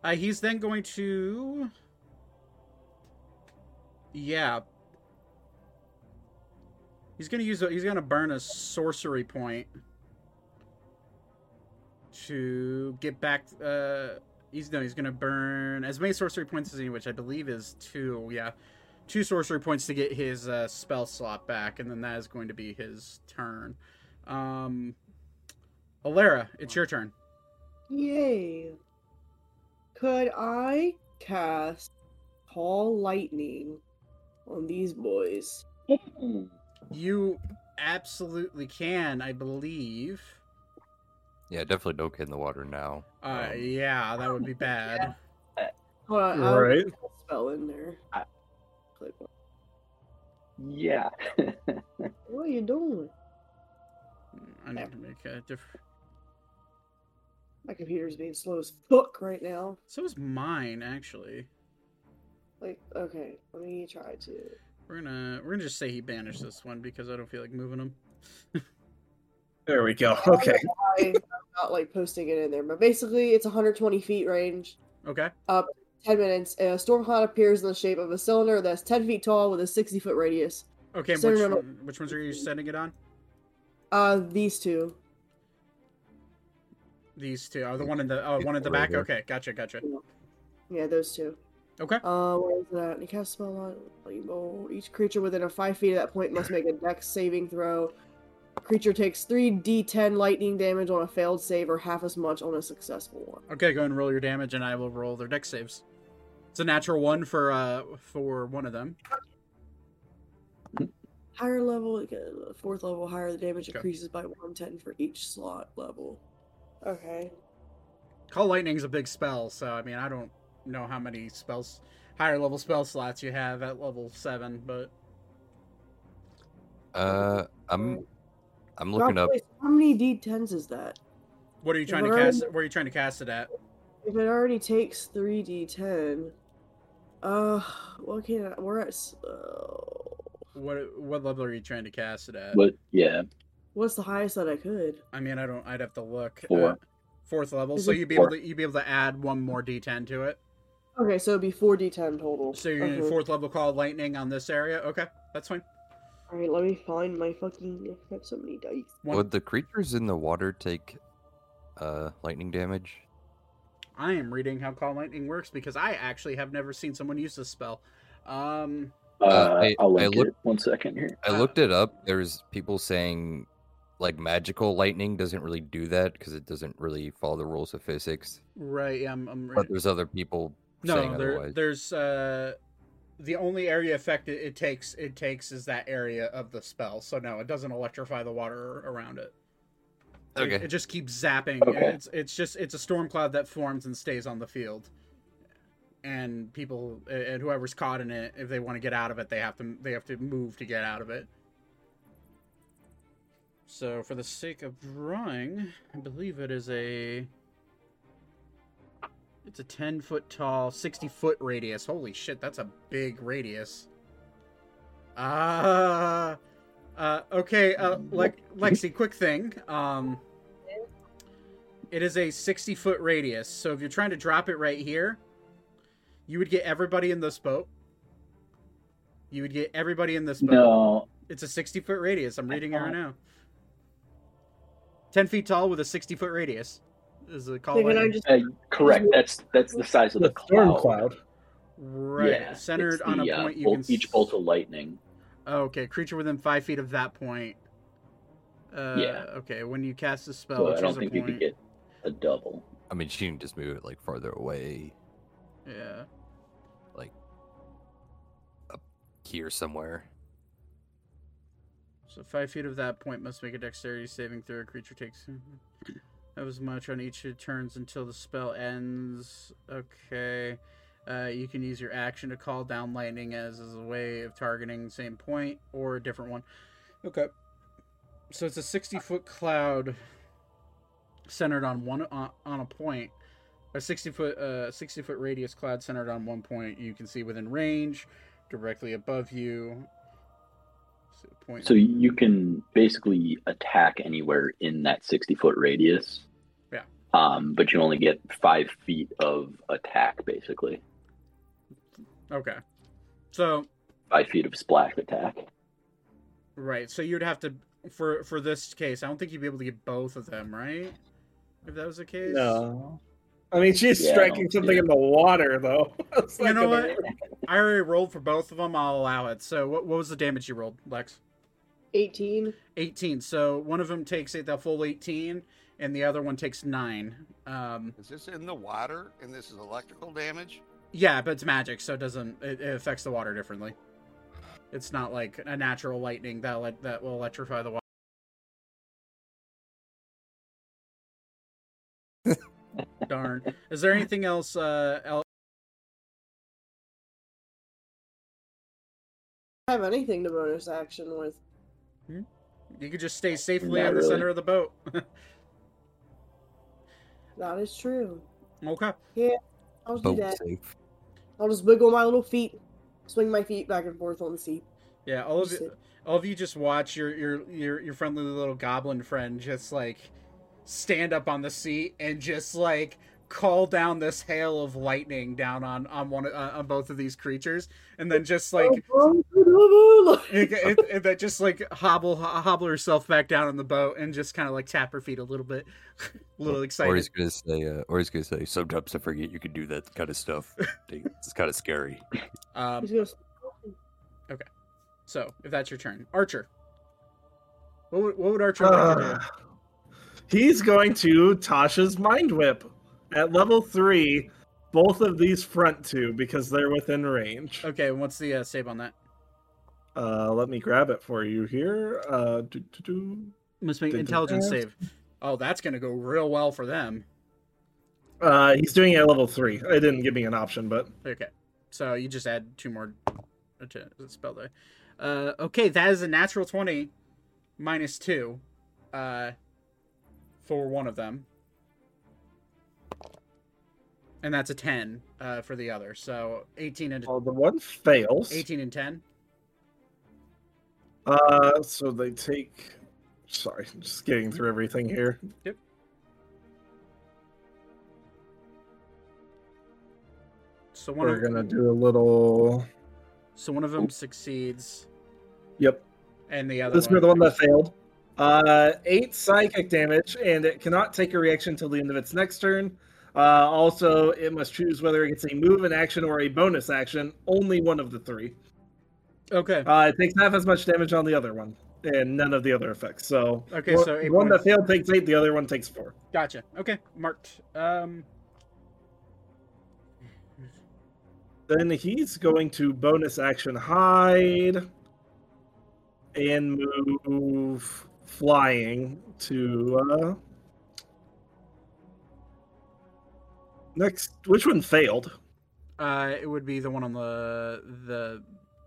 Uh, he's then going to. Yeah. He's gonna use. A, he's gonna burn a sorcery point to get back. Uh, he's no. He's gonna burn as many sorcery points as he, which I believe is two. Yeah, two sorcery points to get his uh, spell slot back, and then that is going to be his turn. Um, Alara, it's your turn.
Yay. Could I cast Call Lightning on these boys?
You absolutely can, I believe.
Yeah, definitely don't get in the water now.
Uh,
Um,
yeah, that would be bad.
Hold on, I'll
Right.
put a spell in there.
I- Yeah.
What are you doing?
I need to make a different.
My computer's being slow as fuck right now.
So is mine, actually.
Like, okay, let me try to.
We're gonna we're gonna just say he banished this one because I don't feel like moving him.
There we go. Okay.
I'm not like posting it in there, but basically, it's 120 feet range.
Okay.
10 minutes. A storm cloud appears in the shape of a cylinder that's 10 feet tall with a 60 foot radius.
Okay. Which,
no, no.
one- which ones are you sending it on?
Uh, these two.
These two. Oh, the one in the oh one in the back.
here.
Okay, gotcha, gotcha.
Yeah, those two.
Okay.
Uh, where is that? You cast spell on Rainbow. Each creature within a five feet of that point must make a dex saving throw. Creature takes 3d10 lightning damage on a failed save or half as much on a successful one.
Okay, go and roll your damage, and I will roll their dex saves. It's a natural one for uh for one of them.
Higher level, uh, fourth level higher, the damage
Okay.
increases by 110 for each slot level. Okay.
Call lightning's a big spell, so I mean I don't know how many spells higher level spell slots you have at level seven, but
Uh, I'm I'm looking
Rob,
up.
wait, How many d10s is that?
what are you trying to
If it
cast?
already-
Where are you trying to cast it at?
If it already takes 3d10, uh, what can I, we're at, uh,
What what level are you trying to cast it at?
but yeah,
what's the highest that I could?
I mean I don't. I'd have to look.
Four.
Uh, fourth level,
Is
so you'd be
four?
able to you'd be able to add one more d10 to it.
Okay, so it'd be 4d10 total.
So you're gonna
Okay.
fourth level call lightning on this area. Okay, that's fine.
Alright, let me find my fucking. I have so many dice.
Would the creatures in the water take uh lightning damage?
I am reading how call lightning works because I actually have never seen someone use this spell. Um,
uh,
I-
I'll
I
link
look-
One second here.
I
Uh,
looked it up. There's people saying like magical lightning doesn't really do that because it doesn't really follow the rules of physics.
right. Yeah, I'm. I'm
But there's other people saying
No, there,
otherwise.
there's uh, the only area effect it takes it takes is that area of the spell. So no, it doesn't electrify the water around it. It-
Okay.
It, just keeps zapping.
Okay.
It's it's just it's a storm cloud that forms and stays on the field. And people and whoever's caught in it, if they want to get out of it, they have to they have to move to get out of it. So for the sake of drawing, I believe it is a it's a 10 foot tall, 60 foot radius. Holy shit, that's a big radius. Ah. Uh, okay, uh, like Lexi, quick thing. Um, it is a 60 foot radius. So if you're trying to drop it right here, you would get everybody in this boat. You would get everybody in this boat.
No,
It's a 60 foot radius. I'm reading it right now. 10 feet tall with a 60 foot radius is a call.
Wait, can I
lightning.
just
uh, correct. That's that's the size of the,
The storm
cloud.
cloud.
Right.
Yeah,
Centered
it's
on
the,
a
uh,
point you
bolt-
can.
each bolt of lightning.
Okay, creature within five feet of that point. Uh,
Yeah.
Okay, when you cast a spell,
So I don't
a
think
point.
you could get a double.
I mean, she can just move it like farther away,
Yeah.
like up here somewhere.
So five feet of that point must make a dexterity saving throw. A creature takes that was much on each of turns until the spell ends. Okay. Uh, you can use your action to call down lightning as, as a way of targeting the same point or a different one. Okay. So it's a 60 foot cloud centered on one on, on a point. A 60 foot uh 60 foot radius cloud centered on one point. You can see within range, directly above you. So point.
So you can basically attack anywhere in that sixty foot radius.
Yeah.
Um, but you only get five feet of attack, basically.
Okay. So
Five feet of splash attack.
right, so you'd have to for for this case. I don't think you'd be able to get both of them, right? If that was the case.
No. I mean, she's
Yeah,
striking something
yeah.
in the water, though.
You
not
know what?
work.
I already rolled for both of them. I'll allow it. So what what was the damage you rolled, Lex?
18.
18. So one of them takes it the full 18, and and the other one takes nine. Um,
Is this in the water and this is electrical damage?
yeah, but it's magic, so it doesn't. It, it affects the water differently. It's not like a natural lightning that that will electrify the water. Darn. Is there anything else? Uh, el-
have anything to bonus action with.
you could just stay safely
Not
in the
really.
center of the boat.
That is true.
okay.
Yeah, I'll just do
Boat
that.
safe.
I'll just wiggle my little feet, swing my feet back and forth on the seat.
Yeah, all of
Just
you,
sit.
all of you just watch your your your your friendly little goblin friend just like stand up on the seat and just like call down this hail of lightning down on on one uh, on both of these creatures, and then just like that just like hobble hobble herself back down on the boat and just kind of like tap her feet a little bit, a little
Or
excited.
he's gonna say, uh, or he's gonna say, sometimes I forget you can do that kind of stuff. it's kind of scary.
Um,
He's gonna
so if that's your turn, Archer. What would, what would Archer like to do?
He's going to Tasha's Mind Whip at level three. Both of these front two because they're within range.
Okay, what's the uh, save on that?
Uh, let me grab it for you here. Uh, do, do, do.
Must make intelligence save. Oh, that's gonna go real well for them.
uh, he's doing it at level three. It didn't give me an option, but
Okay, so you just add two more to spell die. Uh, okay, that is a natural twenty, minus two, uh, for one of them, and that's a ten uh, for the other. So eighteen and
uh, the one fails.
eighteen and ten.
Uh, so they take. Sorry, just getting through everything here.
Yep. So one
We're
of
gonna do a little.
so one of them succeeds,
Yep,
and the other
this is the one that failed. Uh, eight psychic damage, and it cannot take a reaction until the end of its next turn. Uh, also, it must choose whether it gets a move, an action, or a bonus action. Only one of the three.
Okay.
Uh, it takes half as much damage on the other one, and none of the other effects. So,
Okay,
one-
so
one that failed takes eight, the other one takes four.
Gotcha. Okay, marked. Um,
Then he's going to bonus action hide and move flying to uh next which one failed?
uh, it would be the one on the the.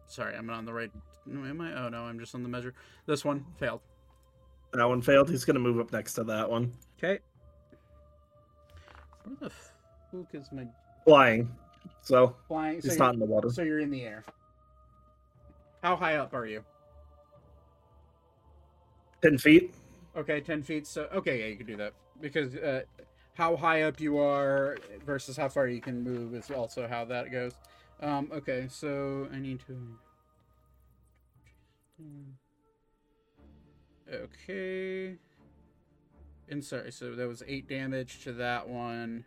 Sorry, I'm not on the right. Am I? Oh no, I'm just on the measure. This one failed.
That one failed. He's gonna move up next to that one.
Okay. Where the fuck is my
Flying. So
flying? So
he's
you're,
not in the water.
so you're in the air. How high up are you?
Ten feet.
Okay, ten feet. So okay, yeah, you can do that because uh, how high up you are versus how far you can move is also how that goes. Um, okay, so I need to. Okay. And sorry, so that was eight damage to that one.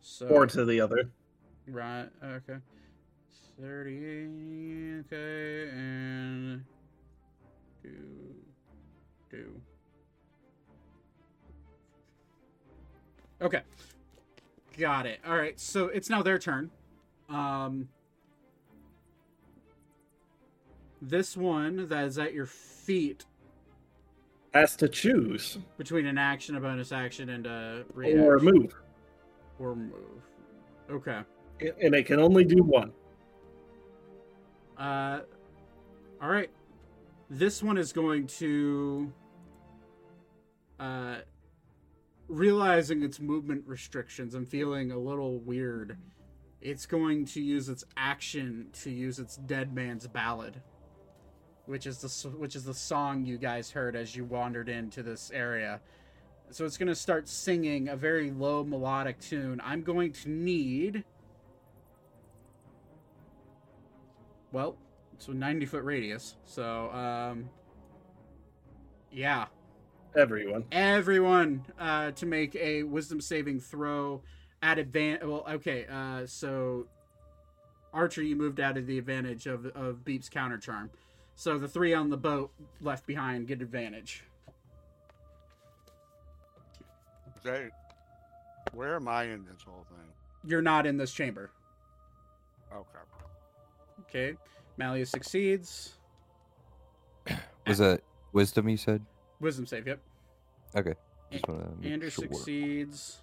So
Or to the other.
Right. Okay. Thirty. Okay, and two, two. Okay. Got it. All right. So it's now their turn. Um. This one that is at your feet
Has to choose.
between an action, a bonus action, and a
Or
reaction
move.
or move. Okay.
And it can only do one.
Uh, all right. This one is going to, uh, realizing its movement restrictions and feeling a little weird. It's going to use its action to use its Dead Man's Ballad, which is the which is the song you guys heard as you wandered into this area. So it's going to start singing a very low melodic tune. I'm going to need well, it's a 90 foot radius. So, um, yeah,
Everyone.
everyone uh, to make a wisdom saving throw at advantage. Well, okay, uh, so Archer, you moved out of the advantage of of Beep's counter charm. So the three on the boat left behind get advantage.
They, where am I in this whole thing?
You're not in this chamber.
Okay.
Okay. Malleus succeeds.
Was that wisdom you said?
Wisdom save, yep.
Okay. Just wanna make
Andrew
sure.
succeeds.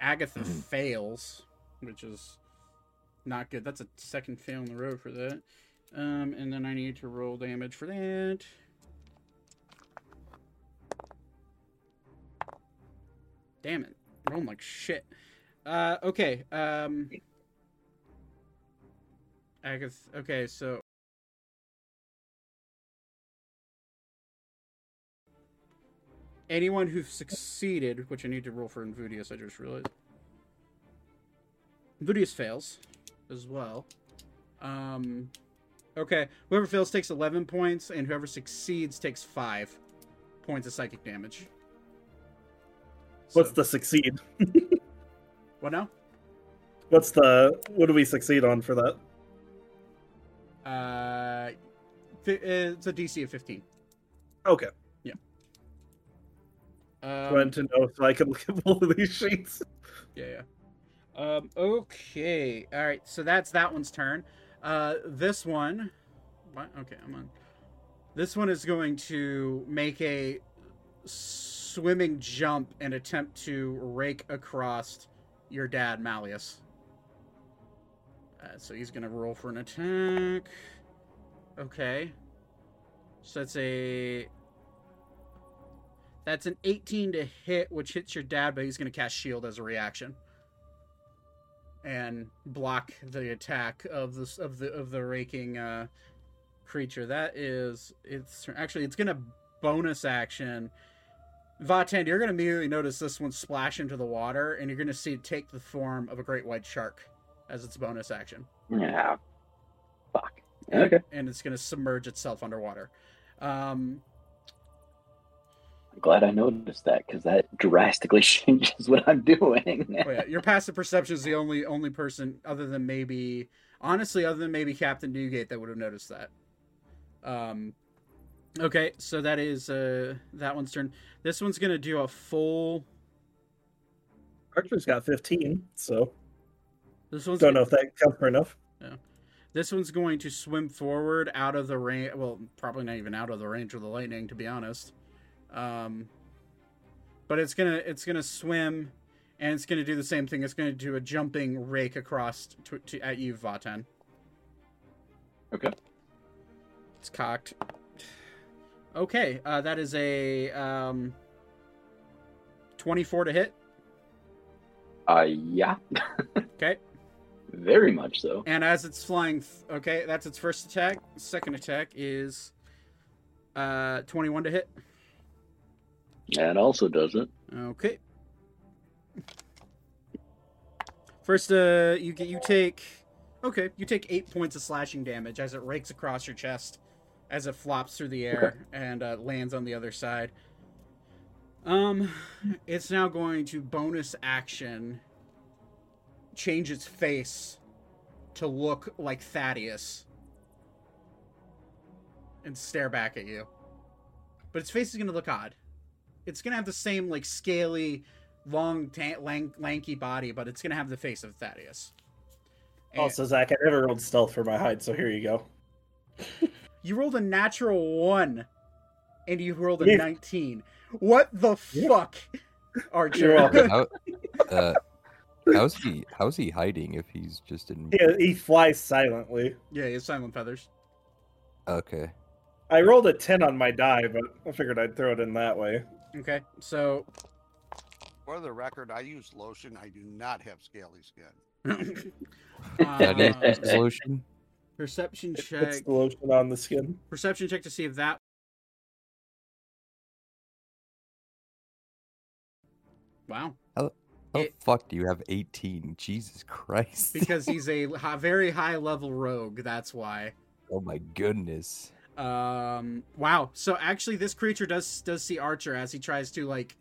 Agatha
Mm-hmm.
fails, which is not good. That's a second fail in the row for that. Um, and then I need to roll damage for that. Damn it. Rolling like shit. Uh, okay. Um, Agatha. Okay, so. Anyone who succeeded, which I need to roll for Unvudius, I just realized. Unvudius fails as well. Um, okay, whoever fails takes 11 points, and whoever succeeds takes 5 points of psychic damage.
What's
So-
the succeed?
What now?
What's the what do we succeed on for that?
Uh, uh, it's a DC of 15.
Okay,
Um,
wanted to know so I can look at all of these sheets.
Yeah, yeah. Um, okay. All right. So that's that one's turn. Uh, this one. What? Okay, I'm on. This one is going to make a swimming jump and attempt to rake across your dad, Malleus. Uh, so he's going to roll for an attack. Okay. So that's a that's an 18 to hit, which hits your dad, but he's going to cast shield as a reaction and block the attack of this of the of the raking uh, creature. That is, it's actually it's going to bonus action. Vaten, you're going to immediately notice this one splash into the water, and you're going to see it take the form of a great white shark as its bonus action
Yeah. Fuck. Okay.
and it's going to submerge itself underwater. Um,
I'm glad I noticed that because that drastically changes what I'm doing.
oh yeah, your passive perception is the only only person other than maybe honestly other than maybe Captain Newgate that would have noticed that. Um, okay, so that is uh that one's turn. This one's gonna do a full.
Archer's got 15, so
This one's
don't
gonna-
know if that counts for enough. Yeah.
This one's going to swim forward out of the range. Well, probably not even out of the range of the lightning, to be honest. Um, but it's gonna it's gonna swim, and it's gonna do the same thing. It's gonna do a jumping rake across to, to at you, Vaten.
Okay.
It's cocked. Okay, uh, that is a um, twenty-four to hit.
Uh, yeah.
Okay.
Very much so.
And as it's flying, th- okay, that's its first attack. Second attack is uh 21 to hit.
That also does it.
Okay. First, uh, you get you take, okay, you take eight points of slashing damage as it rakes across your chest, as it flops through the air and uh, lands on the other side. Um, it's now going to bonus action change its face to look like Thaddeus and stare back at you. But its face is going to look odd. It's going to have the same like scaly, long, ta- lang- lanky body, but it's going to have the face of Thaddeus. And
Also, Zach, I never rolled stealth for my hide, so here you go.
you rolled a natural one, and you rolled a
Yeah.
nineteen. What the
Yeah.
fuck,
You're
Archer?
welcome.
How, uh, how's he? How's he hiding if he's just in?
Yeah, he flies silently.
yeah, it's silent feathers.
Okay.
I rolled a 10 on my die, but I figured I'd throw it in that way.
Okay, so
For the record, I use lotion. I do not have scaly skin.
That
uh,
is solution.
perception
It's
check.
the lotion on the skin.
Perception check to see if that. Wow,
How
It-
the fuck do you have 18? Jesus Christ.
because he's a hi- very high level rogue. That's why.
oh my goodness.
Um. Wow. So actually, this creature does does see Archer as he tries to like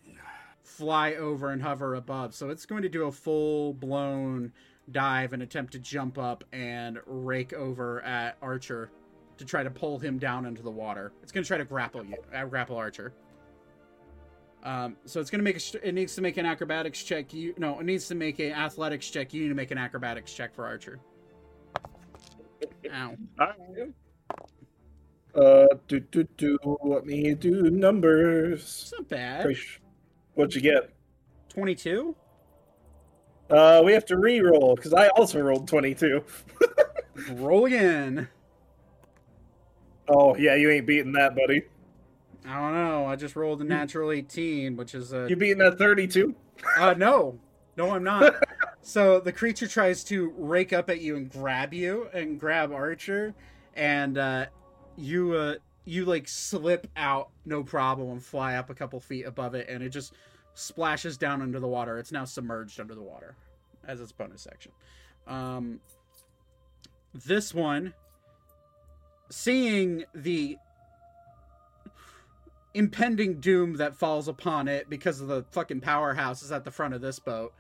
fly over and hover above. So it's going to do a full blown dive and attempt to jump up and rake over at Archer to try to pull him down into the water. It's going to try to grapple you, uh, grapple Archer. Um, so it's gonna make a, it needs to make an acrobatics check. You no, it needs to make an athletics check. You need to make an acrobatics check for Archer. Ow.
Uh, do do do. Let me do numbers.
It's not bad.
What'd you get?
Twenty-two.
Uh, we have to re-roll because I also rolled twenty-two.
Roll again.
Oh yeah, you ain't beating that, buddy.
I don't know. I just rolled a natural eighteen, which is a
You beating that thirty-two?
Uh, no, no, I'm not. so the creature tries to rake up at you and grab you and grab Archer, and uh, you uh, you like slip out no problem and fly up a couple feet above it, and it just splashes down under the water. It's now submerged under the water as its bonus section Um, this one, seeing the impending doom that falls upon it because of the fucking powerhouse is at the front of this boat.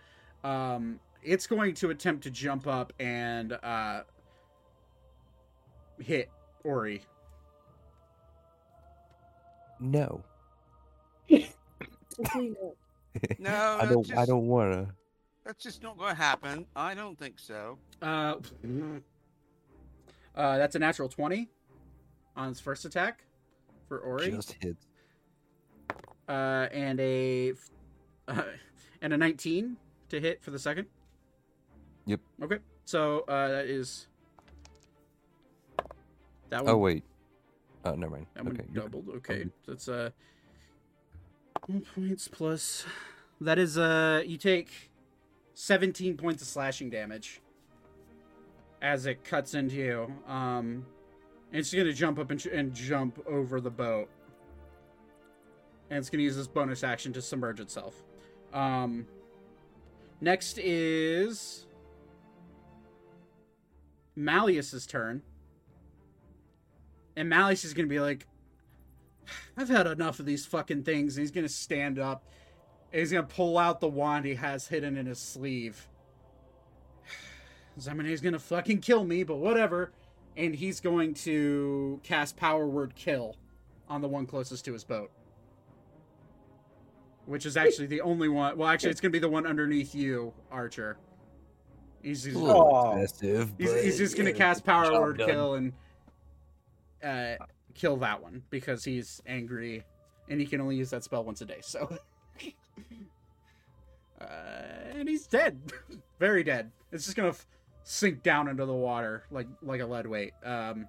Um, it's going to attempt to jump up and uh, hit Ori.
No.
No.
No,
I don't. I don't wanna.
That's just not going to happen. I don't think so.
Uh, uh, that's a natural 20 on his first attack for Ori.
Just hits.
Uh, and a uh, and a 19 to hit for the second.
Yep.
Okay. So uh, that is that one.
Oh wait. Oh, never mind.
That one
Okay. you're-
doubled. Okay, so it's uh one points plus. That is uh you take seventeen points of slashing damage as it cuts into you. Um, and it's gonna jump up and, and jump over the boat, and it's gonna use this bonus action to submerge itself. Um, next is Malleus's turn. And Malleus is gonna be like, I've had enough of these fucking things. And he's gonna stand up. And he's gonna pull out the wand he has hidden in his sleeve. Zemene's gonna fucking kill me, but whatever. And he's going to cast Power Word Kill on the one closest to his boat. Which is actually the only one. Well, actually, it's gonna be the one underneath you, Archer. He's, he's,
A little
Oh.
He's, he's just gonna
yeah,
cast power word
done.
kill and uh, kill that one because he's angry and he can only use that spell once a day. So, uh, and he's dead, very dead. It's just gonna f- sink down into the water like like a lead weight. Um,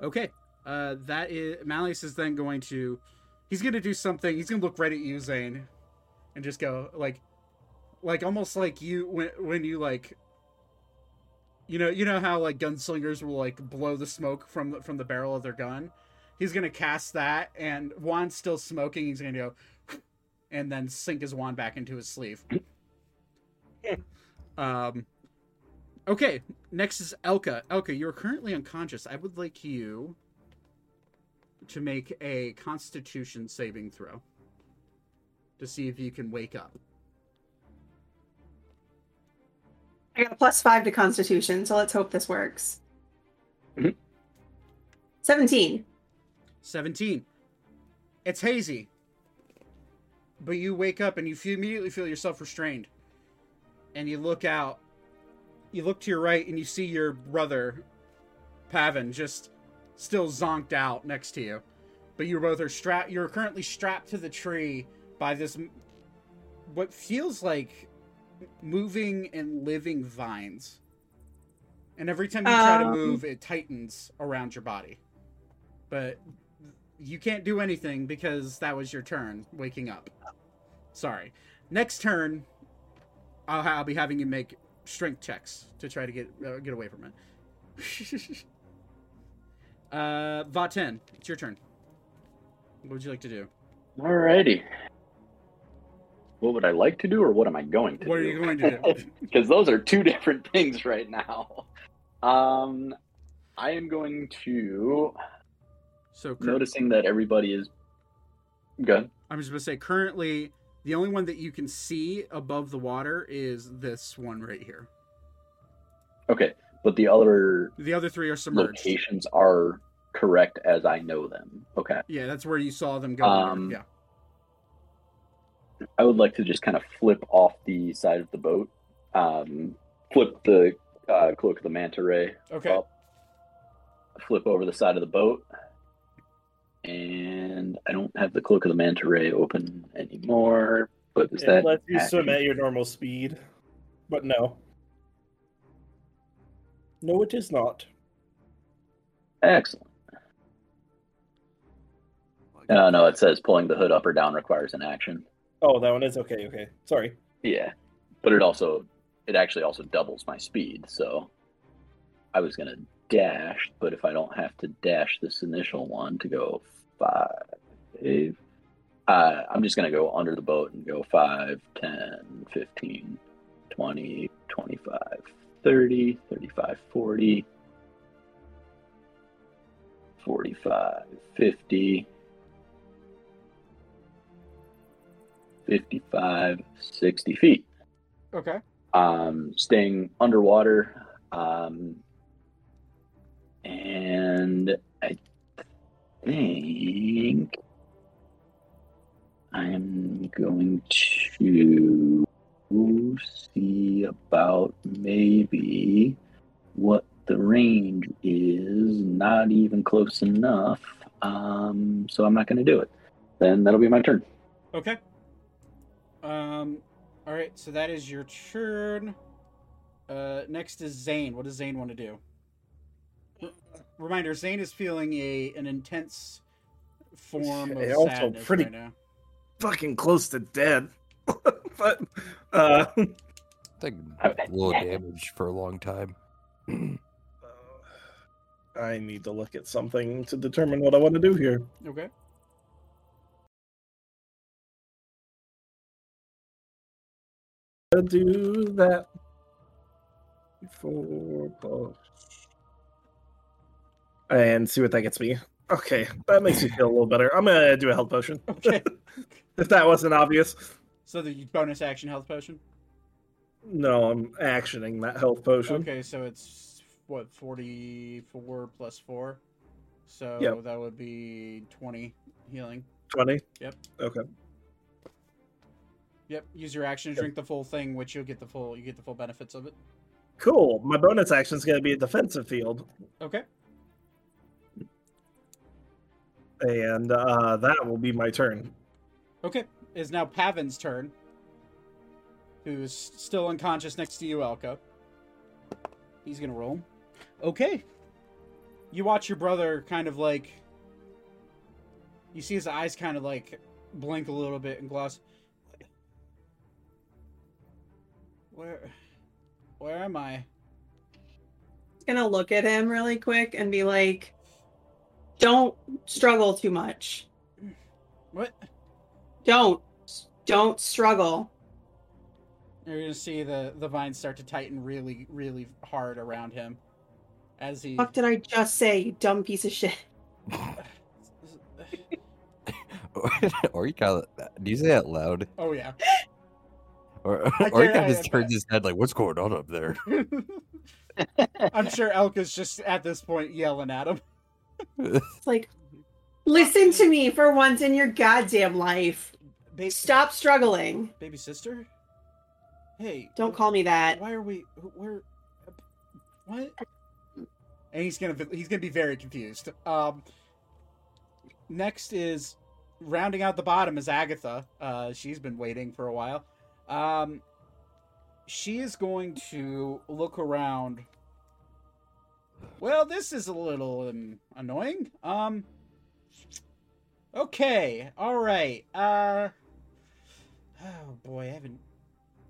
okay, uh, that is Malleus is then going to he's gonna do something. He's gonna look right at you, Zane, and just go like like almost like you when when you like you know, you know how like gunslingers will like blow the smoke from the, from the barrel of their gun. He's gonna cast that, and wand's still smoking. He's gonna go, and then sink his wand back into his sleeve. um. Okay, next is Elka. Elka, you're currently unconscious. I would like you to make a Constitution saving throw to see if you can wake up.
I got a plus five to Constitution, so let's hope this works.
Mhm.
17.
17. It's hazy. But you wake up and you feel, immediately feel yourself restrained. And you look out. You look to your right and you see your brother, Pavin, just still zonked out next to you. But you both are strapped. You're currently strapped to the tree by this, what feels like moving and living vines. And every time you try to
Um.
move, it tightens around your body. But you can't do anything because that was your turn waking up. Sorry. Next turn, I'll, I'll be having you make strength checks to try to get uh, get away from it. uh, Vaten, it's your turn. What would you like to do?
Alrighty. What would I like to do, or what am I going to
What are you going to do?
Because those are two different things right now. Um, I am going to
So cur-
noticing that everybody is good.
I'm just gonna say currently the only one that you can see above the water is this one right here.
Okay, but the other
The other three are submerged.
locations are correct as I know them. Okay.
Yeah, that's where you saw them go.
Um,
yeah.
I would like to just kind of flip off the side of the boat, um, flip the uh, cloak of the manta ray
Okay.
up, flip over the side of the boat, and I don't have the cloak of the manta ray open anymore. But is
It
that
lets you swim at your normal speed, but no. No, it is not.
excellent? Uh, no, it says pulling the hood up or down requires an action.
Oh, that one is okay. Okay, sorry.
Yeah, but it also it actually also doubles my speed. So I was gonna dash, but if I don't have to dash this initial one to go five, uh, I'm just gonna go under the boat and go 5, 10, 15, 20, 25, 30, 35, 40, 45, 50. 55, 60 feet.
Okay.
um, staying underwater. Um, and I think I'm going to see about maybe what the range is. Not even close enough. Um, so I'm not going to do it. Then that'll be my turn.
Okay. Um. All right. So that is your turn. Uh. Next is Zane. What does Zane want to do? R- Reminder: Zane is feeling a an intense form of
Yeah, also
sadness
pretty-
right now.
Fucking close to dead. but uh,
Take a little damage for a long time.
I need to look at something to determine what I want to do here.
Okay.
Do that before push. and see what that gets me. Okay, that makes me feel a little better. I'm gonna do a health potion.
Okay.
if that wasn't obvious.
so the bonus action health potion.
No, I'm actioning that health potion.
Okay. So it's what forty four plus four. So
Yep.
that would be twenty healing.
20.
Yep.
Okay.
Yep. Use your action to drink the full thing, which you'll get the full you get the full benefits of it.
Cool. My bonus action is going to be a defensive field.
Okay.
And uh, that will be my turn.
Okay, is now Pavin's turn. Who's still unconscious next to you, Elka. He's gonna roll. Okay. You watch your brother kind of like. You see his eyes kind of like blink a little bit and gloss. Where. Where am I?
gonna look at him really quick and be like, "Don't struggle too much.
What?
Don't, don't struggle."
You're gonna see the the vines start to tighten really, really hard around him, as he.
Fuck did I just say, you dumb piece of shit?
or you kind of do you say that loud,
Oh yeah.
Or
I
or he kind of
I-
just turns his head like, "What's going on up there?"
I'm sure Elka's just at this point yelling at him.
It's like, listen to me for once in your goddamn life.
Ba-
Stop struggling.
baby sister. Hey,
Don't call me that.
Why are we? Where? What? And he's gonna he's gonna be very confused. Um. Next is rounding out the bottom is Agatha. Uh, she's been waiting for a while. Um, she is going to look around. Well, this is a little um, annoying. Um. Okay. All right. Uh. Oh boy, I haven't.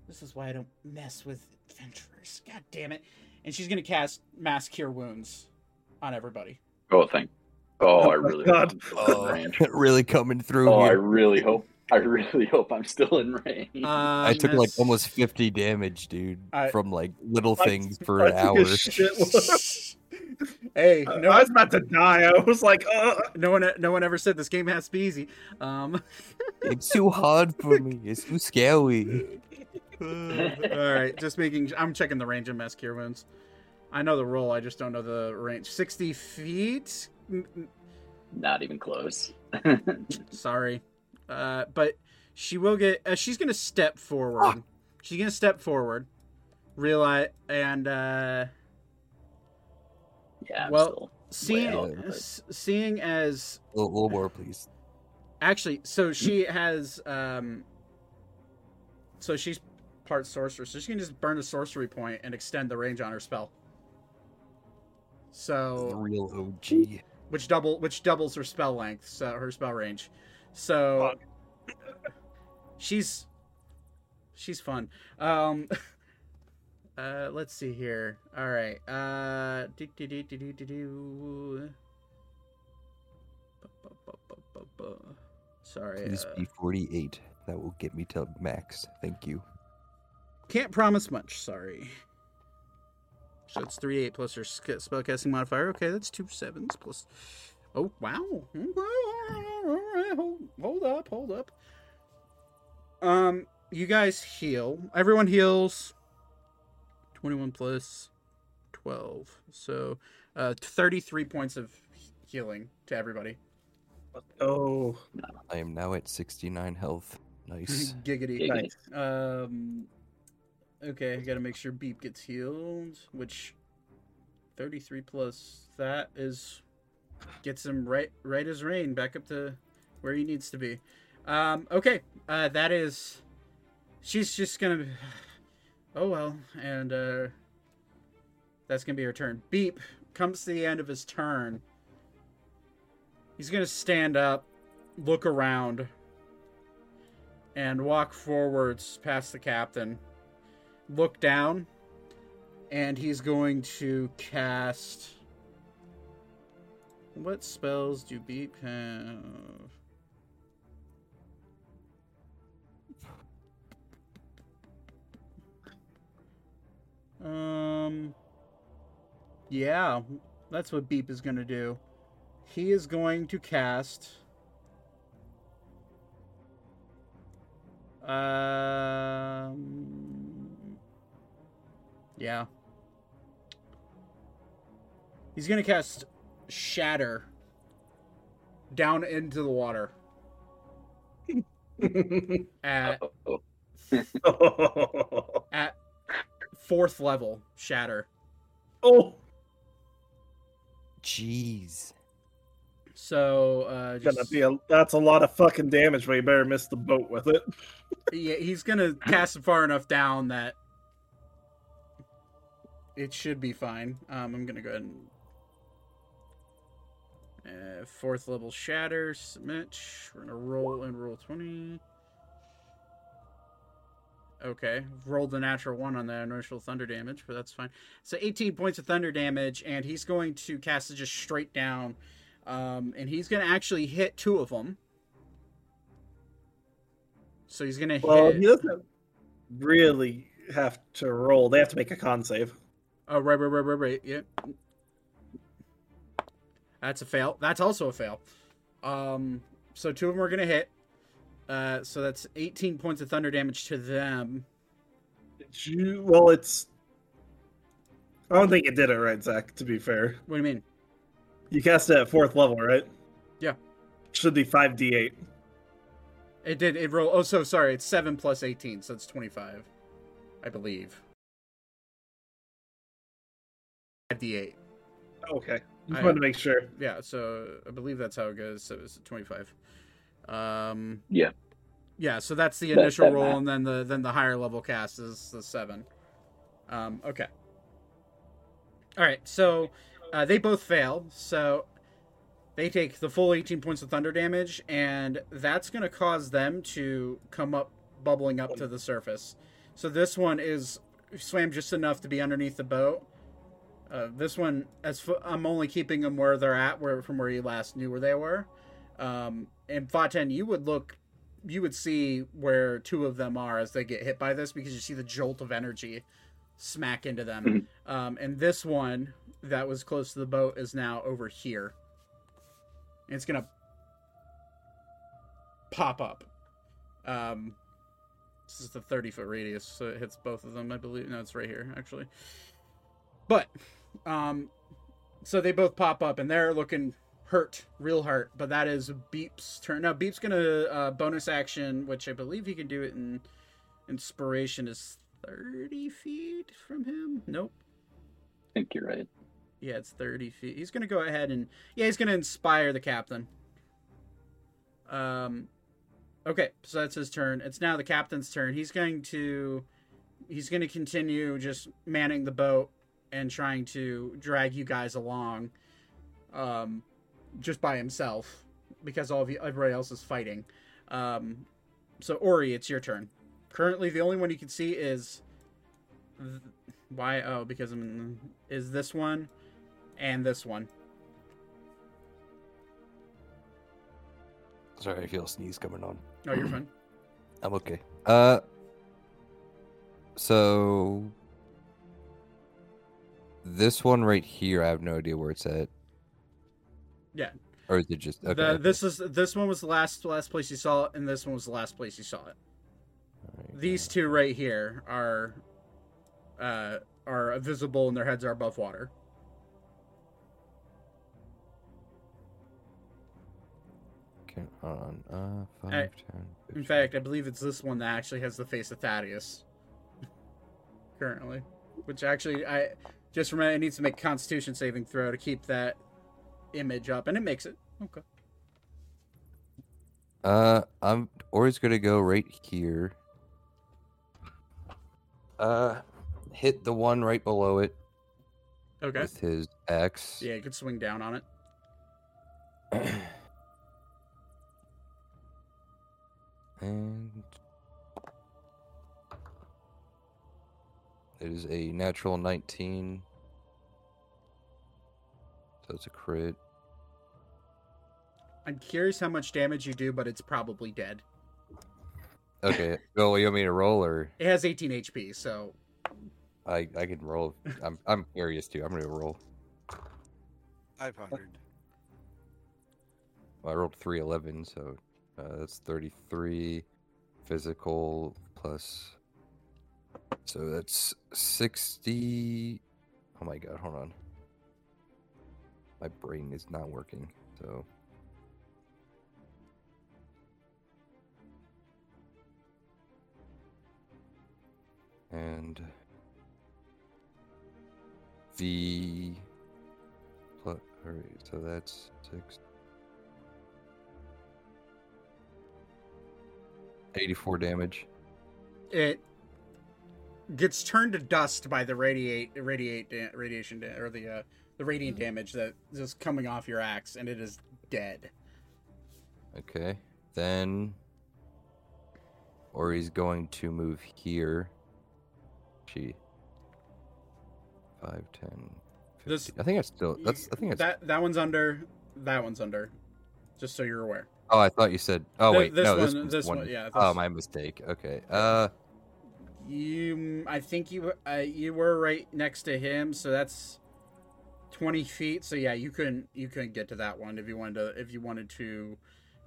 This is why I don't mess with adventurers. God damn it! And she's gonna cast Mass Cure Wounds on everybody.
Oh, thank. Oh, I
Oh my
really
God.
hope I'm still in
Oh, really coming through
Oh, I really hope. I really hope I'm still in range.
I took like almost 50 damage, dude,
I-
from like little
I-
things for
I
an hour.
hey, no,
hey,
I was about to die. I was like, uh,
no one, no one ever said this game has to be easy. Um,
It's too hard for me. It's too scary.
all right, just making. I'm checking the range of Mass Cure Wounds. I know the roll. I just don't know the range. Sixty feet.
Not even close.
Sorry, uh, but She will get. Uh, she's gonna step forward. She's gonna step forward. Realize and uh,
Yeah. I'm
Well, seeing
Well,
but-
seeing as
A little, little more, please.
actually, so she has um. So she's part sorcerer, so she can just burn a sorcery point and extend the range on her spell.
The
So
real OG.
which double which doubles her spell length, so her spell range. So she's she's fun. Um uh let's see here. All right. Uh do, do, do, do, do, do. Sorry.
Please
uh,
be 48. That will get me to max. Thank you.
Can't promise much. Sorry. So it's three eight plus your spellcasting modifier. Okay, that's two sevens plus. Oh wow! Okay, all right, Hold, hold up, hold up. Um, you guys heal. Everyone heals. Twenty-one plus twelve, so uh, thirty-three points of healing to everybody.
Oh,
I am now at 69 health. Nice.
Giggity.
Giggity.
nice.
Um. Okay, I gotta make sure Beep gets healed, which thirty-three plus that is gets him right right as rain back up to where he needs to be. Um. Okay. Uh. That is. She's just gonna. Oh well, and uh. That's gonna be her turn. Beep comes to the end of his turn. He's gonna stand up, look around, and walk forwards past the captain. Look down, and he's going to cast. What spells do Beep have? Um. Yeah, that's what Beep is going to do. He is going to cast. Um. Yeah. He's gonna cast Shatter down into the water at at fourth level. Shatter.
oh,
Jeez.
So uh,
gonna be a that's a lot of fucking damage, but you better miss the boat with it.
yeah, he's gonna cast it far enough down that it should be fine. Um, I'm gonna go ahead and uh, fourth level shatter submit. We're gonna roll and roll twenty. Okay, rolled the natural one on the initial thunder damage, but that's fine. So 18 points of thunder damage, and he's going to cast it just straight down, um, and he's going to actually hit two of them. So he's going to
Well,
hit.
he doesn't really have to roll. They have to make a con save.
Oh, right, right, right, right, right. Yep. That's a fail. That's also a fail. Um, so two of them are gonna hit. Uh, so that's 18 points of thunder damage to them.
Did you- Well, it's. I don't think it did it right, Zach. To be fair,
What do you mean?
you cast it at fourth level, right?
Yeah.
Should be five d eight.
It did. It roll. Oh, so sorry. It's seven plus 18, so it's 25, I believe. 5d8.
Okay, just
I-
wanted to make sure.
Yeah. So I believe that's how it goes. So it's 25. Um.
Yeah.
Yeah. So that's the
That-
initial
that
roll,
math.
and then the then the higher level cast is the seven. Um. Okay. All right. So uh, they both fail. So they take the full 18 points of thunder damage, and that's going to cause them to come up, bubbling up to the surface. So this one is swam just enough to be underneath the boat. Uh, this one, as f- I'm only keeping them where they're at, where from where you last knew where they were. Um, and Vaten, you would look, you would see where two of them are as they get hit by this because you see the jolt of energy smack into them. Um, and this one that was close to the boat is now over here. And it's gonna pop up. Um, this is the 30 foot radius, so it hits both of them, I believe. No, it's right here, actually. But, um, so they both pop up and they're looking hurt, real hurt. But that is Beep's turn. Now Beep's gonna uh, bonus action, which I believe he can do it in inspiration is thirty feet from him. Nope.
I think you're right.
Yeah, it's 30 feet. He's to go ahead and yeah, he's to inspire the captain. Um okay, so that's his turn. It's now the captain's turn. He's going to he's going to continue just manning the boat and trying to drag you guys along um just by himself because all of you everybody else is fighting. Um so Ori, it's your turn. Currently the only one you can see is th- why oh because I'm is this one and this one.
Sorry, I feel a sneeze coming on.
Oh, you're fine.
I'm okay. Uh, so this one right here, I have no idea where it's at.
Yeah.
Or is it just okay?
The, this is this one was the last last place you saw it, and this one was the last place you saw it.
Alright,
These two right here are uh are visible and their heads are above water.
Okay, on. Uh, five,
Alright.
10,
In fact, I believe it's this one that actually has the face of Thaddeus. Currently, which actually I just remember it needs to make Constitution saving throw to keep that image up, and it makes it. Okay.
Uh, I'm Ori's gonna go right here. Uh, hit the one right below it
Okay.
with his axe.
Yeah, you could swing down on it.
and it is a natural 19. So it's a crit.
I'm curious how much damage you do, but it's probably dead.
Okay. oh, you want me to roll or
It has 18 HP, so
I I can roll. I'm I'm curious too. I'm gonna roll.
500.
Well, I rolled three eleven, so uh, that's thirty three physical plus. So that's sixty. Oh my god! Hold on. My brain is not working. So. And the Pl- Alright, so that's six. 84 damage.
it gets turned to dust by the radiate radiate da- radiation da- or the uh, the radiant damage that is coming off your axe, and it is dead.
Okay. Then. Or he's going to move here. Gee. 5, 10.
This-
I think I still. That's. I think that's.
that that one's under. That one's under. Just so you're aware.
Oh, I thought you said. Oh,
Th-
wait.
this
no, this
one-
one's
this
one.
one, yeah,
Oh, my mistake. Okay. Uh.
You, I think you, uh, you were right next to him, so that's twenty feet. So yeah, you couldn't, you couldn't get to that one if you wanted to, if you wanted to,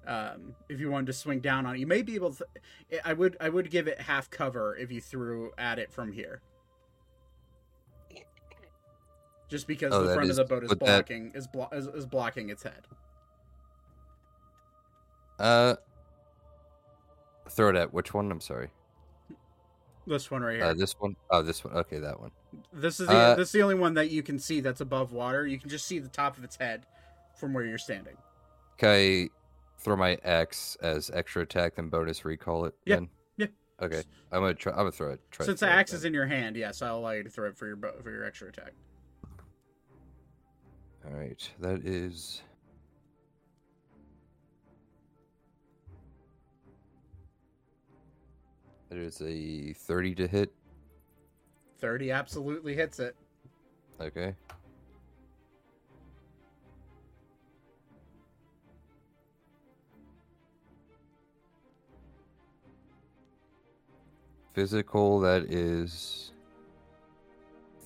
um, if you wanted to swing down on it. You may be able to. I would, I would give it half cover if you threw at it from here. Just because
Oh,
the front
is-
of the boat is blocking, is, blo- is is blocking its head.
Uh. Throw it at which one? I'm sorry.
This one right here.
Uh, this one? Oh, this one. Okay, that one.
This is the
Uh,
this is the only one that you can see that's above water. You can just see the top of its head from where you're standing.
Can I throw my axe as extra attack and bonus recall it?
Yeah,
Then?
yeah.
Okay, I'm gonna try. I'm gonna throw it. Try
Since the axe is in your hand, yes, I'll allow you to throw it for your for your extra attack.
All right, that is. That is a 30 to hit.
Thirty absolutely hits it.
Okay. Physical, that is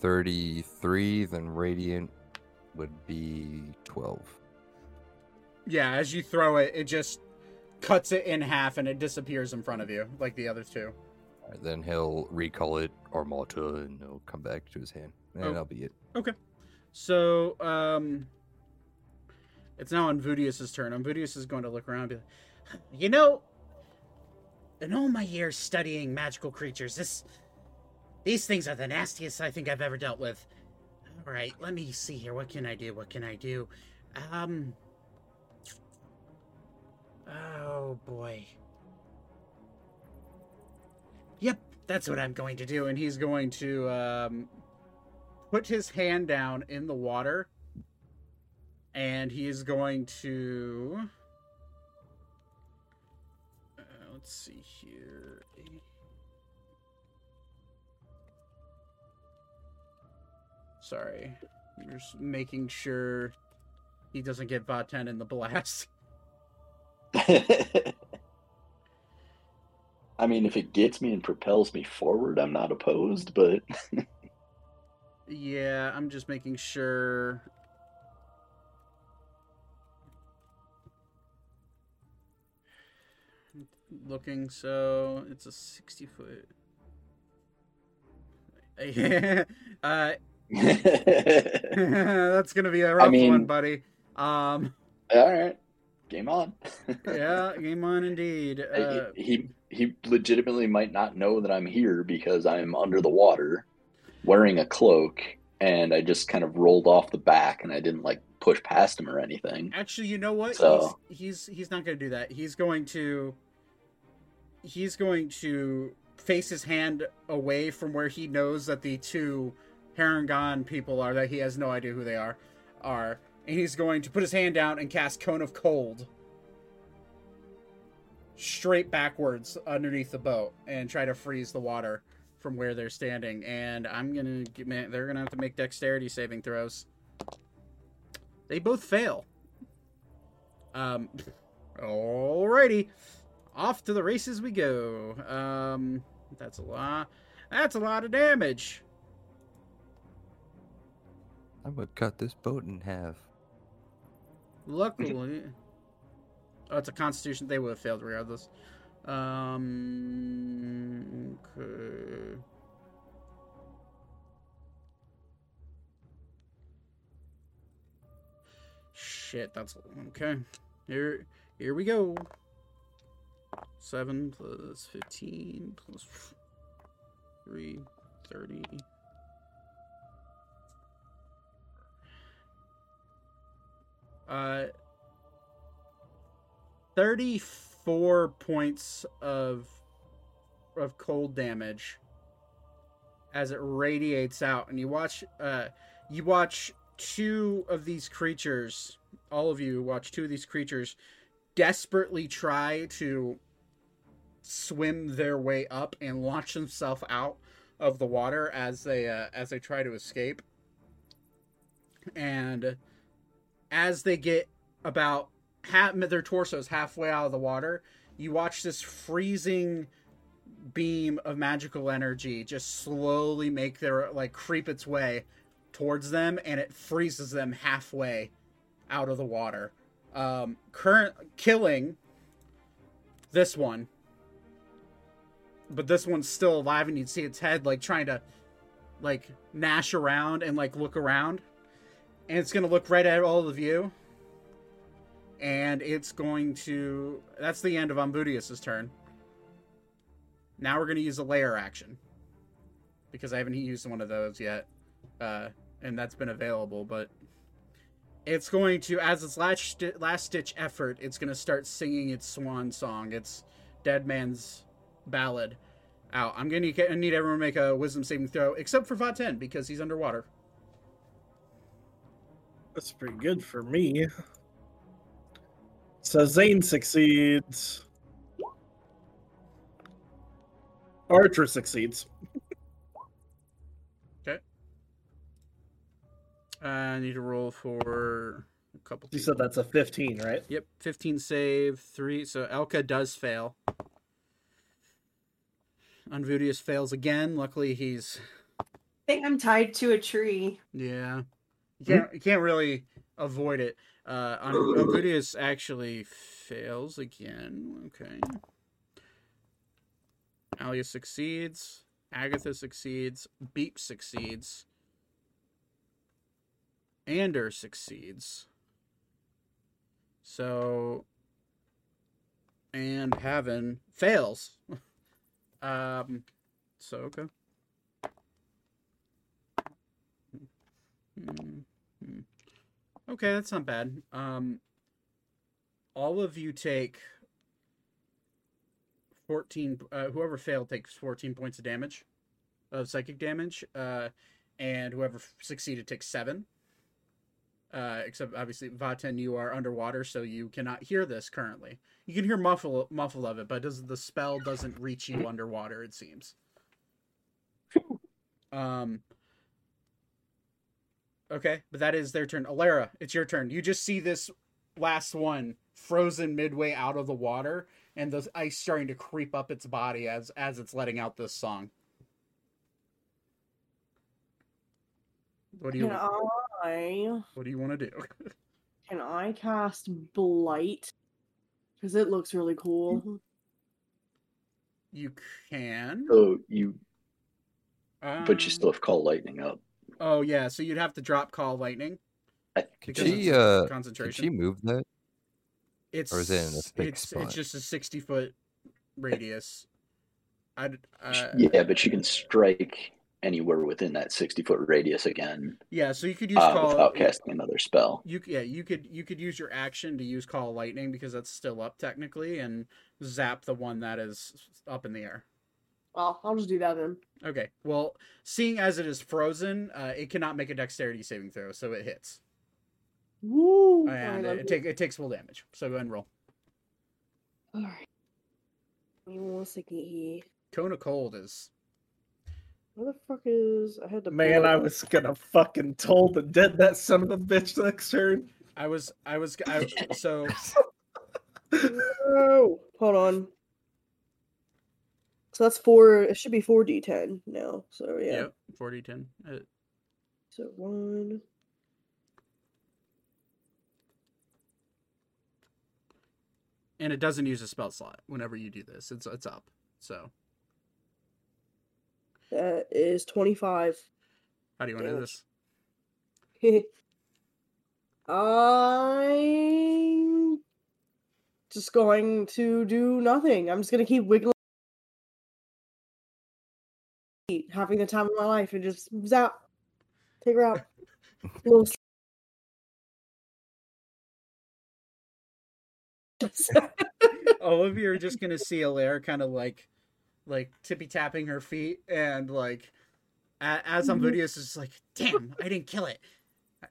33. Then radiant would be 12.
Yeah, as you throw it, it just cuts it in half and it disappears in front of you, like the other two.
Alright, then he'll recall it Armata and it'll come back to his hand. And
Oh.
that'll be it. Okay.
So, um, It's now on Vudius's turn. Unvudius is going to look around and be like,
You know, in all my years studying magical creatures, this these things are the nastiest I think I've ever dealt with. All right, let me see here. What can I do? What can I do? Um. Oh boy. Yep, that's what I'm going to do.
and he's going to um, put his hand down in the water, and he is going to. Uh, let's see here. Sorry, I'm just making sure he doesn't get Vaten in the blast.
I mean, if it gets me and propels me forward, I'm not opposed, but
Yeah, I'm just making sure. Looking, so it's a 60 foot. uh, that's gonna be a rough one,
mean-
buddy. Um,
all right, game on.
yeah, game on indeed. Uh,
he, he he legitimately might not know that I'm here because I'm under the water, wearing a cloak, and I just kind of rolled off the back, and I didn't like push past him or anything.
Actually, you know what?
So-
He's, he's he's not going to do that. He's going to he's going to face his hand away from where he knows that the two Harangon people are that he has no idea who they are are, and he's going to put his hand down and cast Cone of Cold straight backwards underneath the boat and try to freeze the water from where they're standing. And I'm gonna get man, they're gonna have to make dexterity saving throws. They both fail. Um, alrighty, off to the races we go. Um, that's a lot. That's a lot of damage.
I would cut this boat in half.
Luckily, oh, it's a Constitution. They would have failed regardless. Um, okay. Shit, that's okay. Here, here we go. Seven plus fifteen plus three, thirty. Uh, 34 points of of cold damage as it radiates out. And you watch uh you watch two of these creatures all of you watch two of these creatures desperately try to swim their way up and launch themselves out of the water as they uh, as they try to escape. And as they get about half their torsos halfway out of the water, you watch this freezing beam of magical energy just slowly make their like creep its way towards them and it freezes them halfway out of the water. Um current killing this one. But this one's still alive and you'd see its head like trying to like gnash around and like look around and it's going to look right at all of you. And it's going to. That's the end of Unvudius' turn. Now we're going to use a lair action. Because I haven't used one of those yet. Uh, and that's been available, but. It's going to, as its last, last ditch effort, it's going to start singing its swan song, its Dead Man's Ballad out. I'm going to need everyone to make a wisdom saving throw, except for Vaten, because he's underwater.
That's pretty good for me. So Zane succeeds. Archer succeeds. Okay.
Uh, I need to roll for a couple.
You said that's a 15, right?
Yep, 15 save, 3. So Elka does fail. Unvudius fails again. Luckily, he's.
I think I'm tied to a tree.
Yeah. You can't, you can't really avoid it. Uh, Un- Unvudius actually fails again. Okay. Alia succeeds. Agatha succeeds. Beep succeeds. Ander succeeds. So, and Haven fails. um, so okay. Hmm, hmm. Okay, that's not bad. Um, all of you take 14 uh, whoever failed takes 14 points of damage of psychic damage uh, and whoever succeeded takes 7 uh, except obviously vaten you are underwater so you cannot hear this currently. You can hear muffle muffle of it but does the spell doesn't reach you underwater it seems. Um okay but that is their turn alara it's your turn you just see this last one frozen midway out of the water and the ice starting to creep up its body as as it's letting out this song. What do you
Can I
what do you want to do?
can I cast blight? Because it looks really cool.
You can.
Oh, you, but you
um,
still have call lightning up.
Oh yeah, so you'd have to drop call lightning.
Could she
it's
uh could
concentration.
she move that?
It's
or is it in a fixed
it's
spot?
it's just a sixty foot radius. I uh,
yeah, but she can strike anywhere within that sixty foot radius again
yeah. So you could use
uh,
call.
without casting another spell.
You yeah, you could you could use your action to use call lightning because that's still up technically, and zap the one that is up in the air.
Well, I'll just do that then.
Okay. Well, seeing as it is frozen, uh, it cannot make a dexterity saving throw, so it hits,
Woo!
and it, it take it takes full damage. So go ahead and roll.
Alright. Give me one second here.
Cone of cold is
Where the fuck is I had to
Man,
pull
I was gonna fucking told to dead that son of a bitch next turn.
I was I was I, so
No! Hold on. So that's four it should be four D ten now. So yeah.
yeah, forty ten. Uh,
So one
and it doesn't use a spell slot whenever you do this. It's it's up. So
that is twenty five.
how do you want to do this?
I'm just going to do nothing. I'm just gonna keep wiggling, having the time of my life, and just zap, take her out. Little
all of you are just gonna see Alaire kind of like like tippy tapping her feet and like a- as
Mhm.
Unvudius is like, damn, I didn't kill it.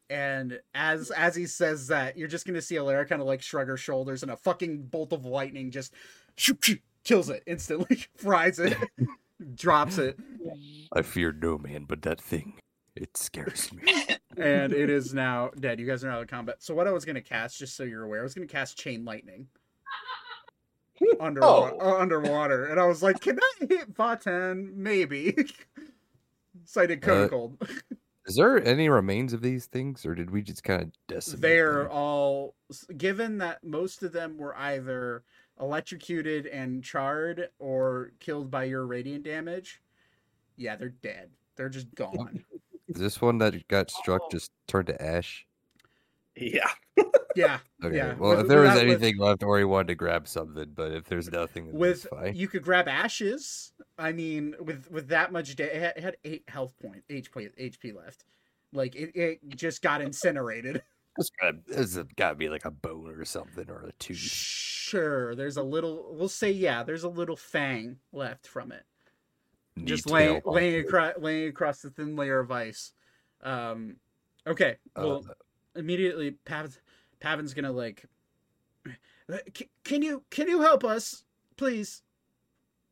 And as as he says that, you're just gonna see Alaire kind of like shrug her shoulders and a fucking bolt of lightning just shoop, shoop, kills it instantly, fries it, drops it,
I fear no man but that thing. It scares me.
and it is now dead. You guys are out of combat. So what I was gonna cast, just so you're aware, I was gonna cast chain lightning. Underwater,
Oh.
underwater, and I was like, "Can I hit Vaten? Maybe." so I did cone
Uh,
cold.
Is there any remains of these things, or did we just kind of decimate?
They're
them?
all, given that most of them were either electrocuted and charred or killed by your radiant damage. Yeah, they're dead. They're just gone.
Is this one that got struck oh. just turned to ash?
Yeah.
Yeah,
Okay.
Yeah,
Well,
with-
if there was
without- with-
anything left, or he wanted to grab something, but if there's nothing,
with
fine.
you could grab ashes. I mean, with with that much da- it had, it had eight health point HP HP left. Like it, it just got incinerated.
It's gotta, it's gotta be like a bone or something, or a tooth.
Sure, there's a little. We'll say yeah. There's a little fang left from it, just laying laying across laying across the thin layer of ice. Um, okay. Well,
Uh,
immediately Pav, Pavin's gonna like. Can you can you help us, please?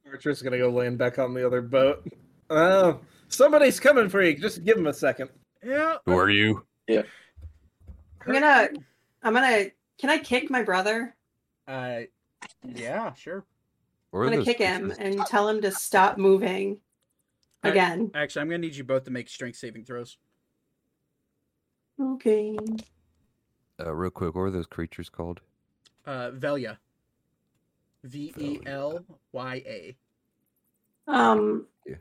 Archer's gonna go land back on the other boat. Oh, somebody's coming for you. Just give him a second.
Yeah.
who are you?
I'm gonna, I'm gonna. Can I kick my brother?
Uh, yeah, sure.
Where are
I'm gonna
those
kick him and tell him to stop moving.
Alright.
Again.
Actually, I'm gonna need you both to make strength saving throws.
Okay.
Uh, real quick, what were those creatures called?
Uh, Velya. V E L Y A.
Um.
Yeah.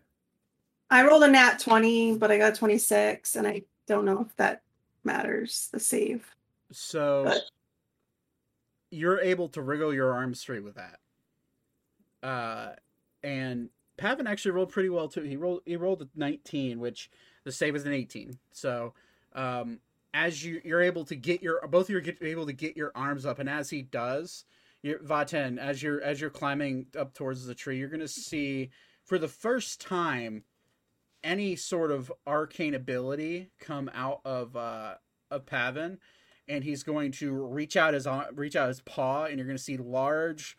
I rolled a nat twenty, but I got twenty six, and I don't know if that matters. The save.
So,
But-
you're able to wriggle your arms straight with that. Uh, and Pavin actually rolled pretty well too. He rolled he rolled a 19, which the save is an 18. So, um, as you you're able to get your both of you are able to get your arms up, and as he does, you're, Vaten, as you're as you're climbing up towards the tree, you're gonna see for the first time any sort of arcane ability come out of uh of Pavin, and he's going to reach out his reach out his paw, and you're going to see large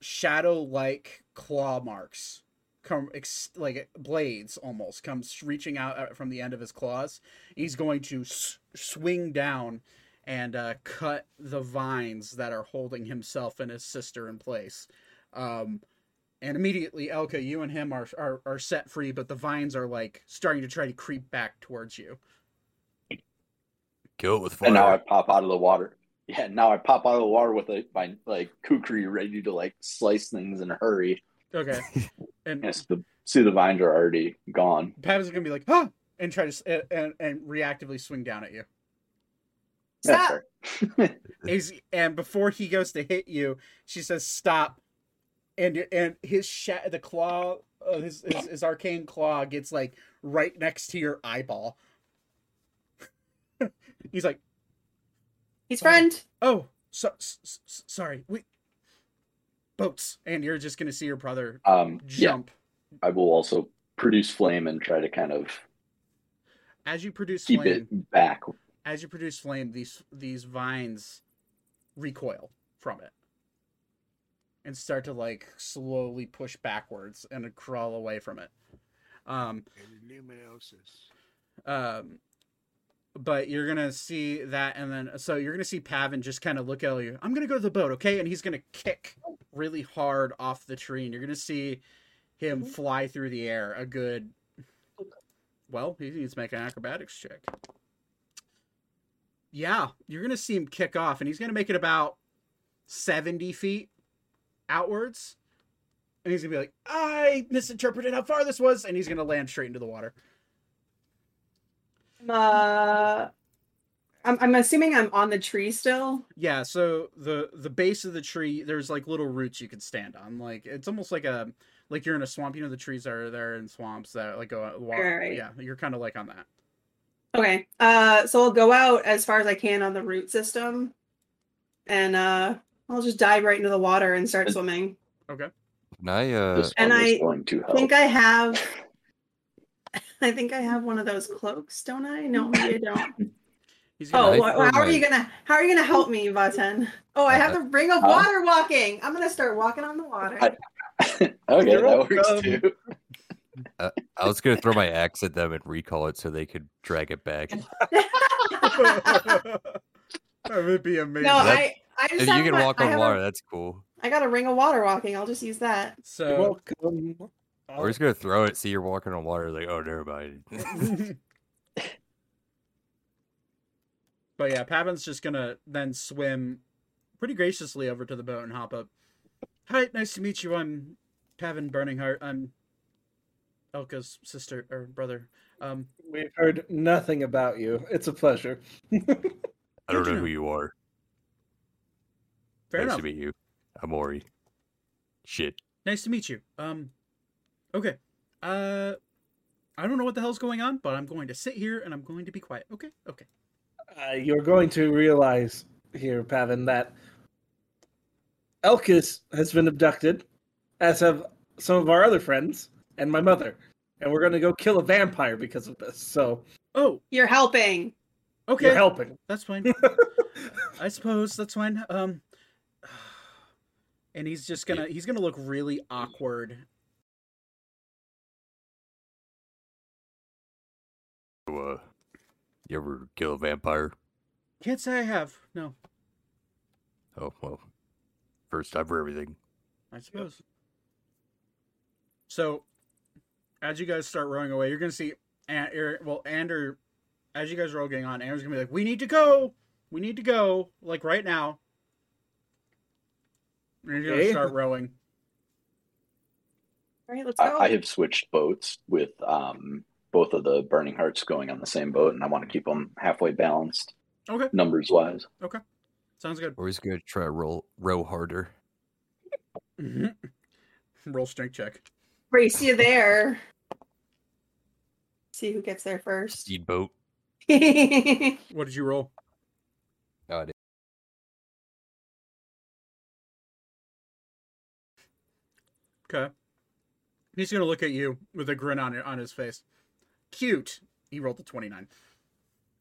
shadow-like claw marks come ex- like blades almost comes reaching out uh, from the end of his claws. He's going to s- swing down and uh, cut the vines that are holding himself and his sister in place. Um, and immediately, Elka, you and him are, are are set free, but the vines are like starting to try to creep back towards you.
Kill it with fire.
And now I pop out of the water. Yeah, now I pop out of the water with a, my like kukri ready to like slice things in a hurry.
Okay, and
Yes, the see the vines are already gone.
Pavin's gonna be like, "Huh," and try to and, and and reactively swing down at you.
Stop.
fair.
He's, and before he goes to hit you, she says, "Stop!" And and his sha- the claw, uh, his, his his arcane claw gets like right next to your eyeball. He's like,
He's friend.
"Oh, so, s- s- sorry, we boats," and you're just gonna see your brother
Um, yeah, I will also produce flame and try to kind of
as you produce
keep
flame.
it back.
as you produce flame, these these vines recoil from it and start to like slowly push backwards and crawl away from it. Um,
Luminosis.
um, but you're gonna see that, and then so you're gonna see Pavin just kind of look at you. I'm gonna go to the boat, okay? And he's gonna kick really hard off the tree, and you're gonna see him fly through the air a good. Well, he needs to make an acrobatics check. Yeah, you're gonna see him kick off, and he's gonna make it about seventy feet outwards, and he's gonna be like, "I misinterpreted how far this was," and he's gonna land straight into the water.
Uh, I'm, I'm assuming I'm on the tree still.
Yeah, so the the base of the tree, there's like little roots you can stand on. Like it's almost like a like you're in a swamp. You know the trees are there in swamps that like go water.
Right.
Yeah, you're kind of like on that.
Okay. Uh, so I'll go out as far as I can on the root system, and uh, I'll just dive right into the water and start swimming.
Okay.
Can I, uh,
And I
going to
I
help.
think I have. I think I have one of those cloaks, don't I? No, maybe I don't. Oh,
gonna,
wh- how
throw
are you gonna how are you gonna help me, Vaten? Oh, I have the ring of
Huh?
water walking. I'm gonna start walking on the water.
I- okay, that works
welcome.
too.
I was gonna throw my axe at them and recall it so they could drag it back.
that would be amazing.
no, I I just
If
have
you can
my-
walk
I
on water,
A,
that's cool.
I got a ring of water walking. I'll just use that.
You're
so
welcome.
We're just gonna throw it, see you're walking on water, like, oh never mind.
But yeah, Pavin's just gonna then swim pretty graciously over to the boat and hop up. Hi, nice to meet you. I'm Pavin Burning Heart. I'm Elka's sister or brother. Um,
We've heard nothing about you. It's a pleasure.
I don't
Good to
know
know.
who you are.
Fair
nice
enough.
to meet you. I'm Ori. Shit.
Nice to meet you. Um, okay. Uh, I don't know what the hell's going on, but I'm going to sit here and I'm going to be quiet. Okay. Okay.
Uh, you're going to realize here, Pavin, that Elkis has been abducted, as have some of our other friends and my mother. And we're going to go kill a vampire because of this. So
Oh,
You're helping.
okay.
you're helping.
That's fine. I suppose that's fine. Um, and he's just gonna he's gonna look really awkward.
Uh, you ever kill a vampire?
Can't say I have. No,
Oh well. First time for everything.
I suppose. So, as you guys start rowing away, you're gonna see, and, er, well, Ander, as you guys are all getting on, Ander's gonna be like, "We need to go. We need to go. Like right now." And he's gonna
Okay.
start rowing.
All right, let's go.
I, I have switched boats with um, both of the burning hearts going on the same boat, and I want to keep them halfway balanced
Okay.
numbers wise. Okay.
Sounds good.
Or he's gonna try to roll row harder.
hmm Roll strength check.
Race you there. See who gets there first.
Speedboat.
What did you roll? Okay. He's gonna look at you with a grin on on his face. Cute. He rolled a twenty nine.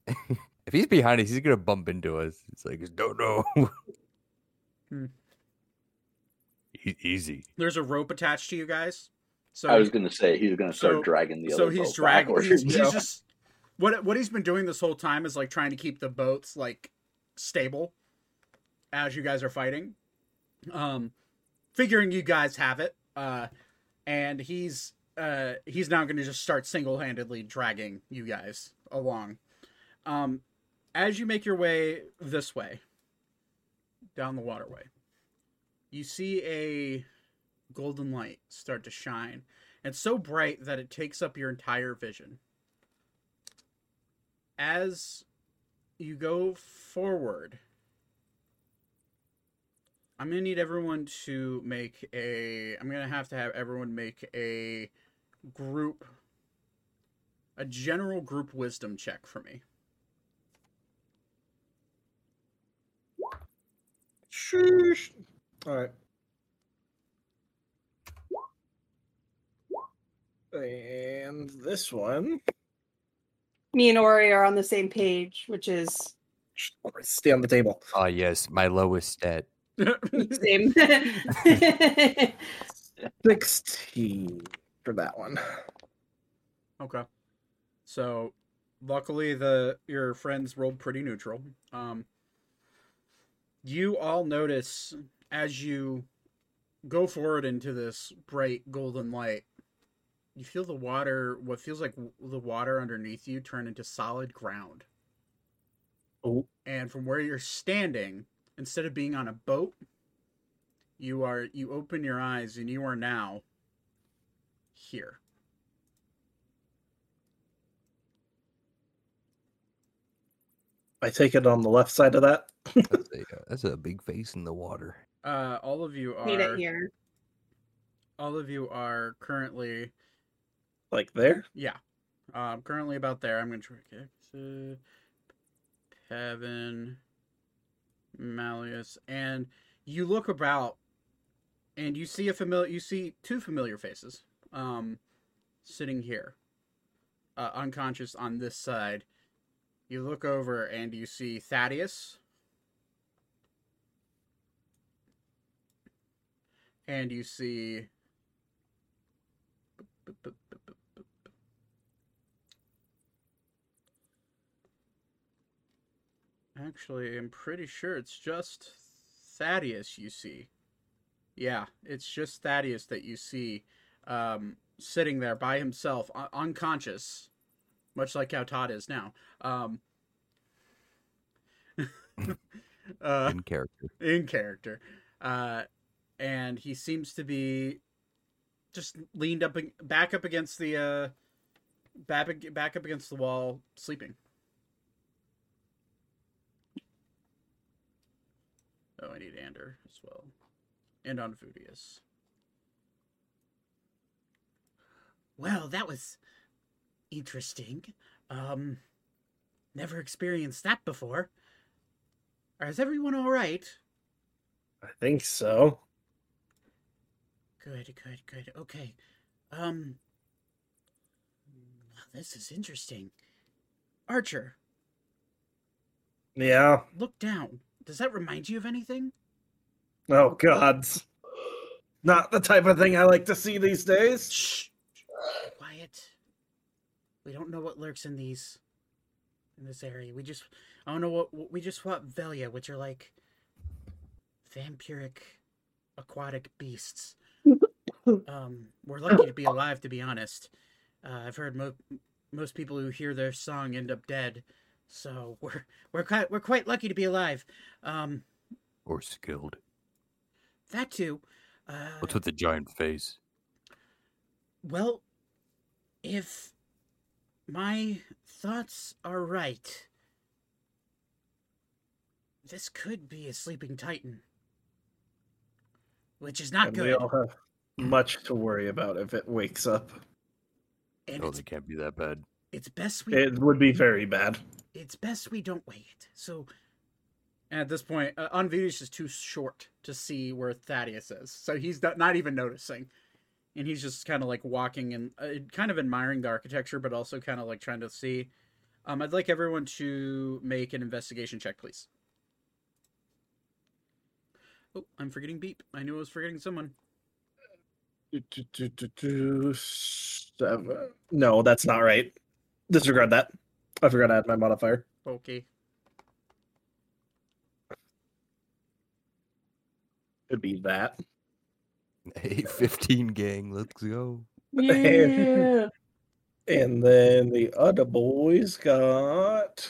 If he's behind us, he's gonna bump into us. It's like, no, no.
Hmm.
E- easy.
There's a rope attached to you guys. So
I was going to say he's going to start
so-
dragging the
so
other
he's
boat
dragging.
backwards.
He's, he's just what what he's been doing this whole time is like trying to keep the boats like stable as you guys are fighting. Um, figuring you guys have it. Uh, and he's uh he's now going to just start single handedly dragging you guys along. Um, as you make your way this way down the waterway, you see a golden light start to shine. It's so bright that it takes up your entire vision. As you go forward, I'm going to need everyone to make a. I'm going to have to have everyone make a group. A general group wisdom check for me.
Sheesh. All right. And this one,
Me and Ori are on the same page, which is
stay on the table.
Ah, yes, my lowest stat.
Same.
16 for that one.
Okay. So, luckily the your friends rolled pretty neutral. Um you all notice as you go forward into this bright golden light, you feel the water, what feels like the water underneath you turn into solid ground.
Oh.
And from where you're standing, instead of being on a boat, you are you open your eyes and you are now here.
I take it on the left side of that.
That's a, uh, that's a big face in the water.
Uh, all of you
Need it
are
here.
all of you are currently
Like there.
yeah, um, currently about there. I'm gonna try exit, Pavin, Malleus, and you look about, and you see a familiar. You see two familiar faces, um, sitting here, uh, unconscious on this side. You look over and you see Thaddeus. And you see Actually, I'm pretty sure it's just Thaddeus you see. Yeah, it's just Thaddeus that you see um, sitting there by himself, un- unconscious, much like how Todd is now. Um, uh,
In character.
in character. Uh, and he seems to be just leaned up, back up against the, uh, back, back up against the wall, sleeping. Oh, I need Ander as well. And Unvudius.
Well, that was interesting. Um, never experienced that before. Is everyone all right?
I think so.
Good, good, good. Okay. Um, wow, this is interesting. Archer,
Yeah.
look down. Does that remind you of anything?
Oh God. Not the type of thing I like to see these days.
Shh. Quiet. We don't know what lurks in these in this area. We just I don't know what what- we just fought Velya, which are like vampiric aquatic beasts. um, we're lucky to be alive, to be honest. Uh, I've heard mo- most people who hear their song end up dead, so we're we're quite we're quite lucky to be alive. Um,
Or skilled.
that too. Uh,
What's with the giant face?
Well, if my thoughts are right, this could be a sleeping titan, which is not
and we
good.
all have much to worry about if it wakes up.
And
Oh,
it's,
they can't be that bad.
It's best we
It would be very bad.
it's best we don't wake it. So
at this point, uh, Unvudius is too short to see where Thaddeus is, so he's not, even noticing, and he's just kind of like walking and uh, kind of admiring the architecture, but also kind of like trying to see. Um, I'd like everyone to make an investigation check, please. Oh, I'm forgetting Beep. I knew I was forgetting someone.
Do, do, do, do, Seven. No, that's not right. Disregard that. I forgot to add my modifier.
Okay.
It'd be that.
Hey, 15 gang, let's go.
Yeah.
And then the other boys got.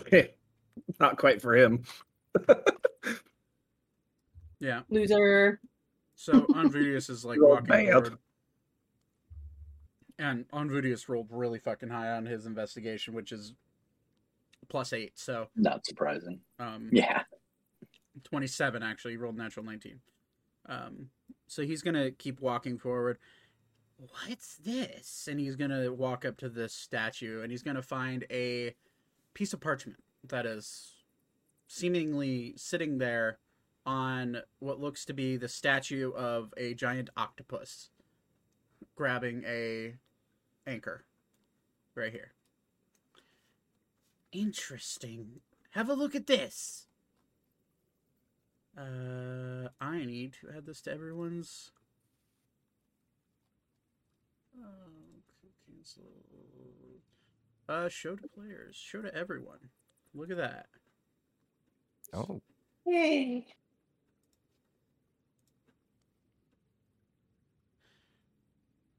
Okay. Not quite for him.
Yeah.
Loser.
So Unvudius is like
Roll
walking
bad.
forward. And Unvudius rolled really fucking high on his investigation, which is plus eight. So
Not surprising.
um
Yeah.
27 actually he rolled natural 19 um so he's gonna keep walking forward what's this and he's gonna walk up to this statue and he's gonna find a piece of parchment that is seemingly sitting there on what looks to be the statue of a giant octopus grabbing a anchor right here interesting have a look at this uh, I need to add this to everyone's. Oh, cancel. Uh, show to players. Show to everyone. Look at that.
Oh,
Yay.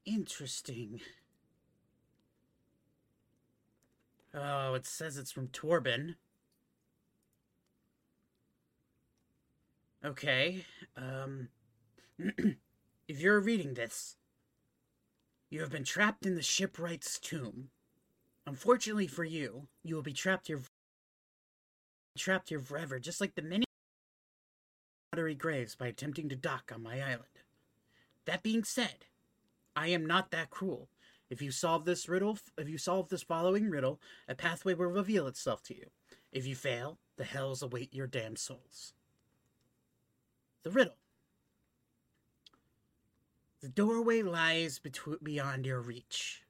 Interesting. Oh, it says it's from Torbin. Okay. Um if you're reading this, you have been trapped in the shipwright's tomb. Unfortunately for you, you will be trapped here trapped here forever, just like the many watery graves by attempting to dock on my island. That being said, I am not that cruel. If you solve this riddle, if you solve this following riddle, a pathway will reveal itself to you. If you fail, the hells await your damned souls. The riddle. The doorway lies betw- beyond your reach.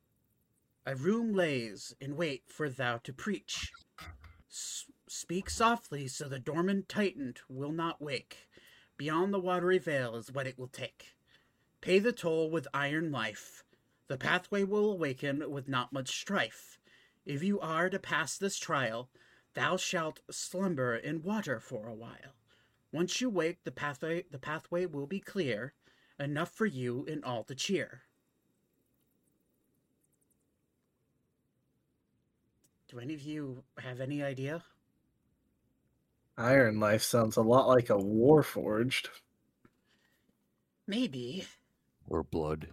A room lays in wait for thou to preach. S- speak softly so the dormant titan will not wake. Beyond the watery veil is what it will take. Pay the toll with iron life. The pathway will awaken with not much strife. If you are to pass this trial, thou shalt slumber in water for a while. Once you wake, the pathway the pathway will be clear, enough for you and all to cheer. Do any of you have any idea?
Iron Life sounds a lot like a war forged.
Maybe.
or blood.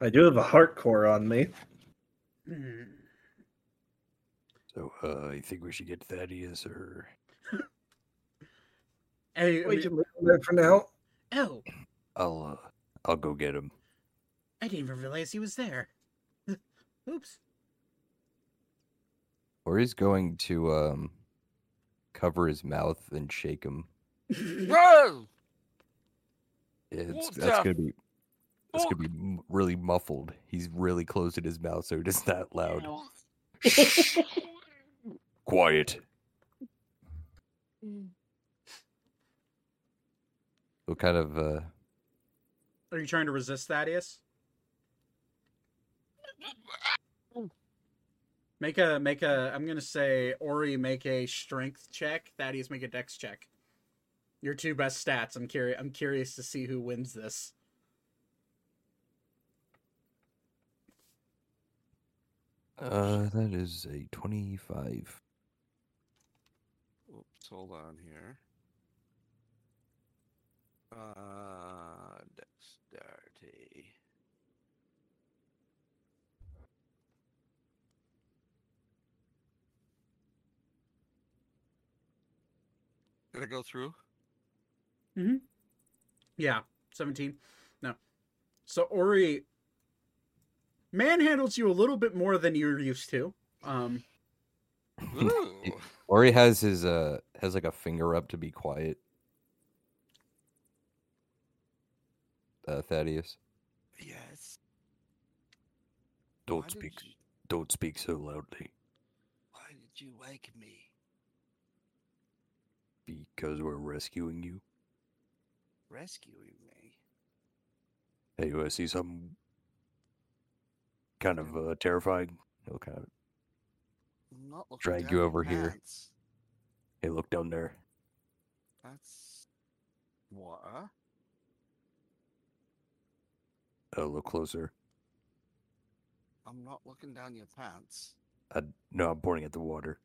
I do have a heart core on me.
Hmm.
So, uh, I think we should get Thaddeus or.
Hey, I
We
mean-
can leave it there for now.
Oh,
I'll, uh, I'll go get him.
I didn't even realize he was there. Oops.
Or he's going to, um, cover his mouth and shake him.
Bro!
Yeah, it's,
What
that's
the
gonna be. That's gonna be m- really muffled. He's really closing his mouth so it is not loud. Quiet. What kind of uh
Are you trying to resist Thaddeus? Make a make a. I'm gonna say Ori make a strength check. Thaddeus make a dex check. Your two best stats. I'm curious. I'm curious to see who wins this.
Uh that is a twenty five.
Oops, hold on here. Uh, dexterity. Did I go through?
Yeah, 17. No. So Ori manhandles you a little bit more than you're used to. Um,
Ooh.
Or he has his uh has like a finger up to be quiet. Uh, Thaddeus,
yes.
don't
Why
speak.
You,
Don't speak so loudly,
why did you wake me?
because we're rescuing you.
Rescuing me?
Hey, you want to see something kind of uh, terrifying? He'll kind of
not
Drag
down
you over here.
pants.
hey, look down there.
That's water.
A little closer.
I'm not looking down your pants.
I, no, I'm pointing at the water.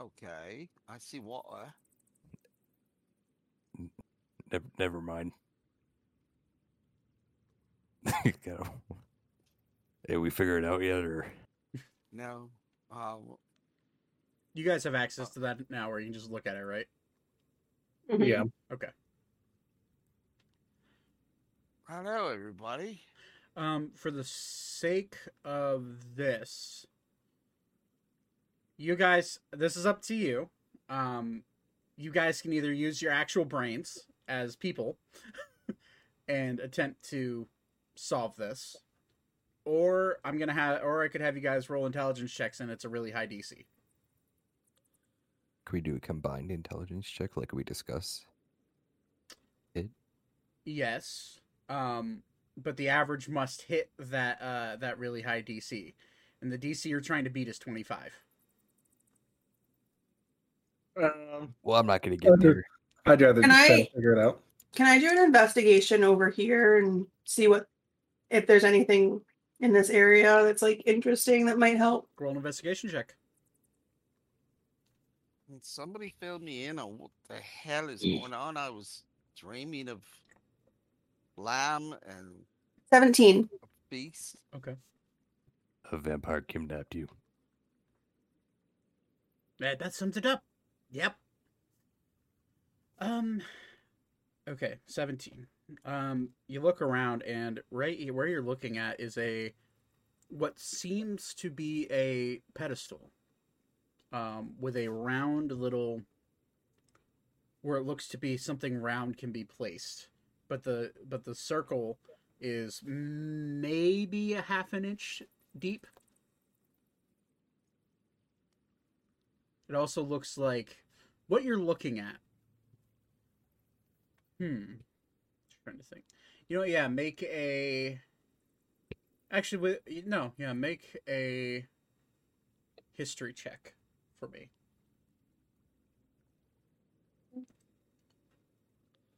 Okay, I see water.
Never, never mind. Of- hey, we figure it out yet, or
No. Uh,
you guys have access to that now where you can just look at it, right?
Mhm.
Yeah.
Okay.
hello, everybody.
Um, for the sake of this, you guys, this is up to you. Um, you guys can either use your actual brains as people and attempt to solve this, or I'm gonna have, or I could have you guys roll intelligence checks, and it's a really high DC.
can we do a combined intelligence check like we discussed?
Yes. Um, but the average must hit that uh that really high DC, and the DC you're trying to beat is 25.
Um,
Well, I'm not going to get
Okay.
there.
I'd rather
Can
just
I-
figure it out.
Can I do an investigation over here and see what if there's anything in this area that's like interesting that might help?
Roll an investigation check.
Can somebody fill me in on what the hell is
Mm.
going on? I was dreaming of lamb and
17.
beast.
Okay.
A vampire kidnapped you.
That, that sums it up. Yep.
Um. Okay, seventeen. Um, you look around, and right where you're looking at is a what seems to be a pedestal, um, with a round little where it looks to be something round can be placed, but the but the circle is maybe a half an inch deep. It also looks like what you're looking at. Hmm. Trying to think. You know, yeah, make a. Actually, with no, yeah, make a history check for me.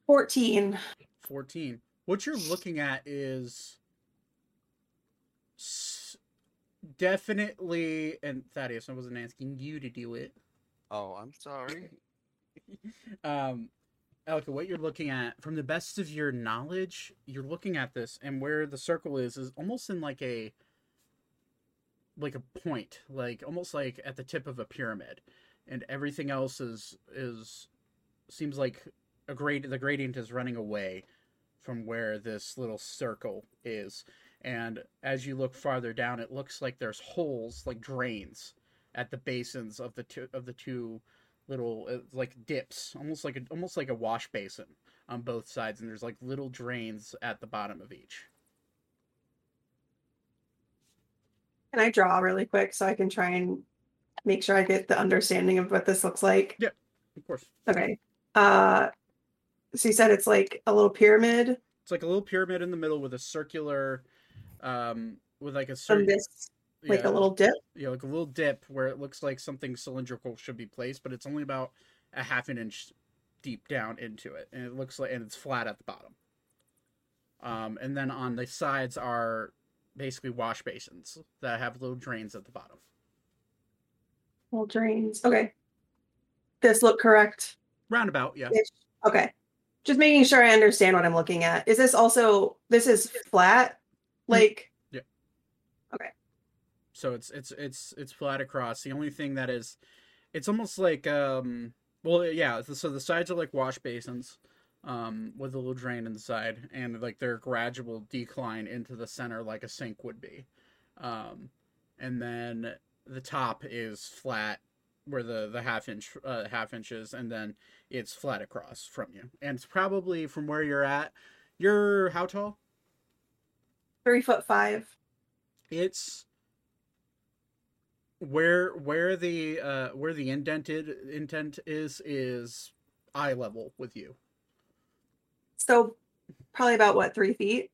14.
14. What you're looking at is definitely, and Thaddeus, I wasn't asking you to do it.
Oh, I'm sorry.
um, Elka, what you're looking at, from the best of your knowledge, you're looking at this, and where the circle is, is almost in like a, like a point, like almost like at the tip of a pyramid, and everything else is is seems like a grade. The gradient is running away from where this little circle is, and as you look farther down, it looks like there's holes, like drains, at the basins of the two of the two little uh, like dips, almost like a almost like a wash basin on both sides, and there's like little drains at the bottom of each.
Can I draw really quick so I can try and make sure I get the understanding of what this looks like?
Yeah, of course,
Okay. Uh so you said it's like a little pyramid
it's like a little pyramid in the middle with a circular, um, with like a
from
certain
this like
yeah,
a little dip.
yeah, like a little dip where it looks like something cylindrical should be placed, but it's only about a half an inch deep down into it, and it looks like and it's flat at the bottom. Um, and then on the sides are basically wash basins that have little drains at the bottom.
Little drains. Okay. This look correct.
Roundabout, yeah.
Okay. Just making sure I understand what I'm looking at. Is this also this is flat? Like
So it's it's it's it's flat across. The only thing that is, it's almost like um. Well, yeah. So the sides are like wash basins, um, with a little drain in the side, and like their gradual decline into the center, like a sink would be. Um, and then the top is flat, where the the half inch uh, half inches, and then it's flat across from you. And it's probably from where you're at. You're how tall?
Three foot five.
It's where where the uh where the indented intent is is eye level with you.
So probably about what, three feet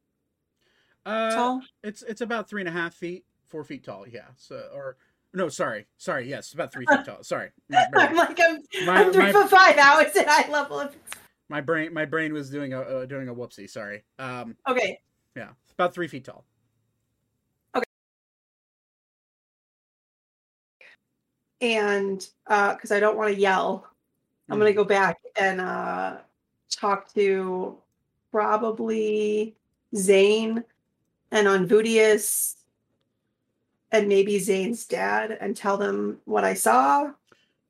Uh,
tall?
It's it's about three and a half feet, four feet tall. Yeah. So or no, sorry, sorry. Yes, about three feet tall. Sorry,
I'm like I'm,
My-
I'm three
my-
foot five. How is it eye level?
My brain my brain was doing a uh, doing a whoopsie. Sorry. Um,
Okay.
yeah, about three feet tall.
And uh because I don't want to yell, I'm gonna
Mhm.
go back and uh talk to probably Zane and on Unvudius and maybe Zane's dad and tell them what I saw.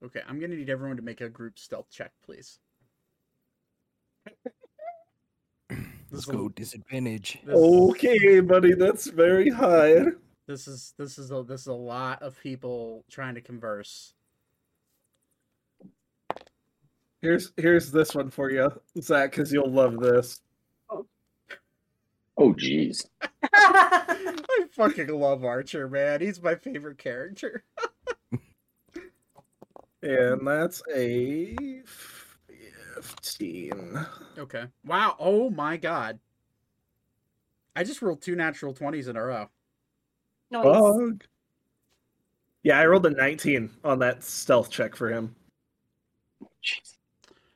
Okay, I'm gonna need everyone to make a group stealth check, please.
Let's go disadvantage.
This,
Okay, buddy, that's very high.
This is this is a this is a lot of people trying to converse.
Here's here's this one for you, Zach, because you'll love this.
Oh, jeez.
I fucking love Archer, man. He's my favorite character.
And that's a fifteen.
Okay. Wow. Oh my god. I just rolled two natural twenties in a row.
Nice.
Bug. Yeah, I rolled a nineteen on that stealth check for him.
Jeez.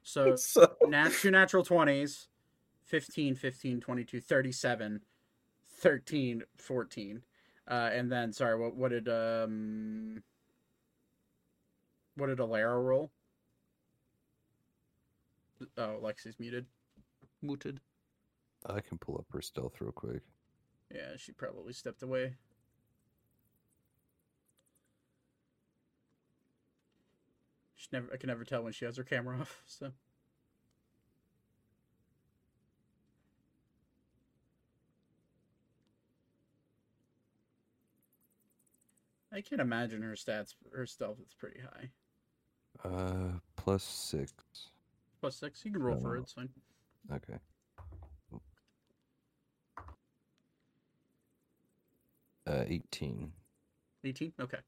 So
So
nat two natural twenties, 15, 15, 22, 37, 13, 14. Uh, and then sorry, what what did um what did Alara roll? Oh, Lexi's muted. Muted.
I can pull up her stealth real quick.
Yeah, she probably stepped away. She never I can never tell when she has her camera off, so I can't imagine her stats her stealth is pretty high.
Uh, plus six.
Plus six. You can roll for it,
Oh.
it's fine.
Okay. Uh, 18.
18 okay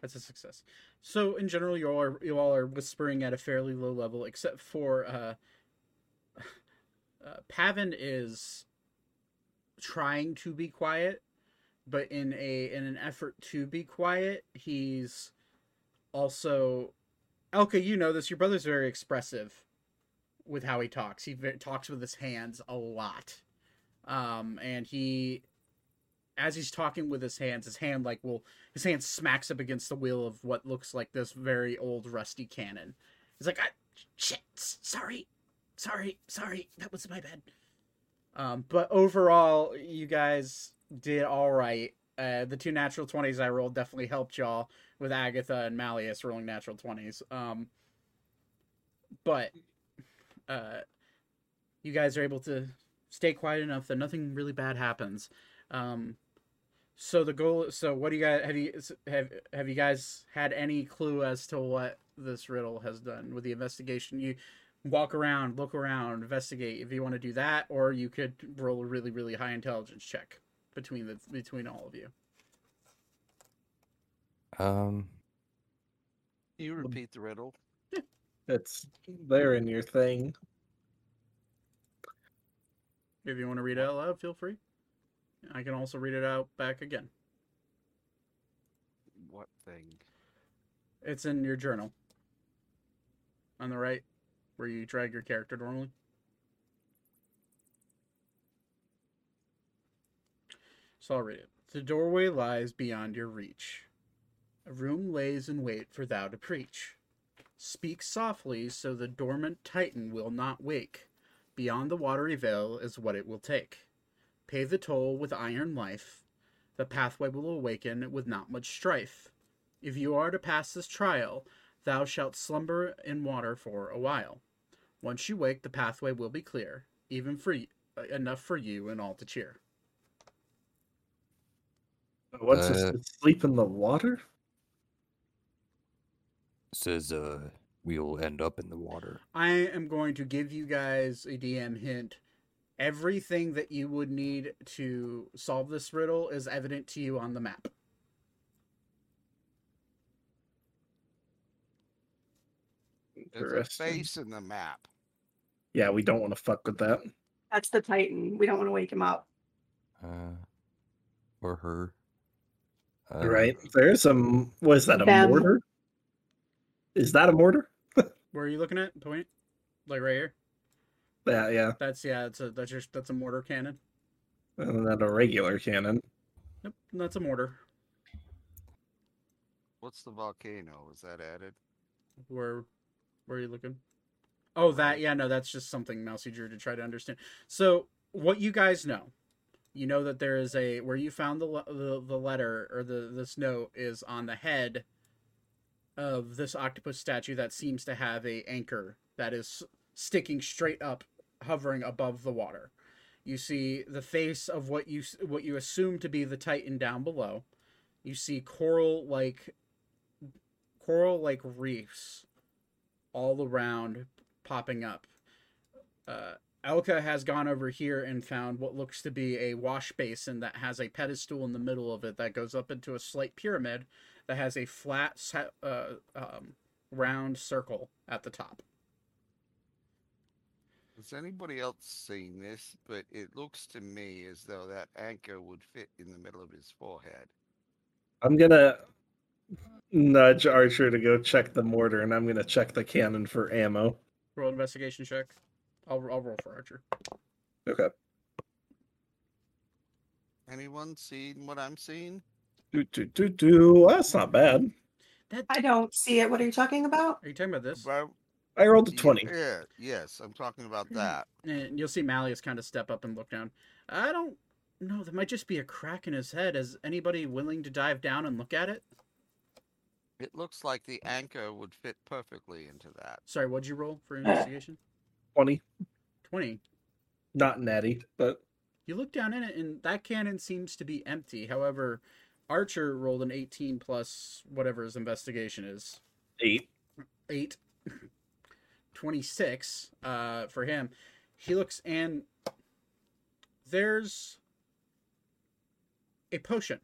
that's a success. So in general you all are you all are whispering at a fairly low level except for uh, uh pavin is trying to be quiet but in a in an effort to be quiet he's also Elka, you know this your brother's very expressive with how he talks. He talks with his hands a lot. Um and he as he's talking with his hands, his hand like will his hand smacks up against the wheel of what looks like this very old rusty cannon. He's like, "Ah, "Shit, sorry, sorry, sorry, that was my bad." Um, but overall, you guys did all right. Uh, the two natural twenties I rolled definitely helped y'all with Agatha and Malleus rolling natural twenties. Um, but uh, you guys are able to stay quiet enough that nothing really bad happens. Um, so the goal. So what do you guys have you have have you guys had any clue as to what this riddle has done with the investigation? You walk around, look around, investigate if you want to do that, or you could roll a really really high intelligence check between the between all of you.
Um,
You repeat the riddle.
it's there in your thing.
If you want to read it out loud, feel free. I can also read it out back again.
What thing?
It's in your journal. On the right, where you drag your character normally. So I'll read it. The doorway lies beyond your reach. A room lays in wait for thou to preach. Speak softly so the dormant titan will not wake. Beyond the watery veil is what it will take. Pay the toll with iron life. The pathway will awaken with not much strife. If you are to pass this trial, Thou shalt slumber in water for a while. Once you wake, the pathway will be clear, even for y- uh, enough for you and all to cheer.
What's this?
Uh,
to Sleep in the water?
says uh we'll end up in the water.
I am going to give you guys a DM hint. Everything that you would need to solve this riddle is evident to you on the map.
There's a face in the map.
Yeah, we don't want to fuck with that.
That's the Titan. We don't want to wake him up.
Uh, or her. Uh,
right? There's some. What is that? A
Them.
mortar? Is that a mortar?
Where are you looking at? Point, like right here.
Yeah, yeah.
That's yeah. It's a that's just that's a mortar cannon.
And then a regular cannon.
Yep, that's a mortar.
What's the volcano? Was that added?
Where, where are you looking? Oh, that yeah, no, that's just something Mousy drew to try to understand. So, what you guys know, you know that there is a where you found the the, the letter or the this note is on the head of this octopus statue that seems to have a anchor that is sticking straight up, hovering above the water. You see the face of what you what you assume to be the Titan down below. You see coral like coral like reefs all around popping up. Uh, Elka has gone over here and found what looks to be a wash basin that has a pedestal in the middle of it that goes up into a slight pyramid that has a flat, uh, um, round circle at the top.
Has anybody else seen this? But it looks to me as though that anchor would fit in the middle of his forehead.
I'm gonna nudge Archer to go check the mortar, and I'm gonna check the cannon for ammo.
Roll investigation check. I'll, I'll roll for Archer.
Okay.
Anyone seen what I'm seeing?
Do do do do. That's not bad.
That,
I don't see it. What are you talking about?
are you talking about this?
About
I rolled a twenty.
Yeah, yes, I'm talking about
Hmm.
that.
And you'll see Malleus kind of step up and look down. I don't know. There might just be a crack in his head. Is anybody willing to dive down and look at it?
It looks like the anchor would fit perfectly into that.
Sorry, what'd you roll for investigation?
Twenty.
20.
Not natty, but
You look down in it, and that cannon seems to be empty. However, Archer rolled an 18 plus whatever his investigation is.
eight.
8. 26 uh, for him. He looks, and there's a potion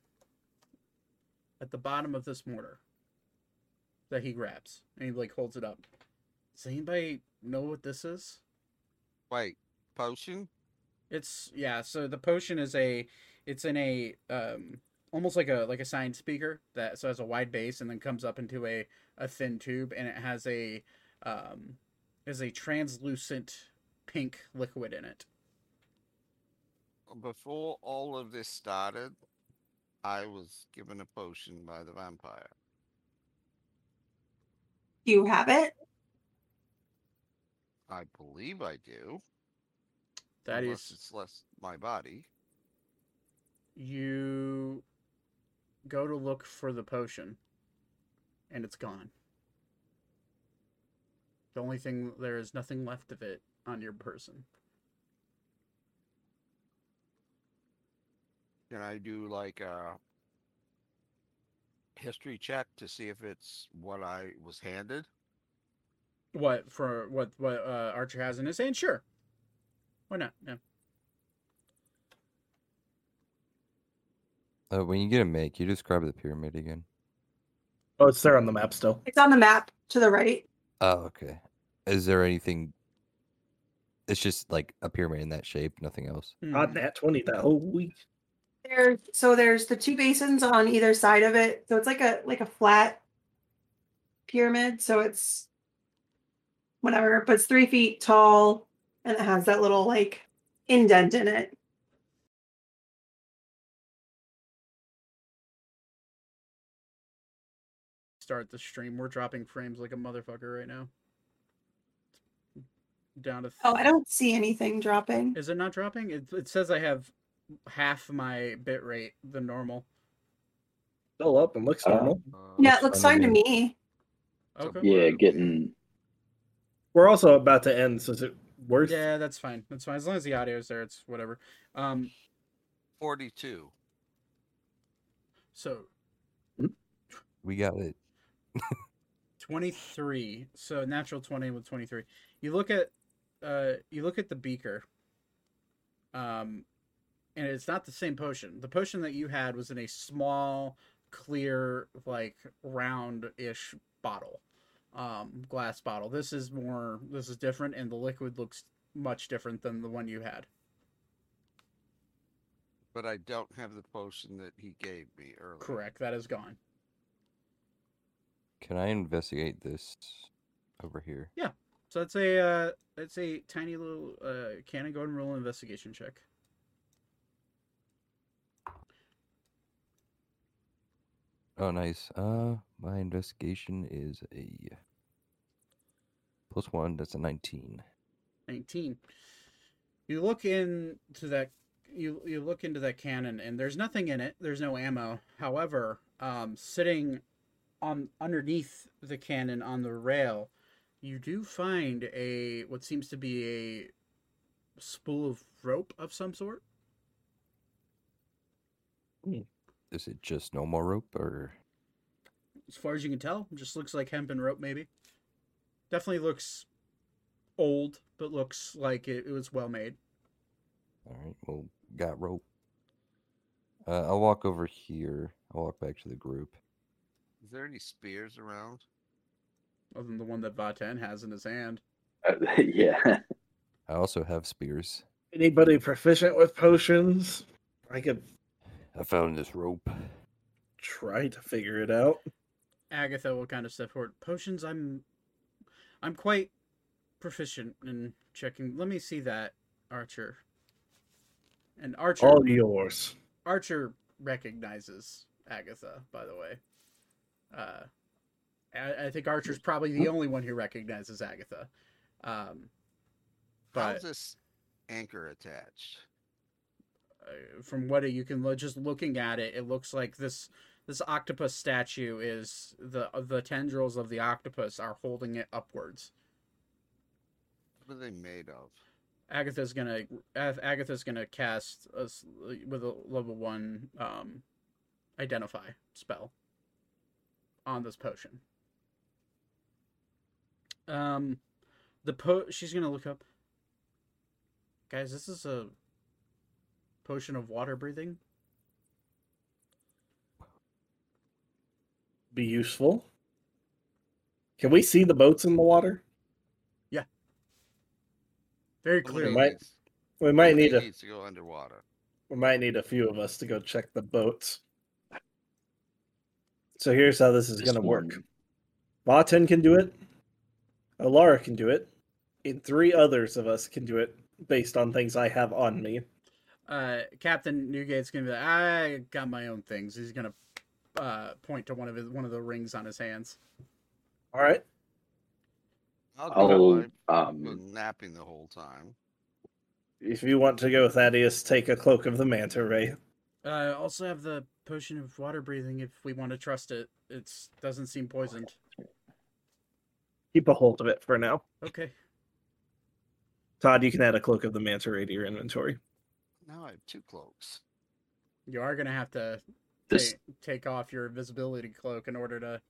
at the bottom of this mortar that he grabs, and he like holds it up. Does anybody know what this is?
Wait, potion?
It's yeah. So the potion is a, it's in a um almost like a like a science speaker that so has a wide base and then comes up into a a thin tube and it has a um is a translucent pink liquid in it.
Before all of this started, I was given a potion by the vampire.
Do you have it?
I believe I do.
That
unless
is
it's less my body.
you go to look for the potion and it's gone. The only thing there is nothing left of it on your person.
Can I do like a history check to see if it's what I was handed?
What for what what uh, Archer has in his hand? Sure. Why not? Yeah.
Uh, when you get a make, you describe the pyramid again.
Oh, it's there on the map still.
It's on the map to the right.
Oh, okay. Is there anything? It's just like a pyramid in that shape, nothing else.
Not
mm.
that twenty that whole oh, week.
There, so there's the two basins on either side of it. So it's like a like a flat pyramid. So it's whatever, but it's three feet tall and it has that little like indent in it.
Start the stream. We're dropping frames like a motherfucker right now. Down to.
Oh, I don't see anything dropping.
Is it not dropping? It, it says I have half my bit rate than normal.
Still up and looks
Uh,
normal.
Uh,
Yeah, it looks
fine
fine
to
to me.
Okay.
Yeah, getting
We're also about to end, so is it worth?
Yeah, that's fine. That's fine. As long as the audio's there, it's whatever. Um,
42.
so
We got it.
23 so natural 20 with 23 you look at uh you look at the beaker um and it's not the same potion. The potion that you had was in a small clear like round-ish bottle um glass bottle. This is more this is different and the liquid looks much different than the one you had.
But I don't have the potion that he gave me earlier.
correct. That is gone
Can I investigate this over here? Yeah.
So it's a uh it's a tiny little uh cannon go ahead and roll an investigation check
Oh, nice. Uh, my investigation is a plus one. That's a nineteen.
19 you look into that you you look into that cannon and there's nothing in it there's no ammo however um sitting on underneath the cannon on the rail you do find a what seems to be a spool of rope of some sort
Is it just normal rope or?
as far as you can tell just looks like hempen rope maybe definitely looks old but looks like it, it was well made
All right. Well, got rope. Uh, I'll walk over here. I'll walk back to the group.
Is there any spears around?
other than the one that vaten has in his hand
uh, yeah.
I also have spears.
Anybody proficient with potions? I could
I found this rope.
try to figure it out.
Agatha will kind of step forward. Potions, I'm, I'm quite proficient in checking. Let me see that, Archer. And Archer,
All yours.
Archer recognizes Agatha. By the way, uh, I, I think Archer's probably the only one who recognizes Agatha. Um, but
How's this anchor attached?
uh, from what you can just looking at it, it looks like this this octopus statue is the the tendrils of the octopus are holding it upwards.
What are they made of?
Agatha's gonna Agatha's gonna cast a s with a level one um, identify spell on this potion. Um, the po she's gonna look up. Guys, this is a potion of water breathing.
Be useful. Can we see the boats in the water? Yeah.
Very
Somebody
clearly.
might- We might need a
to go underwater.
we might need a few of us to go check the boats. So here's how this is going to work.
one-
Vaten can do it. Alara can do it. And three others of us can do it based on things I have on me.
uh, Captain Newgate's gonna be like, I got my own things. He's gonna uh, point to one of his one of the rings on his hands.
All right.
I'll
I'll
go. I've
um
been napping the whole time.
If you want to go, Thaddeus, take a cloak of the manta ray.
Uh, also have the potion of water breathing if we want to trust it. It doesn't seem poisoned.
Keep a hold of it for now.
Okay.
Todd, you can add a cloak of the manta ray to your inventory.
Now I have two cloaks.
You are gonna have to
this
ta- take off your invisibility cloak in order to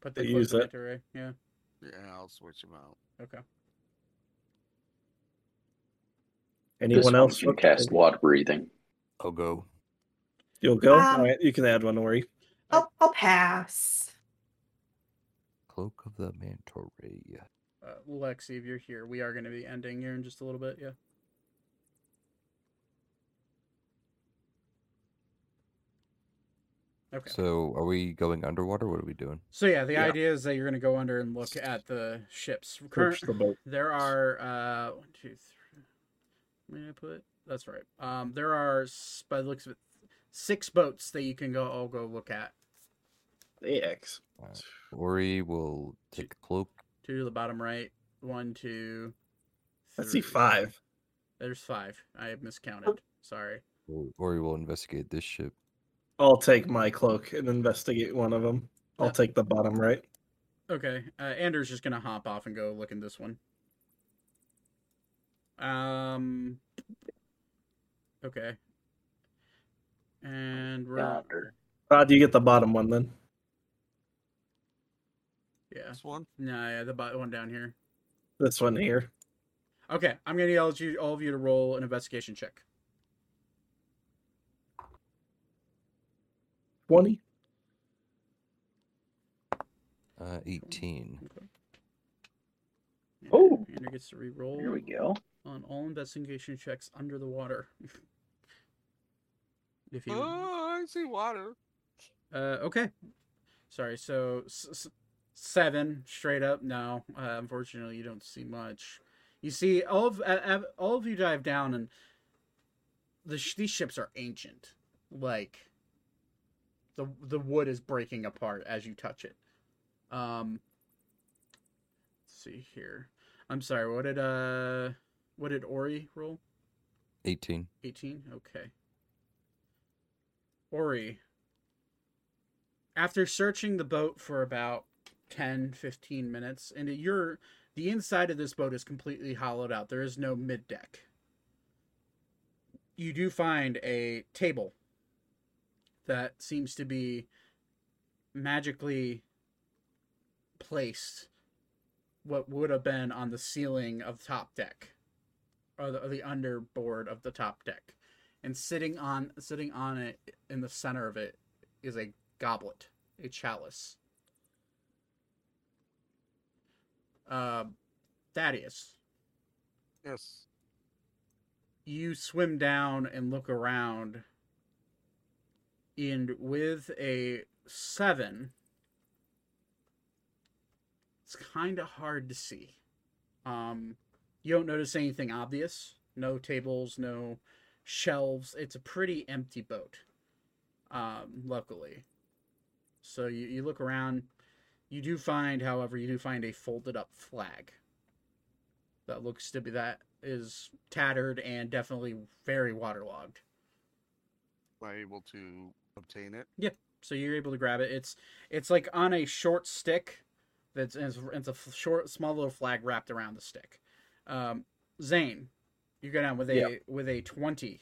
put the
To
cloak
use it.
manta ray. Yeah.
Yeah, I'll switch them out.
Okay.
Anyone
one
else
can cast water breathing.
I'll go.
You'll go.
Um,
All right, you can add one, Ori.
I'll, I'll pass.
Cloak of the Manta Ray.
Uh, Lexi, if you're here, we are gonna be ending here in just a little bit. Yeah. Okay.
So, are we going underwater? What are we doing?
So yeah, the
Yeah.
idea is that you're gonna go under and look at the ships. Current,
the boat.
there are uh one, two, three. May I put? That's right. Um, there are by the looks of it, six boats that you can go. all go look at.
the X.
Alright. Ori will take the cloak.
Two to the bottom right. One, two.
Let's see five.
There's five. I have miscounted. Sorry.
Ori will investigate this ship.
I'll take my cloak and investigate one of them. I'll
Yeah.
take the bottom right.
Okay, uh, Anders just gonna hop off and go look in this one. Um. Okay. And we're
Yonder.
How do you get the bottom one then?
yeah.
This one?
No, yeah, the bottom one down here.
This one here.
Okay, I'm gonna yell at you, all of you, to roll an investigation check.
20.
Uh, 18.
And
Oh.
Andrew gets to re-roll
Here we go.
on all investigation checks under the water. if you
Oh, I see water.
Uh, okay. Sorry. So s- s- seven straight up. No, uh, unfortunately, you don't see much. You see all of uh, all of you dive down, and the sh- these ships are ancient. Like the the wood is breaking apart as you touch it. Um. Let's see here. I'm sorry. What did uh, what did Ori roll?
18.
18 okay ori after searching the boat for about 10 15 minutes and you're the inside of this boat is completely hollowed out. There is no mid deck you do find a table that seems to be magically placed what would have been on the ceiling of top deck or the, or the underboard of the top deck and sitting on sitting on it in the center of it is a goblet a chalice. Uh thaddeus.
Yes.
you swim down and look around and with a seven it's kind of hard to see. Um you don't notice anything obvious. No tables no shelves. It's a pretty empty boat um luckily. So you, you look around. You do find however you do find a folded up flag that looks to be that is tattered and definitely very waterlogged.
Am I able to obtain it? Yep.
So you're able to grab it. It's it's like on a short stick that's it's, it's a short small little flag wrapped around the stick. Um zane you go down with a
Yeah.
with a 20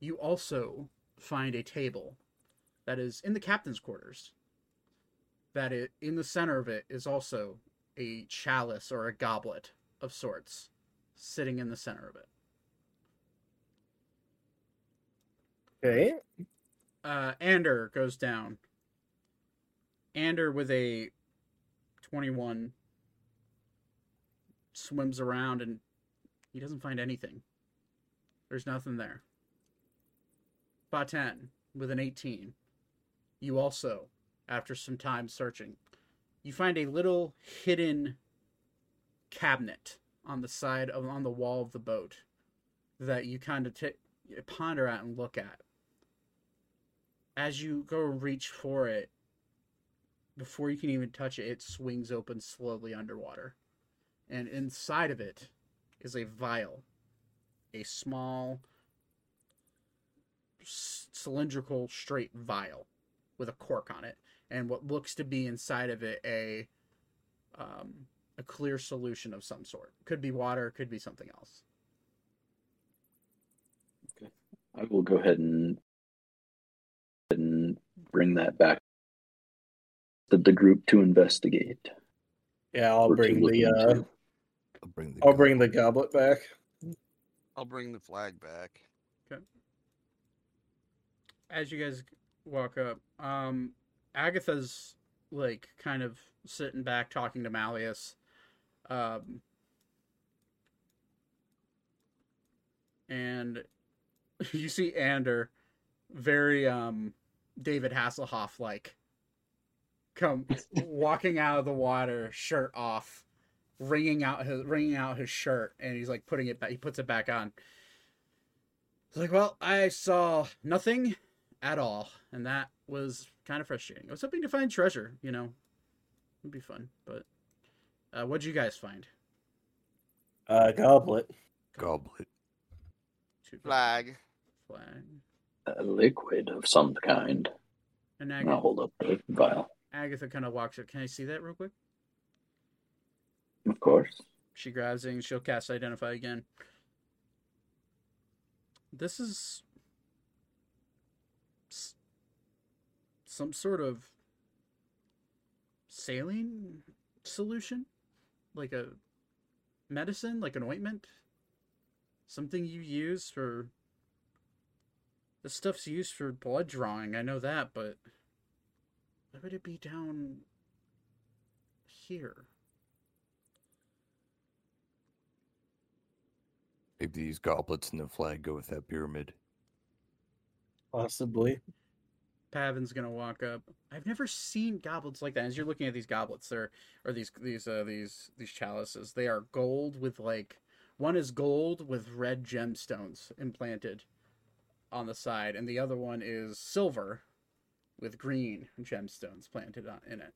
you also find a table that is in the captain's quarters that it in the center of it is also a chalice or a goblet of sorts sitting in the center of it
Okay.
uh, Ander goes down. Ander with a 21 swims around and he doesn't find anything. There's nothing there. Vaten with an 18. You also, after some time searching, you find a little hidden cabinet on the side of on the wall of the boat that you kind of t- ponder at and look at as you go and reach for it, before you can even touch it, it swings open slowly underwater. And inside of it is a vial, a small c- cylindrical straight vial with a cork on it, and what looks to be inside of it a um, a clear solution of some sort. Could be water, could be something else.
Okay, I will go ahead and and bring that back to the group to investigate.
Yeah, I'll
or to
bring the uh,
into.
I'll bring the.
I'll
gun.
bring the goblet back.
I'll bring the flag back. Okay.
As you guys walk up, um, Agatha's like kind of sitting back talking to Malleus. Um, and you see Ander very um David Hasselhoff like come walking out of the water, shirt off, wringing out his wringing out his shirt, and he's like putting it back. He puts it back on. He's like, "Well, I saw nothing at all, and that was kind of frustrating. I was hoping to find treasure, you know, it'd be fun. But uh, what'd you guys find?
Uh, goblet.
Goblet.
Two
Flag.
flag.
A liquid of some kind.
And
I'll hold up the vial.
Agatha kind of walks up. Can I see that real quick?
Of course.
She grabs it and she'll cast Identify again. This is some sort of saline solution, like a medicine, like an ointment, something you use for. This stuff's used for blood drawing. I know that, but why would it be down here?
Maybe these goblets and the flag go with that pyramid.
Possibly.
Pavin's gonna walk up. I've never seen goblets like that. As you're looking at these goblets, they're or these these uh these these chalices. They are gold with like one is gold with red gemstones implanted on the side, and the other one is silver with green gemstones planted on, in it.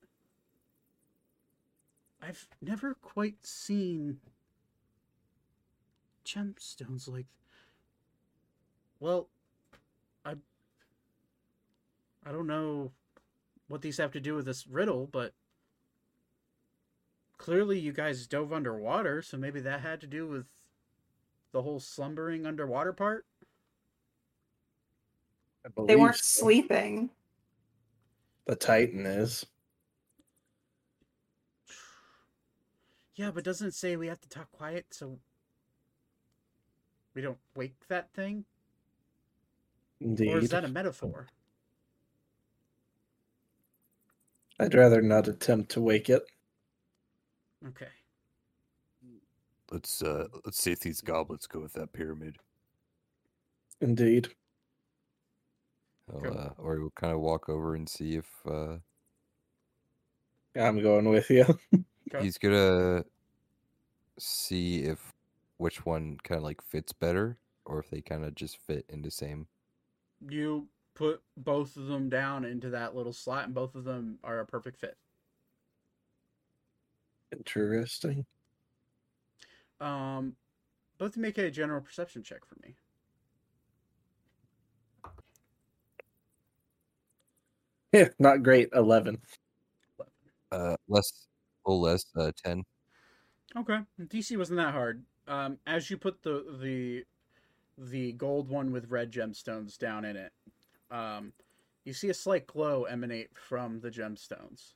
I've never quite seen gemstones like. Well, I I don't know what these have to do with this riddle, but clearly you guys dove underwater, so maybe that had to do with the whole slumbering underwater part.
They weren't
so.
sleeping.
The Titan is.
Yeah, but doesn't it say we have to talk quiet so we don't wake that thing?
Indeed.
Or is that a metaphor?
I'd rather not attempt to wake it.
Okay.
Let's uh let's see if these goblets go with that pyramid.
Indeed.
Uh, or we'll kind of walk over and see if uh,
I'm going with you.
He's gonna see if which one kind of like fits better, or if they kind of just fit into same.
You put both of them down into that little slot, and both of them are a perfect fit.
Interesting.
Um, both make a general perception check for me.
Yeah, not great. Eleven.
Uh, less, a little less, uh, ten.
Okay, DC wasn't that hard. Um, as you put the the the gold one with red gemstones down in it, um, you see a slight glow emanate from the gemstones.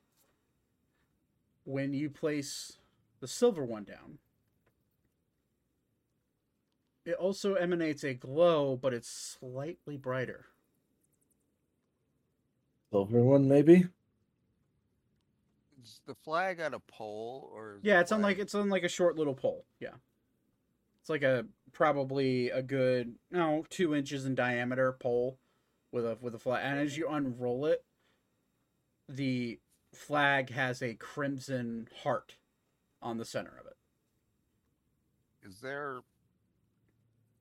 When you place the silver one down, it also emanates a glow, but it's slightly brighter.
Silver one, maybe.
Is the flag on a pole or?
Yeah, it's on like it's on like a short little pole. Yeah, it's like a probably a good no two inches in diameter pole with a with a flag. And as you unroll it, the flag has a crimson heart on the center of it.
Is there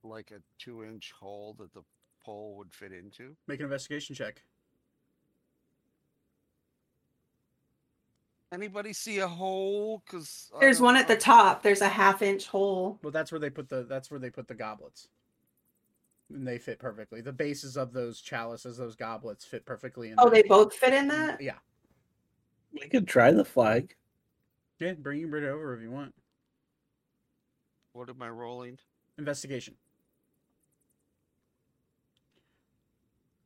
like a two-inch hole that the pole would fit into?
Make an investigation check.
Anybody see a hole? Cause
There's
don't
one at the top. There's a half inch hole.
Well, that's where they put the that's where they put the goblets. And they fit perfectly. The bases of those chalices, those goblets, fit perfectly in.
Oh,
there.
they both fit in that?
Yeah,
We could try the flag.
yeah. Bring your Brit over if you want.
What am I rolling?
Investigation.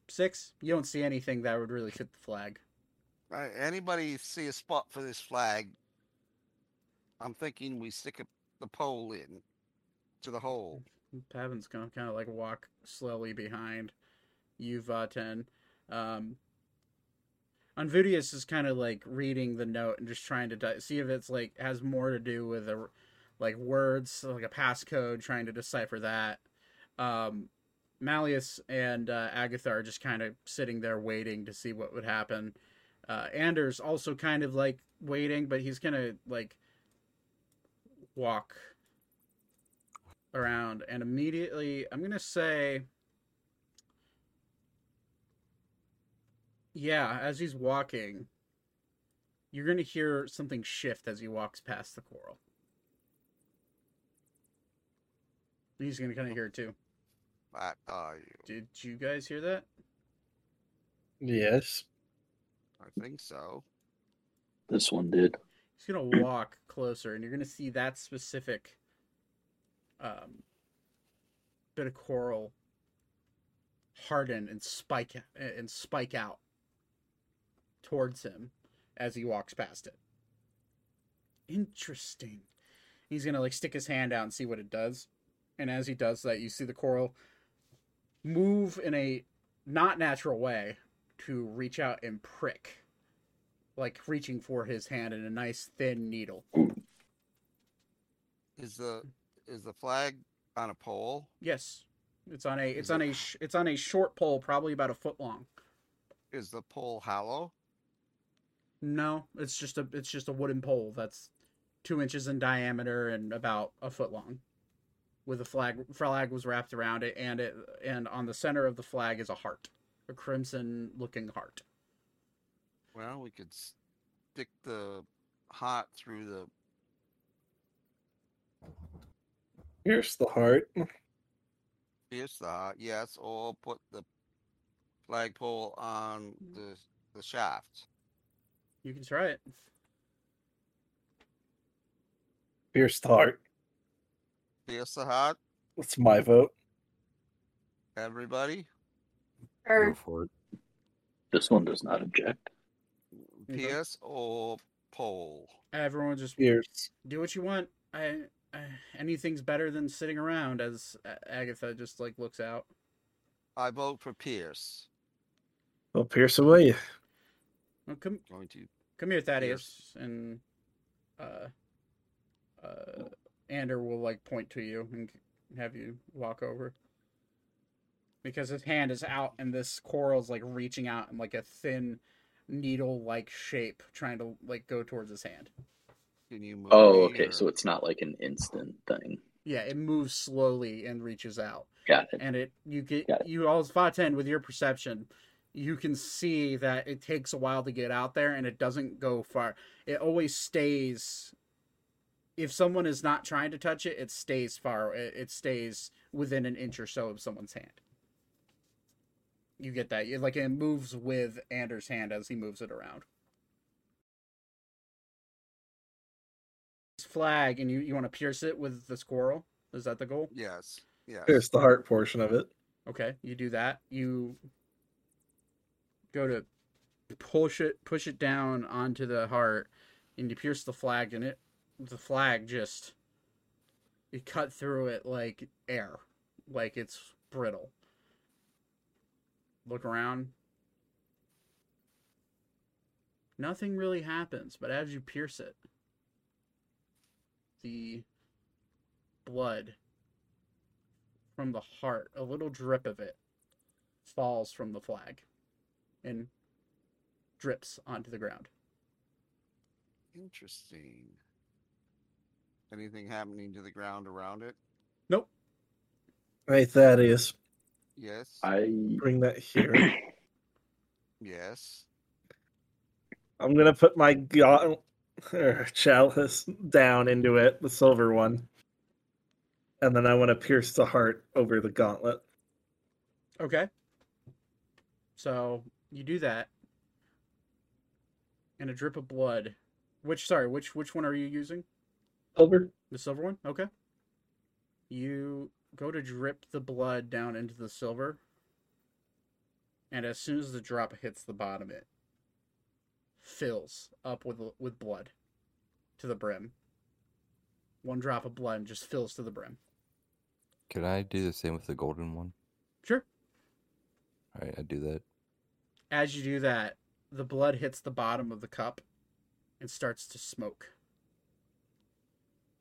Six. You don't see anything that would really fit the flag.
Uh, anybody see a spot for this flag? I'm thinking we stick a, the pole in to the hole.
Pavin's gonna kind of like walk slowly behind you, Vaten. Um, Unvudius is kind of like reading the note and just trying to di- see if it's like has more to do with a, like words, like a passcode, trying to decipher that. Um, Malleus and uh, Agatha are just kind of sitting there waiting to see what would happen. Uh, Anders also kind of like waiting, but he's gonna like walk around and immediately I'm gonna say Yeah, as he's walking, you're gonna hear something shift as he walks past the coral. He's gonna kinda hear it too.
That are you?
Did you guys hear that?
Yes.
I think so.
This one did.
He's gonna walk closer, and you're gonna see that specific um, bit of coral harden and spike and spike out towards him as he walks past it. Interesting. He's gonna like stick his hand out and see what it does, and as he does that, you see the coral move in a not natural way to reach out and prick like reaching for his hand in a nice thin needle.
Is the is the flag on a pole?
Yes, it's on a it's
Is
on
it-
a sh- it's on a short pole, probably about a foot long.
Is the pole hollow?
No, it's just a it's just a wooden pole that's two inches in diameter and about a foot long. With a flag flag was wrapped around it, and it and on the center of the flag is a heart, a crimson looking heart.
Well, we could stick the heart through the.
Here's the heart.
Pierce the heart, yes, or put the flagpole on mm-hmm. the the shaft.
You can try it.
Here's the heart.
Pierce the heart,
That's my vote.
everybody.
Go for it.
This one does not object.
Okay.
Pierce or pole.
Everyone just
Here's
do what you want. I, I anything's better than sitting around. As Agatha just like looks out.
I vote for Pierce.
well, Pierce away.
Well, come
Going to
come here, Thaddeus, and uh, uh, Ander will like point to you and have you walk over because his hand is out and this coral is like reaching out in like a thin needle-like shape, trying to like go towards his hand.
can you move?
Oh, okay.
or-
So it's not like an instant thing.
Yeah, it moves slowly and reaches out.
Got it.
and it you get
it.
you all Vaten with your perception you can see that it takes a while to get out there and it doesn't go far it always stays if someone is not trying to touch it it stays far it, it stays within an inch or so of someone's hand you get that it, like it moves with Anders hand as he moves it around flag and you you want to pierce it with the squirrel is that the goal
Yes. Yeah.
Here's the heart portion of it.
Okay, you do that. You go to push it push it down onto the heart and you pierce the flag and it the flag just you cut through it like air. Like it's brittle. Look around. Nothing really happens, but as you pierce it, the blood from the heart, a little drip of it falls from the flag and drips onto the ground.
Interesting. Anything happening to the ground around it?
Nope.
Right, that is.
Yes.
I
Bring that here.
Yes.
I'm gonna put my gaunt or chalice down into it, the silver one, and then I want to pierce the heart over the gauntlet.
Okay. So you do that. And a drip of blood. Which sorry, which which one are you using?
Silver.
The silver one? Okay. You go to drip the blood down into the silver. And as soon as the drop hits the bottom, it fills up with with blood to the brim. One drop of blood just fills to the brim.
Could I do the same with the golden one?
Sure.
All right, I do that.
As you do that, the blood hits the bottom of the cup and starts to smoke.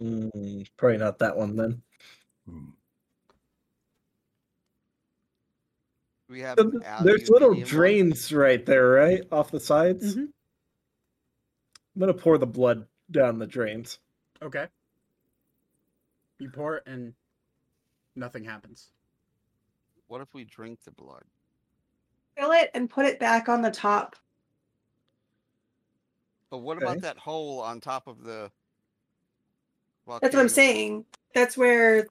Mm, probably not that one then.
Hmm.
We have.
So th- There's little
aluminium one?
drains right there, right off the sides.
Mhm.
I'm gonna pour the blood down the drains.
Okay. You pour it and nothing happens.
What if we drink the blood?
fill it and put it back on the top.
But what
Okay.
about that hole on top of the?
That's what I'm saying. That's where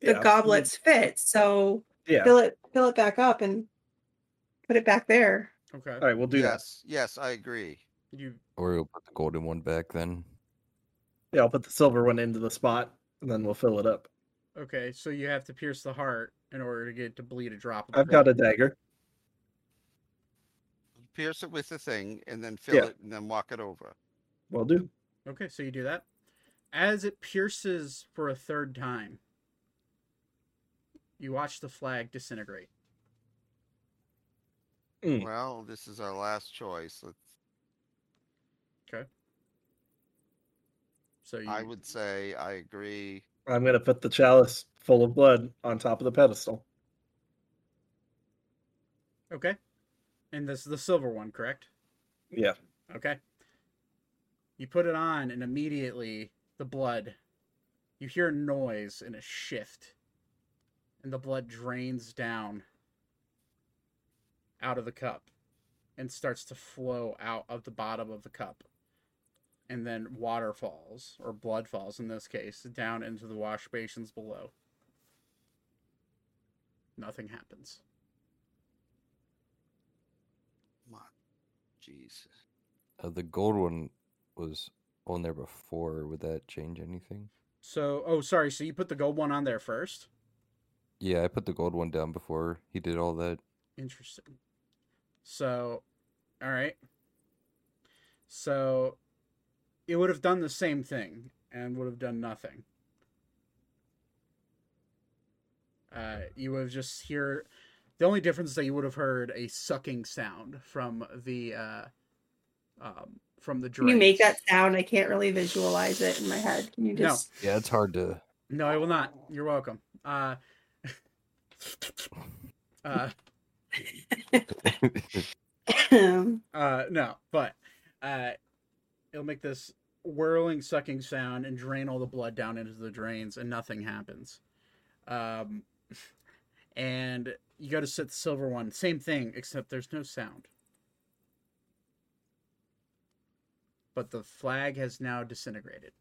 the
Yeah,
goblets fit. So
Yeah.
fill it fill it back up and put it back there.
Okay.
All right, we'll do that.
yes. Yes, I agree.
You
Or we'll put the golden one back then.
Yeah, I'll put the silver one into the spot, and then we'll fill it up.
Okay, so you have to pierce the heart in order to get it to bleed a drop.
I've got a dagger.
Pierce it with the thing and then fill
Yeah.
it and then walk it over.
Will do.
Okay, so you do that. As it pierces for a third time, you watch the flag disintegrate.
Mm.
Well, this is our last choice. Let's,
So you,
I would say I agree.
I'm gonna put the chalice full of blood on top of the pedestal.
okay, and this is the silver one, correct?
Yeah.
Okay. You put it on, and immediately the blood. You hear a noise and a shift, and the blood drains down out of the cup and starts to flow out of the bottom of the cup. And then water falls, or blood falls in this case, down into the wash basins below. Nothing happens.
Come on. Jesus.
Uh, the gold one was on there before. Would that change anything?
So, oh, sorry. So you put the gold one on there first?
Yeah, I put the gold one down before he did all that.
Interesting. So, all right. So, it would have done the same thing and would have done nothing. Uh, you would have just hear. The only difference is that you would have heard a sucking sound from the uh, um, from the
Can you make that sound? I can't really visualize it in my head. Can you
No.
Yeah, it's hard to.
No, I will not. You're welcome. Uh, uh, Uh, no, but uh, it'll make this whirling, sucking sound and drain all the blood down into the drains, and nothing happens. Um, and you go to set the silver one, same thing, except there's no sound. But the flag has now disintegrated.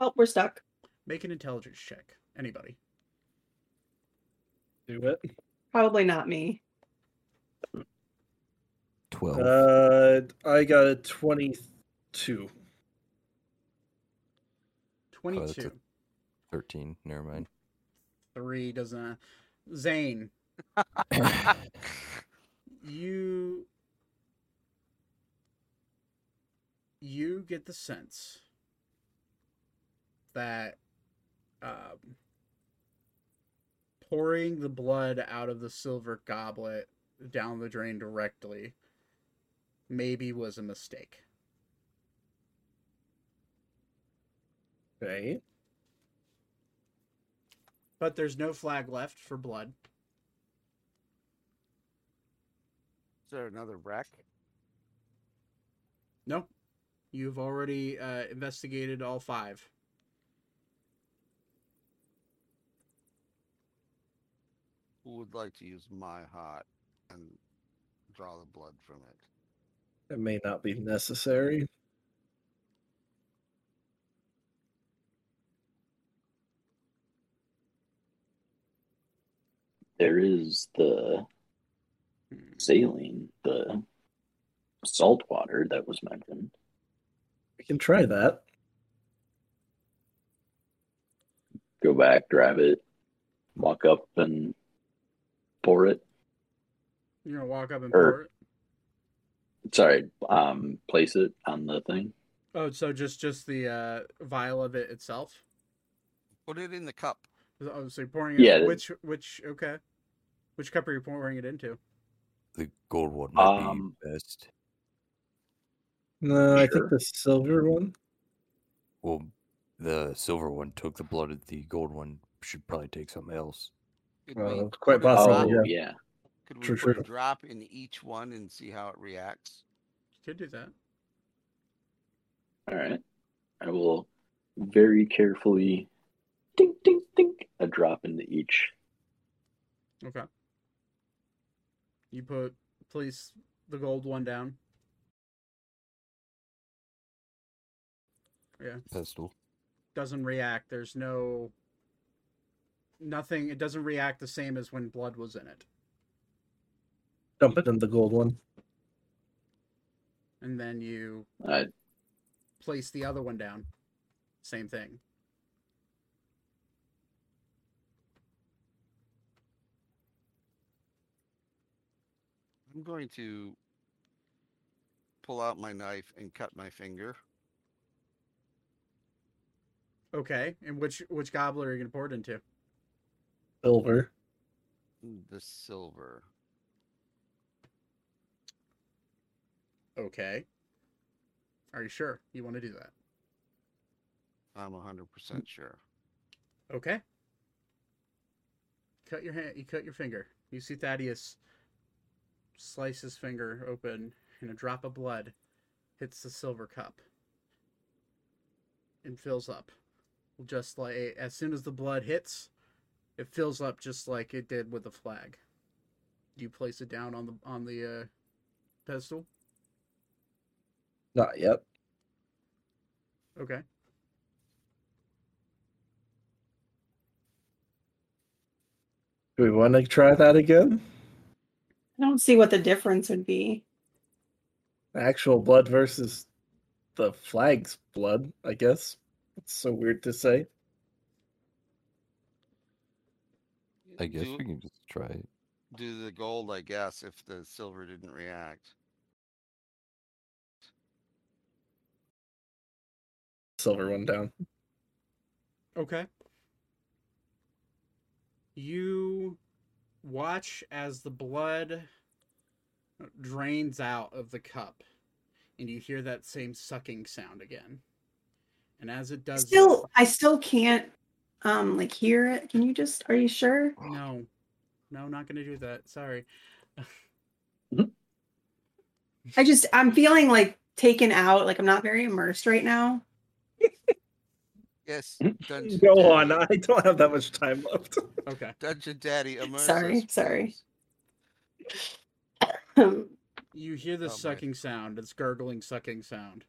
Oh, we're stuck.
Make an intelligence check. Anybody?
Do it.
Probably not me.
12.
Uh, I got a twenty-two.
that's a-
Twenty-two.
13. Never mind.
Three doesn't. Zane, you you get the sense that um, pouring the blood out of the silver goblet down the drain directly maybe was a mistake.
Right.
But there's no flag left for blood.
Is there another wreck?
No. You've already uh, investigated all five.
Who would like to use my heart and draw the blood from it?
It may not be necessary.
There is the
Hmm.
saline, the salt water that was mentioned.
We can try that.
Go back, grab it, walk up and pour it.
You're gonna walk up and
Er.
pour it.
Sorry, um, place it on the thing.
Oh, so just just the uh, vial of it itself.
Put it in the cup.
Oh, so you're pouring it.
Yeah, the-
Which which okay. Which cup are you pouring it into?
The gold one might
Um,
be best.
No, I think the silver one.
Well, the silver one took the blood. The gold one should probably take something else.
Could
Well,
we
quite possible.
Oh,
drop-
yeah.
yeah.
Could we
True,
put
true.
a drop in each one and see how it reacts?
Could do that.
All right. I will very carefully dink, dink, dink, a drop into each.
Okay. You put place the gold one down. Yeah.
Pestle.
Doesn't react. There's no nothing it doesn't react the same as when blood was in it.
Dump it in the gold one.
And then you
I
place the other one down. Same thing.
I'm going to pull out my knife and cut my finger.
Okay. And which which gobbler are you gonna pour it into?
Silver.
The silver.
Okay. Are you sure you want to do that?
I'm 100% mm. sure.
Okay. Cut your hand. You cut your finger. You see Thaddeus slice his finger open, and a drop of blood hits the silver cup and fills up. Just like as soon as the blood hits, it fills up just like it did with the flag. You place it down on the on the uh, pedestal.
Not yet.
Okay.
Do we want to try that again?
I don't see what the difference would be.
Actual blood versus the flag's blood, I guess. It's so weird to say.
I guess
do,
we can just try it.
do the gold, I guess, if the silver didn't react.
Silver one down.
Okay. You watch as the blood drains out of the cup, and you hear that same sucking sound again. And as it does,
Still, I still can't um like hear it. Can you just? Are you sure?
no, no, not gonna do that. Sorry.
I just I'm feeling like taken out. Like I'm not very immersed right now.
Yes. Dungeon
Go on. I don't have that much time left.
Okay.
Dungeon Daddy immerse
Sorry, sorry. Um,
You hear the
Oh, my.
sucking sound, this gurgling sucking sound.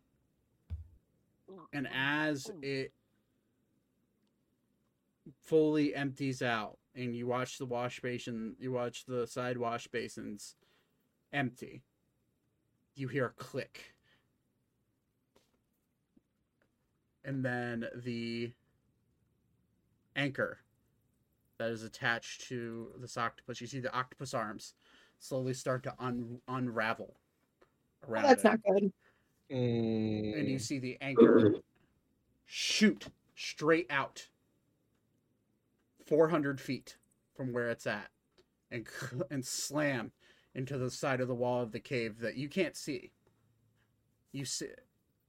And as it fully empties out and you watch the wash basin, you watch the side wash basins empty, you hear a click. And then the anchor that is attached to this octopus, you see the octopus arms slowly start to un- unravel
oh, that's
it.
not good.
and you
Mm,
see the anchor shoot straight out 400 feet from where it's at and mm-hmm. and slam into the side of the wall of the cave that you can't see. You see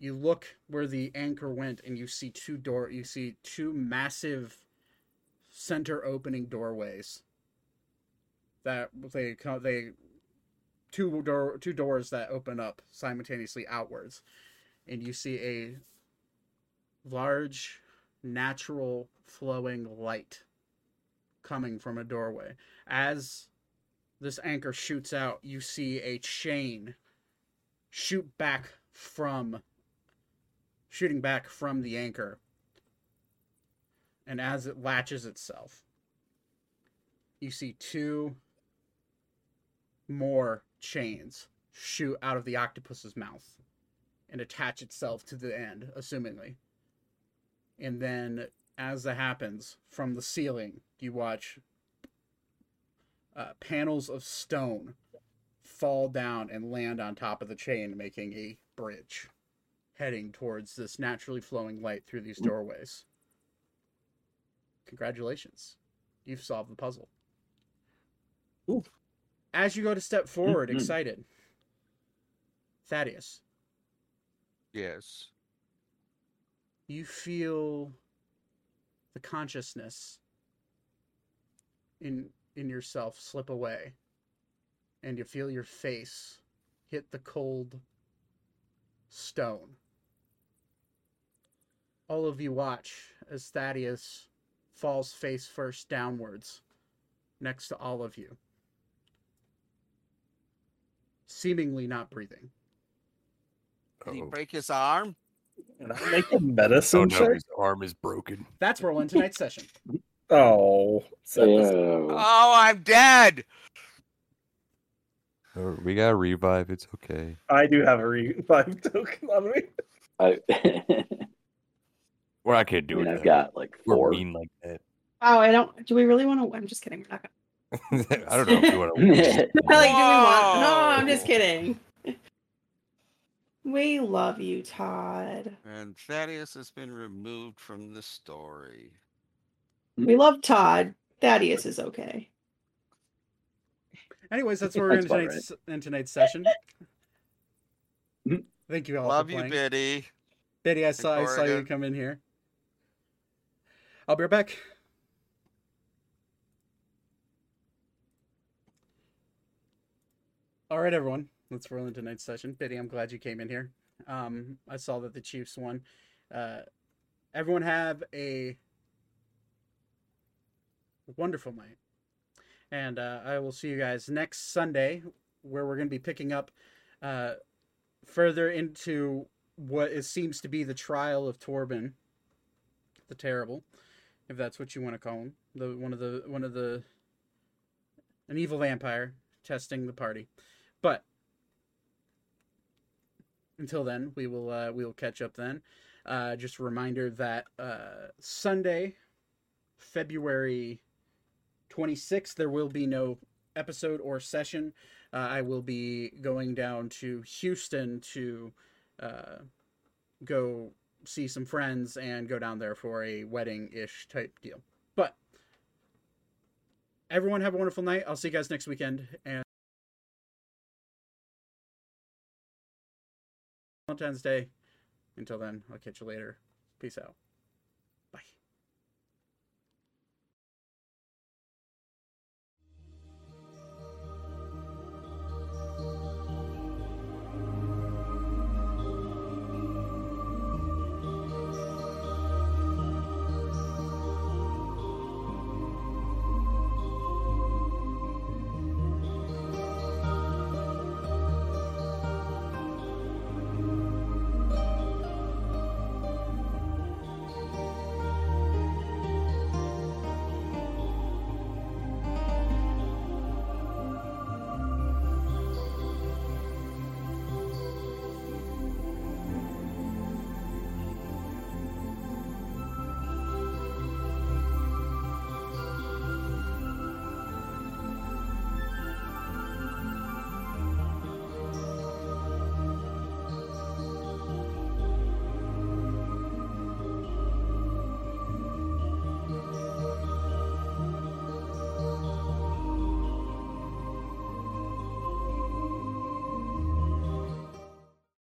you look where the anchor went and you see two door you see two massive center opening doorways that they they two door two doors that open up simultaneously outwards. And you see a large natural flowing light coming from a doorway as this anchor shoots out you see a chain shoot back from shooting back from the anchor and as it latches itself you see two more chains shoot out of the octopus's mouth and attach itself to the end, assumingly. And then, as that happens, from the ceiling, you watch uh, panels of stone fall down and land on top of the chain, making a bridge heading towards this naturally flowing light through these doorways. Congratulations. You've solved the puzzle.
Ooh.
As you go to step forward,
Mhm.
excited, Thaddeus,
Yes.
you feel the consciousness in in yourself slip away and you feel your face hit the cold stone all of you watch as thaddeus falls face first downwards next to all of you seemingly not breathing
Did he
Uh-oh.
break his arm?
Can I make a
Oh
medicine
no,
check?
his arm is broken.
that's where we'll end tonight's session
Oh, so this-
Ew.
Oh, I'm dead.
Oh, we got a revive. It's okay.
I do have a revive token on me.
Well I,
We're not gonna do
I mean,
it.
I've
Evan.
got like
We're
four.
mean like that.
Oh, I don't. Do we really want to? I'm just kidding. We're not gonna.
I don't know if you want to.
like, do we want? No, I'm just kidding. We love you, Todd.
And Thaddeus has been removed from the story.
We love Todd. Thaddeus is okay.
Anyways, that's where we're in
That's about
tonight's, in tonight's session.
Mhm.
Thank you all
Love
for
you,
playing.
Biddy.
Betty, I saw I saw you come in here. I'll be right back. All right, everyone. Let's roll into tonight's session. Biddy, I'm glad you came in here. Um, I saw that the Chiefs won. Uh, everyone have a wonderful night, and uh, I will see you guys next Sunday, where we're going to be picking up uh, further into what is, seems to be the trial of Torbin, the Terrible, if that's what you want to call him, the one of the one of the an evil vampire testing the party. But until then, we will uh, we will catch up then. Uh, just a reminder that uh, Sunday, February twenty sixth, there will be no episode or session. Uh, I will be going down to Houston to uh, go see some friends and go down there for a wedding ish type deal. But everyone have a wonderful night. I'll see you guys next weekend and Valentine's Day. Until then, I'll catch you later. Peace out.